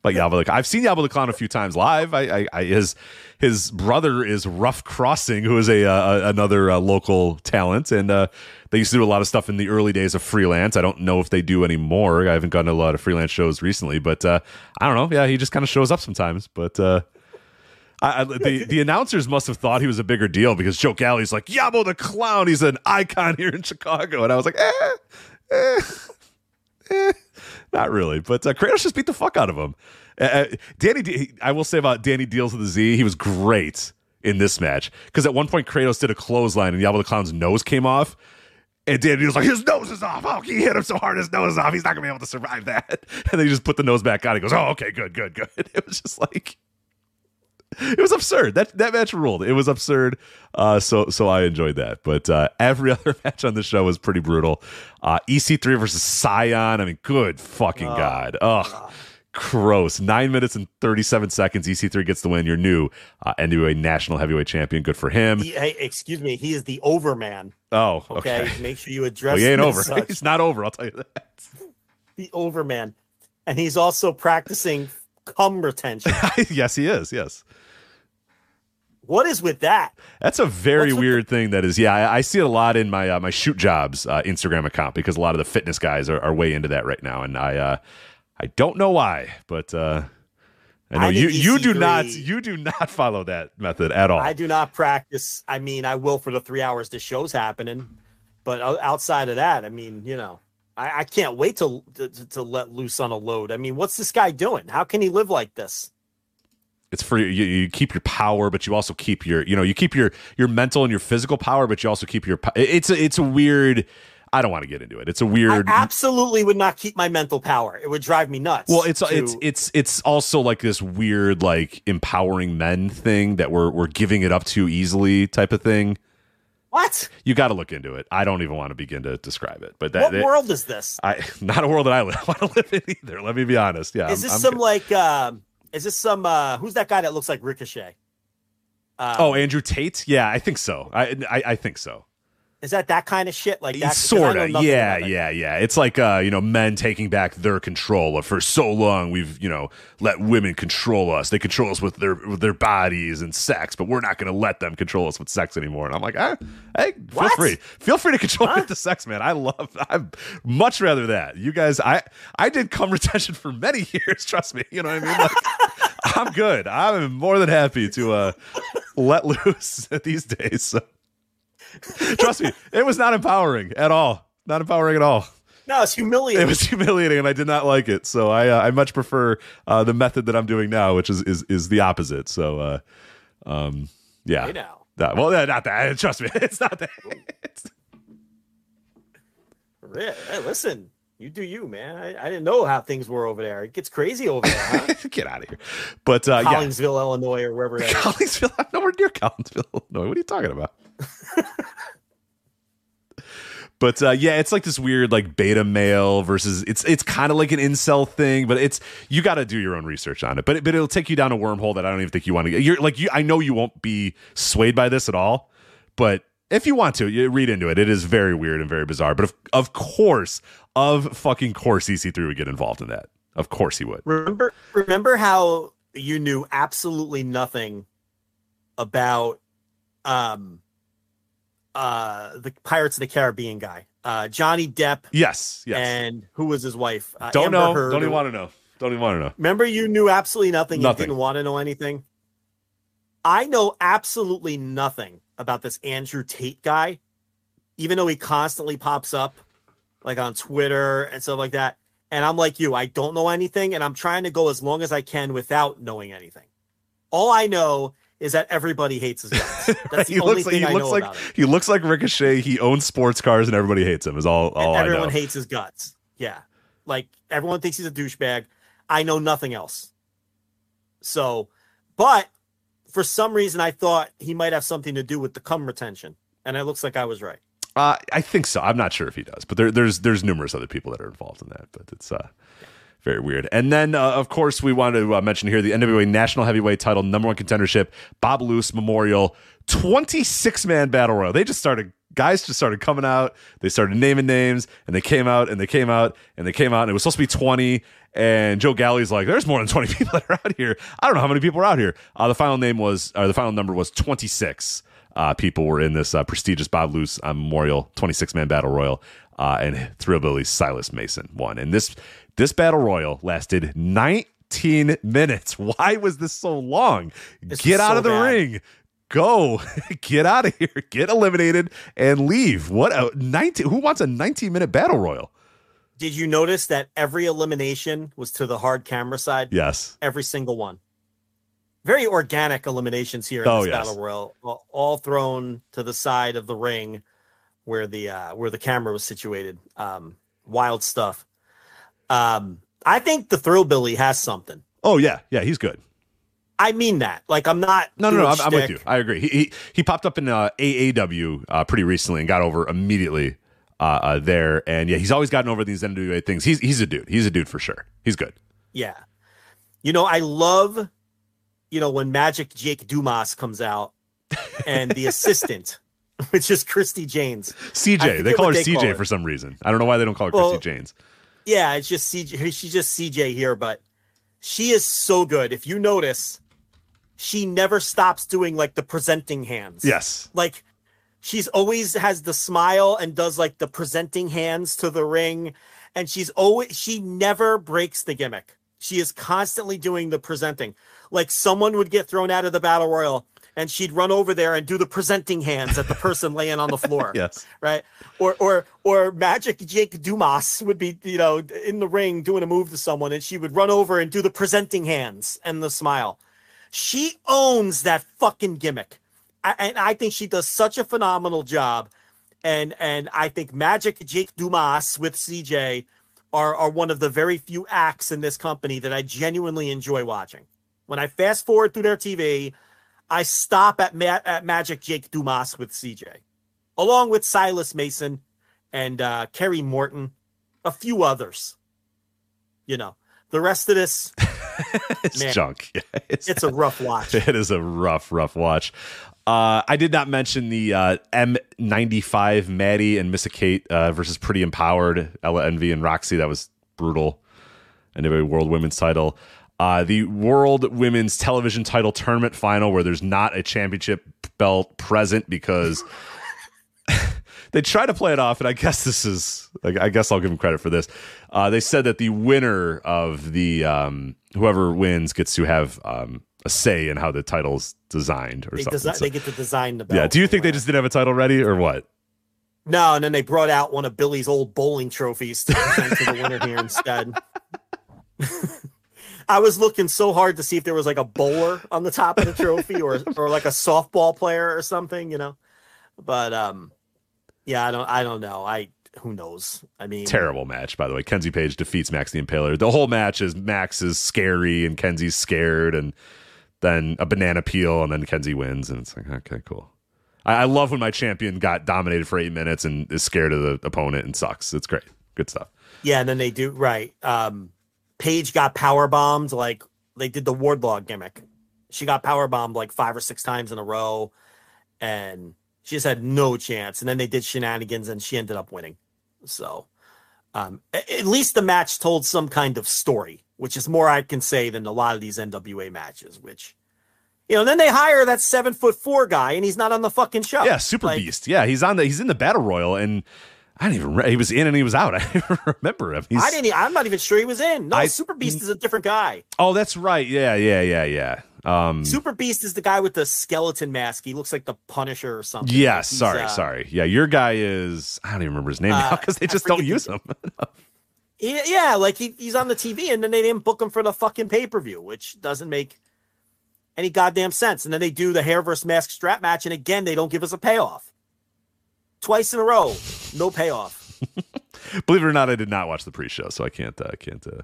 But Yabo the I've seen Yabo the Clown a few times live. I, I, I his his brother is Rough Crossing, who is a uh, another uh, local talent, and uh, they used to do a lot of stuff in the early days of freelance. I don't know if they do anymore. I haven't gotten a lot of freelance shows recently, but uh, I don't know. Yeah, he just kind of shows up sometimes, but. Uh, I, the the announcers must have thought he was a bigger deal because Joe Galli's like Yabo the clown. He's an icon here in Chicago, and I was like, eh, eh, eh not really. But uh, Kratos just beat the fuck out of him. Uh, Danny, I will say about Danny Deals with the Z, he was great in this match because at one point Kratos did a clothesline and Diablo the Clown's nose came off. And Danny was like, his nose is off. Oh, he hit him so hard, his nose is off. He's not gonna be able to survive that. And then he just put the nose back on. He goes, oh, okay, good, good, good. It was just like, it was absurd. That that match ruled. It was absurd. Uh, so so I enjoyed that. But uh, every other match on the show was pretty brutal. Uh, EC3 versus Cyon. I mean, good fucking oh, god. Ugh. Gross. Nine minutes and 37 seconds. EC3 gets the win. Your new uh, NWA National Heavyweight Champion. Good for him. He, hey, excuse me. He is the overman. Oh, okay. okay. Make sure you address well, he ain't over. He's not over. I'll tell you that. The overman. And he's also practicing cum retention. yes, he is. Yes. What is with that? That's a very weird the- thing. That is, yeah, I, I, see it a lot in my uh, my shoot jobs uh, Instagram account because a lot of the fitness guys are, are way into that right now, and I uh, I don't know why, but uh, I know I you you do not you do not follow that method at all. I do not practice. I mean, I will for the three hours the show's happening, but outside of that, I mean, you know, I, I can't wait to, to to let loose on a load. I mean, what's this guy doing? How can he live like this? it's for you, you keep your power but you also keep your you know you keep your your mental and your physical power but you also keep your it's a it's a weird I don't want to get into it. It's a weird. I absolutely would not keep my mental power. It would drive me nuts. Well, it's to... it's it's it's also like this weird like empowering men thing that we're we're giving it up too easily type of thing. What? You got to look into it. I don't even want to begin to describe it. But that what world is this? I not a world that I want to live in either. Let me be honest. Yeah. Is this I'm, some I'm, like? Um, is this some uh who's that guy that looks like Ricochet? Um, oh, Andrew Tate? Yeah, I think so. I I, I think so. Is that that kind of shit? Like that? Sort of. Yeah, yeah, yeah. It's like uh, you know, men taking back their control. Of For so long, we've you know let women control us. They control us with their with their bodies and sex, but we're not going to let them control us with sex anymore. And I'm like, ah, hey, feel what? free, feel free to control huh? the sex, man. I love. I'd much rather that. You guys, I I did cum retention for many years. Trust me. You know what I mean? Like, I'm good. I'm more than happy to uh, let loose these days. So. Trust me, it was not empowering at all. Not empowering at all. No, it's humiliating. It was humiliating, and I did not like it. So I uh, I much prefer uh, the method that I'm doing now, which is is is the opposite. So, uh, um, yeah. Hey now. That, well, not that. Trust me, it's not that. It's... Hey, listen, you do you, man. I, I, didn't know how things were over there. It gets crazy over there. Huh? Get out of here. But uh, Collinsville, yeah. Illinois, or wherever Collinsville, I'm nowhere near Collinsville, Illinois. What are you talking about? but uh, yeah, it's like this weird like beta male versus it's it's kind of like an incel thing, but it's you got to do your own research on it. But it, but it'll take you down a wormhole that I don't even think you want to get. You're like you, I know you won't be swayed by this at all, but if you want to, you read into it. It is very weird and very bizarre. But of, of course, of fucking course, EC3 would get involved in that. Of course he would. Remember, remember how you knew absolutely nothing about um uh the Pirates of the Caribbean guy, uh Johnny Depp. Yes, yes. And who was his wife? Uh, Don't Amber know. Heard. Don't even want to know. Don't even want to know. Remember, you knew absolutely nothing. Nothing. You didn't want to know anything. I know absolutely nothing about this Andrew Tate guy, even though he constantly pops up like on Twitter and stuff like that. And I'm like you, I don't know anything, and I'm trying to go as long as I can without knowing anything. All I know is that everybody hates his guts. That's the only thing like, I know like, about him. He looks like Ricochet. He owns sports cars, and everybody hates him. Is all. all everyone hates his guts. Yeah, like everyone thinks he's a douchebag. I know nothing else. So, but for some reason, I thought he might have something to do with the cum retention, and it looks like I was right. Uh, I think so. I'm not sure if he does, but there, there's there's numerous other people that are involved in that. But it's uh, very weird. And then, uh, of course, we wanted to uh, mention here the NWA National Heavyweight Title Number One Contendership Bob Luce Memorial 26 man battle royal. They just started. Guys just started coming out. They started naming names, and they came out, and they came out, and they came out, and it was supposed to be 20. And Joe Galli's like, "There's more than 20 people that are out here. I don't know how many people are out here." Uh, the final name was, or the final number was 26 uh, people were in this uh, prestigious Bob Luce uh, Memorial 26 man battle royal, uh, and Thrillbilly Silas Mason won. And this this battle royal lasted 19 minutes. Why was this so long? This Get out so of the bad. ring. Go get out of here, get eliminated, and leave. What a 19? Who wants a 19 minute battle royal? Did you notice that every elimination was to the hard camera side? Yes. Every single one. Very organic eliminations here in Oh, this yes. battle royal, all- all thrown to the side of the ring where the uh, where the camera was situated. Um, wild stuff. Um, I think the Thrill Billy has something. Oh yeah, yeah, he's good. I mean that. Like I'm not. No, no, no. I'm, I'm with you. I agree. He he, he popped up in uh, AAW uh, pretty recently and got over immediately uh, uh, there. And yeah, he's always gotten over these NWA things. He's he's a dude. He's a dude for sure. He's good. Yeah. You know, I love, you know, when Magic Jake Dumas comes out and the assistant, which is Christy Janes. CJ. They call her they CJ call her. for some reason. I don't know why they don't call her Well, Christy Janes. Yeah, it's just CJ. She's just CJ here, but she is so good. If you notice, she never stops doing like the presenting hands. Yes. Like she's always has the smile and does like the presenting hands to the ring. And she's always, she never breaks the gimmick. She is constantly doing the presenting. Like someone would get thrown out of the battle royal and she'd run over there and do the presenting hands at the person laying on the floor Yes. right? Or or or Magic Jake Dumas would be, you know, in the ring doing a move to someone, and she would run over and do the presenting hands and the smile. She owns that fucking gimmick, I, and I think she does such a phenomenal job. And and I think Magic Jake Dumas with CJ are are one of the very few acts in this company that I genuinely enjoy watching. When I fast forward through their TV, I stop at Ma- at Magic Jake Dumas with CJ along with Silas Mason and uh, Kerry Morton, a few others. You know, the rest of this, It's Man. junk. Yeah, it's, it's a rough watch. it is a rough, rough watch. Uh, I did not mention the uh, M95 Maddie and Missa Kate uh, versus Pretty Empowered, Ella Envy and Roxy. That was brutal. Anyway, World Women's title. Uh, the World Women's Television Title Tournament final, where there's not a championship belt present because they try to play it off, and I guess this is. I guess I'll give them credit for this. Uh, they said that the winner of the um, whoever wins gets to have um, a say in how the title's designed or They, something. desi- So- they get to design the belt. yeah. Do you think they just didn't have a title ready or what? No, and then they brought out one of Billy's old bowling trophies to to the winner here instead. I was looking so hard to see if there was like a bowler on the top of the trophy or or like a softball player or something, you know. But um yeah, I don't I don't know. I who knows? I mean Terrible match, by the way. Kenzie Paige defeats Max the Impaler. The whole match is Max is scary and Kenzie's scared, and then a banana peel, and then Kenzie wins, and it's like okay, cool. I, I love when my champion got dominated for eight minutes and is scared of the opponent and sucks. It's great, good stuff. Yeah, and then they do right. Um Paige got power bombed like they did the Wardlow gimmick. She got power bombed like five or six times in a row, and she just had no chance. And then they did shenanigans, and she ended up winning. So, um, at least the match told some kind of story, which is more I can say than a lot of these NWA matches. Which, you know, then they hire that seven foot four guy, and he's not on the fucking show. Yeah, Super Like, Beast. Yeah, he's on the he's in the battle royal, and I don't even re- he was in and he was out. I remember him. He's, I didn't. I'm not even sure he was in. No, I- Super Beast is a different guy. oh, that's right. Yeah, yeah, yeah, yeah. Um, Super Beast is the guy with the skeleton mask. He looks like the Punisher or something. Yes, He's, sorry, uh, sorry. Yeah, your guy is I don't even remember his name now Uh, because they just don't use him. yeah, like he, he's on the TV, and then they didn't book him for the fucking pay per view, which doesn't make any goddamn sense. And then they do the hair versus mask strap match, and again they don't give us a payoff. Twice in a row, no payoff. Believe it or not, I did not watch the pre-show, so I can't uh, can't uh,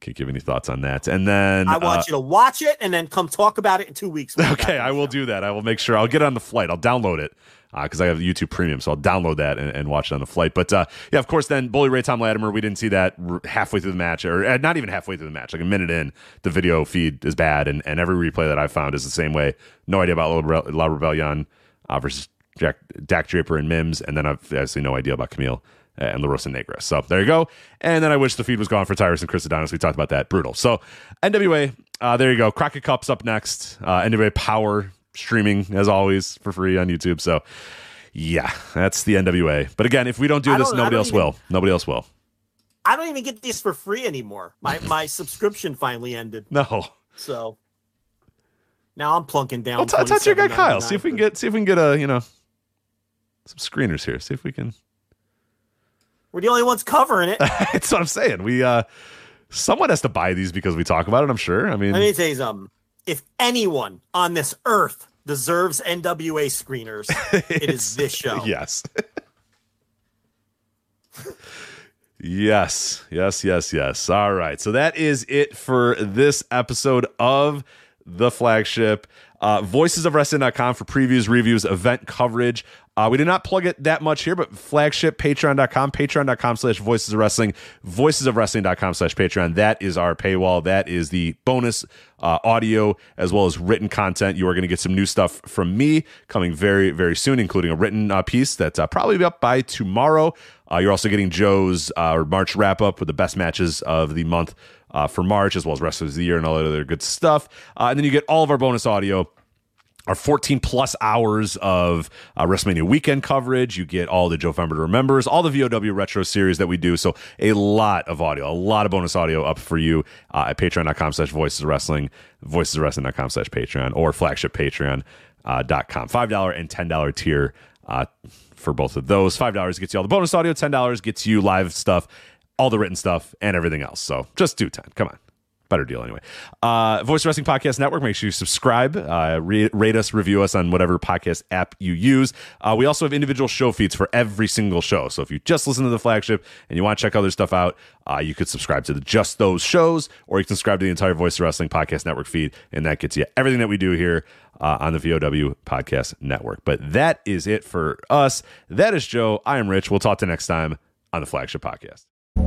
can't give any thoughts on that. And then I want uh, you to watch it and then come talk about it in two weeks. Okay, I will do that. I will make sure. I'll get on the flight. I'll download it because I have YouTube Premium, so I'll download that and, and watch it on the flight. But uh, yeah, of course, then Bully Ray Thom Latimer. We didn't see that r- halfway through the match, or uh, not even halfway through the match. Like a minute in, the video feed is bad, and, and every replay that I found is the same way. No idea about La, Rebe- La Rebellion uh, versus Jack, Dak Draper and Mims, and then I've obviously no idea about Kamille and La Rosa Negra. So there you go. And then I wish the feed was gone for Tyrus and Chris Adonis. We talked about that. Brutal. So NWA, uh, there you go. Crockett Cup's up next. Uh, NWA Power streaming as always for free on YouTube. So yeah, that's the NWA. But again, if we don't do this, don't- nobody else even- will. Nobody else will. I don't even get these for free anymore. My my subscription finally ended, No. so now I'm plunking down. Well, t- touch your guy Kyle. See if we can get see if we can get a you know some screeners here. See if we can We're the only ones covering it. That's what I'm saying. We uh someone has to buy these because we talk about it, I'm sure. I mean Let me tell you something. If anyone on this earth deserves NWA screeners, it is this show. Yes. yes. Yes, yes, yes. All right. So that is it for this episode of the flagship. Uh, voicesofwrestling.com for previews, reviews, event coverage. Uh, we did not plug it that much here, but flagship, patreon.com, patreon.com slash voices of wrestling, voicesofwrestling.com slash patreon. That is our paywall. That is the bonus uh, audio as well as written content. You are going to get some new stuff from me coming very, very soon, including a written uh, piece that's uh, probably up by tomorrow. Uh, you're also getting Joe's uh, March wrap up with the best matches of the month uh, for March, as well as Wrestlers of the Year and all that other good stuff. Uh, and then you get all of our bonus audio our 14 plus hours of uh, WrestleMania weekend coverage. You get all the Joe Fember remembers, all the VOW retro series that we do. So a lot of audio, a lot of bonus audio up for you uh, at patreon.com slash voices of wrestling, voices of wrestling.com slash Patreon or flagship patreon.com. Uh, $5 and $10 tier uh, for both of those. $5 gets you all the bonus audio, $10 gets you live stuff, all the written stuff, and everything else. So just do 10. Come on better deal anyway. Uh, Voice Wrestling Podcast Network. Make sure you subscribe, uh, re- rate us, review us on whatever podcast app you use. Uh, we also have individual show feeds for every single show. So if you just listen to the flagship and you want to check other stuff out, uh, you could subscribe to the, just those shows, or you can subscribe to the entire Voice Wrestling Podcast Network feed, and that gets you everything that we do here. Uh, on the VOW Podcast Network. But that is it for us. That is Joe. I am Rich. We'll talk to you next time on the Flagship Podcast.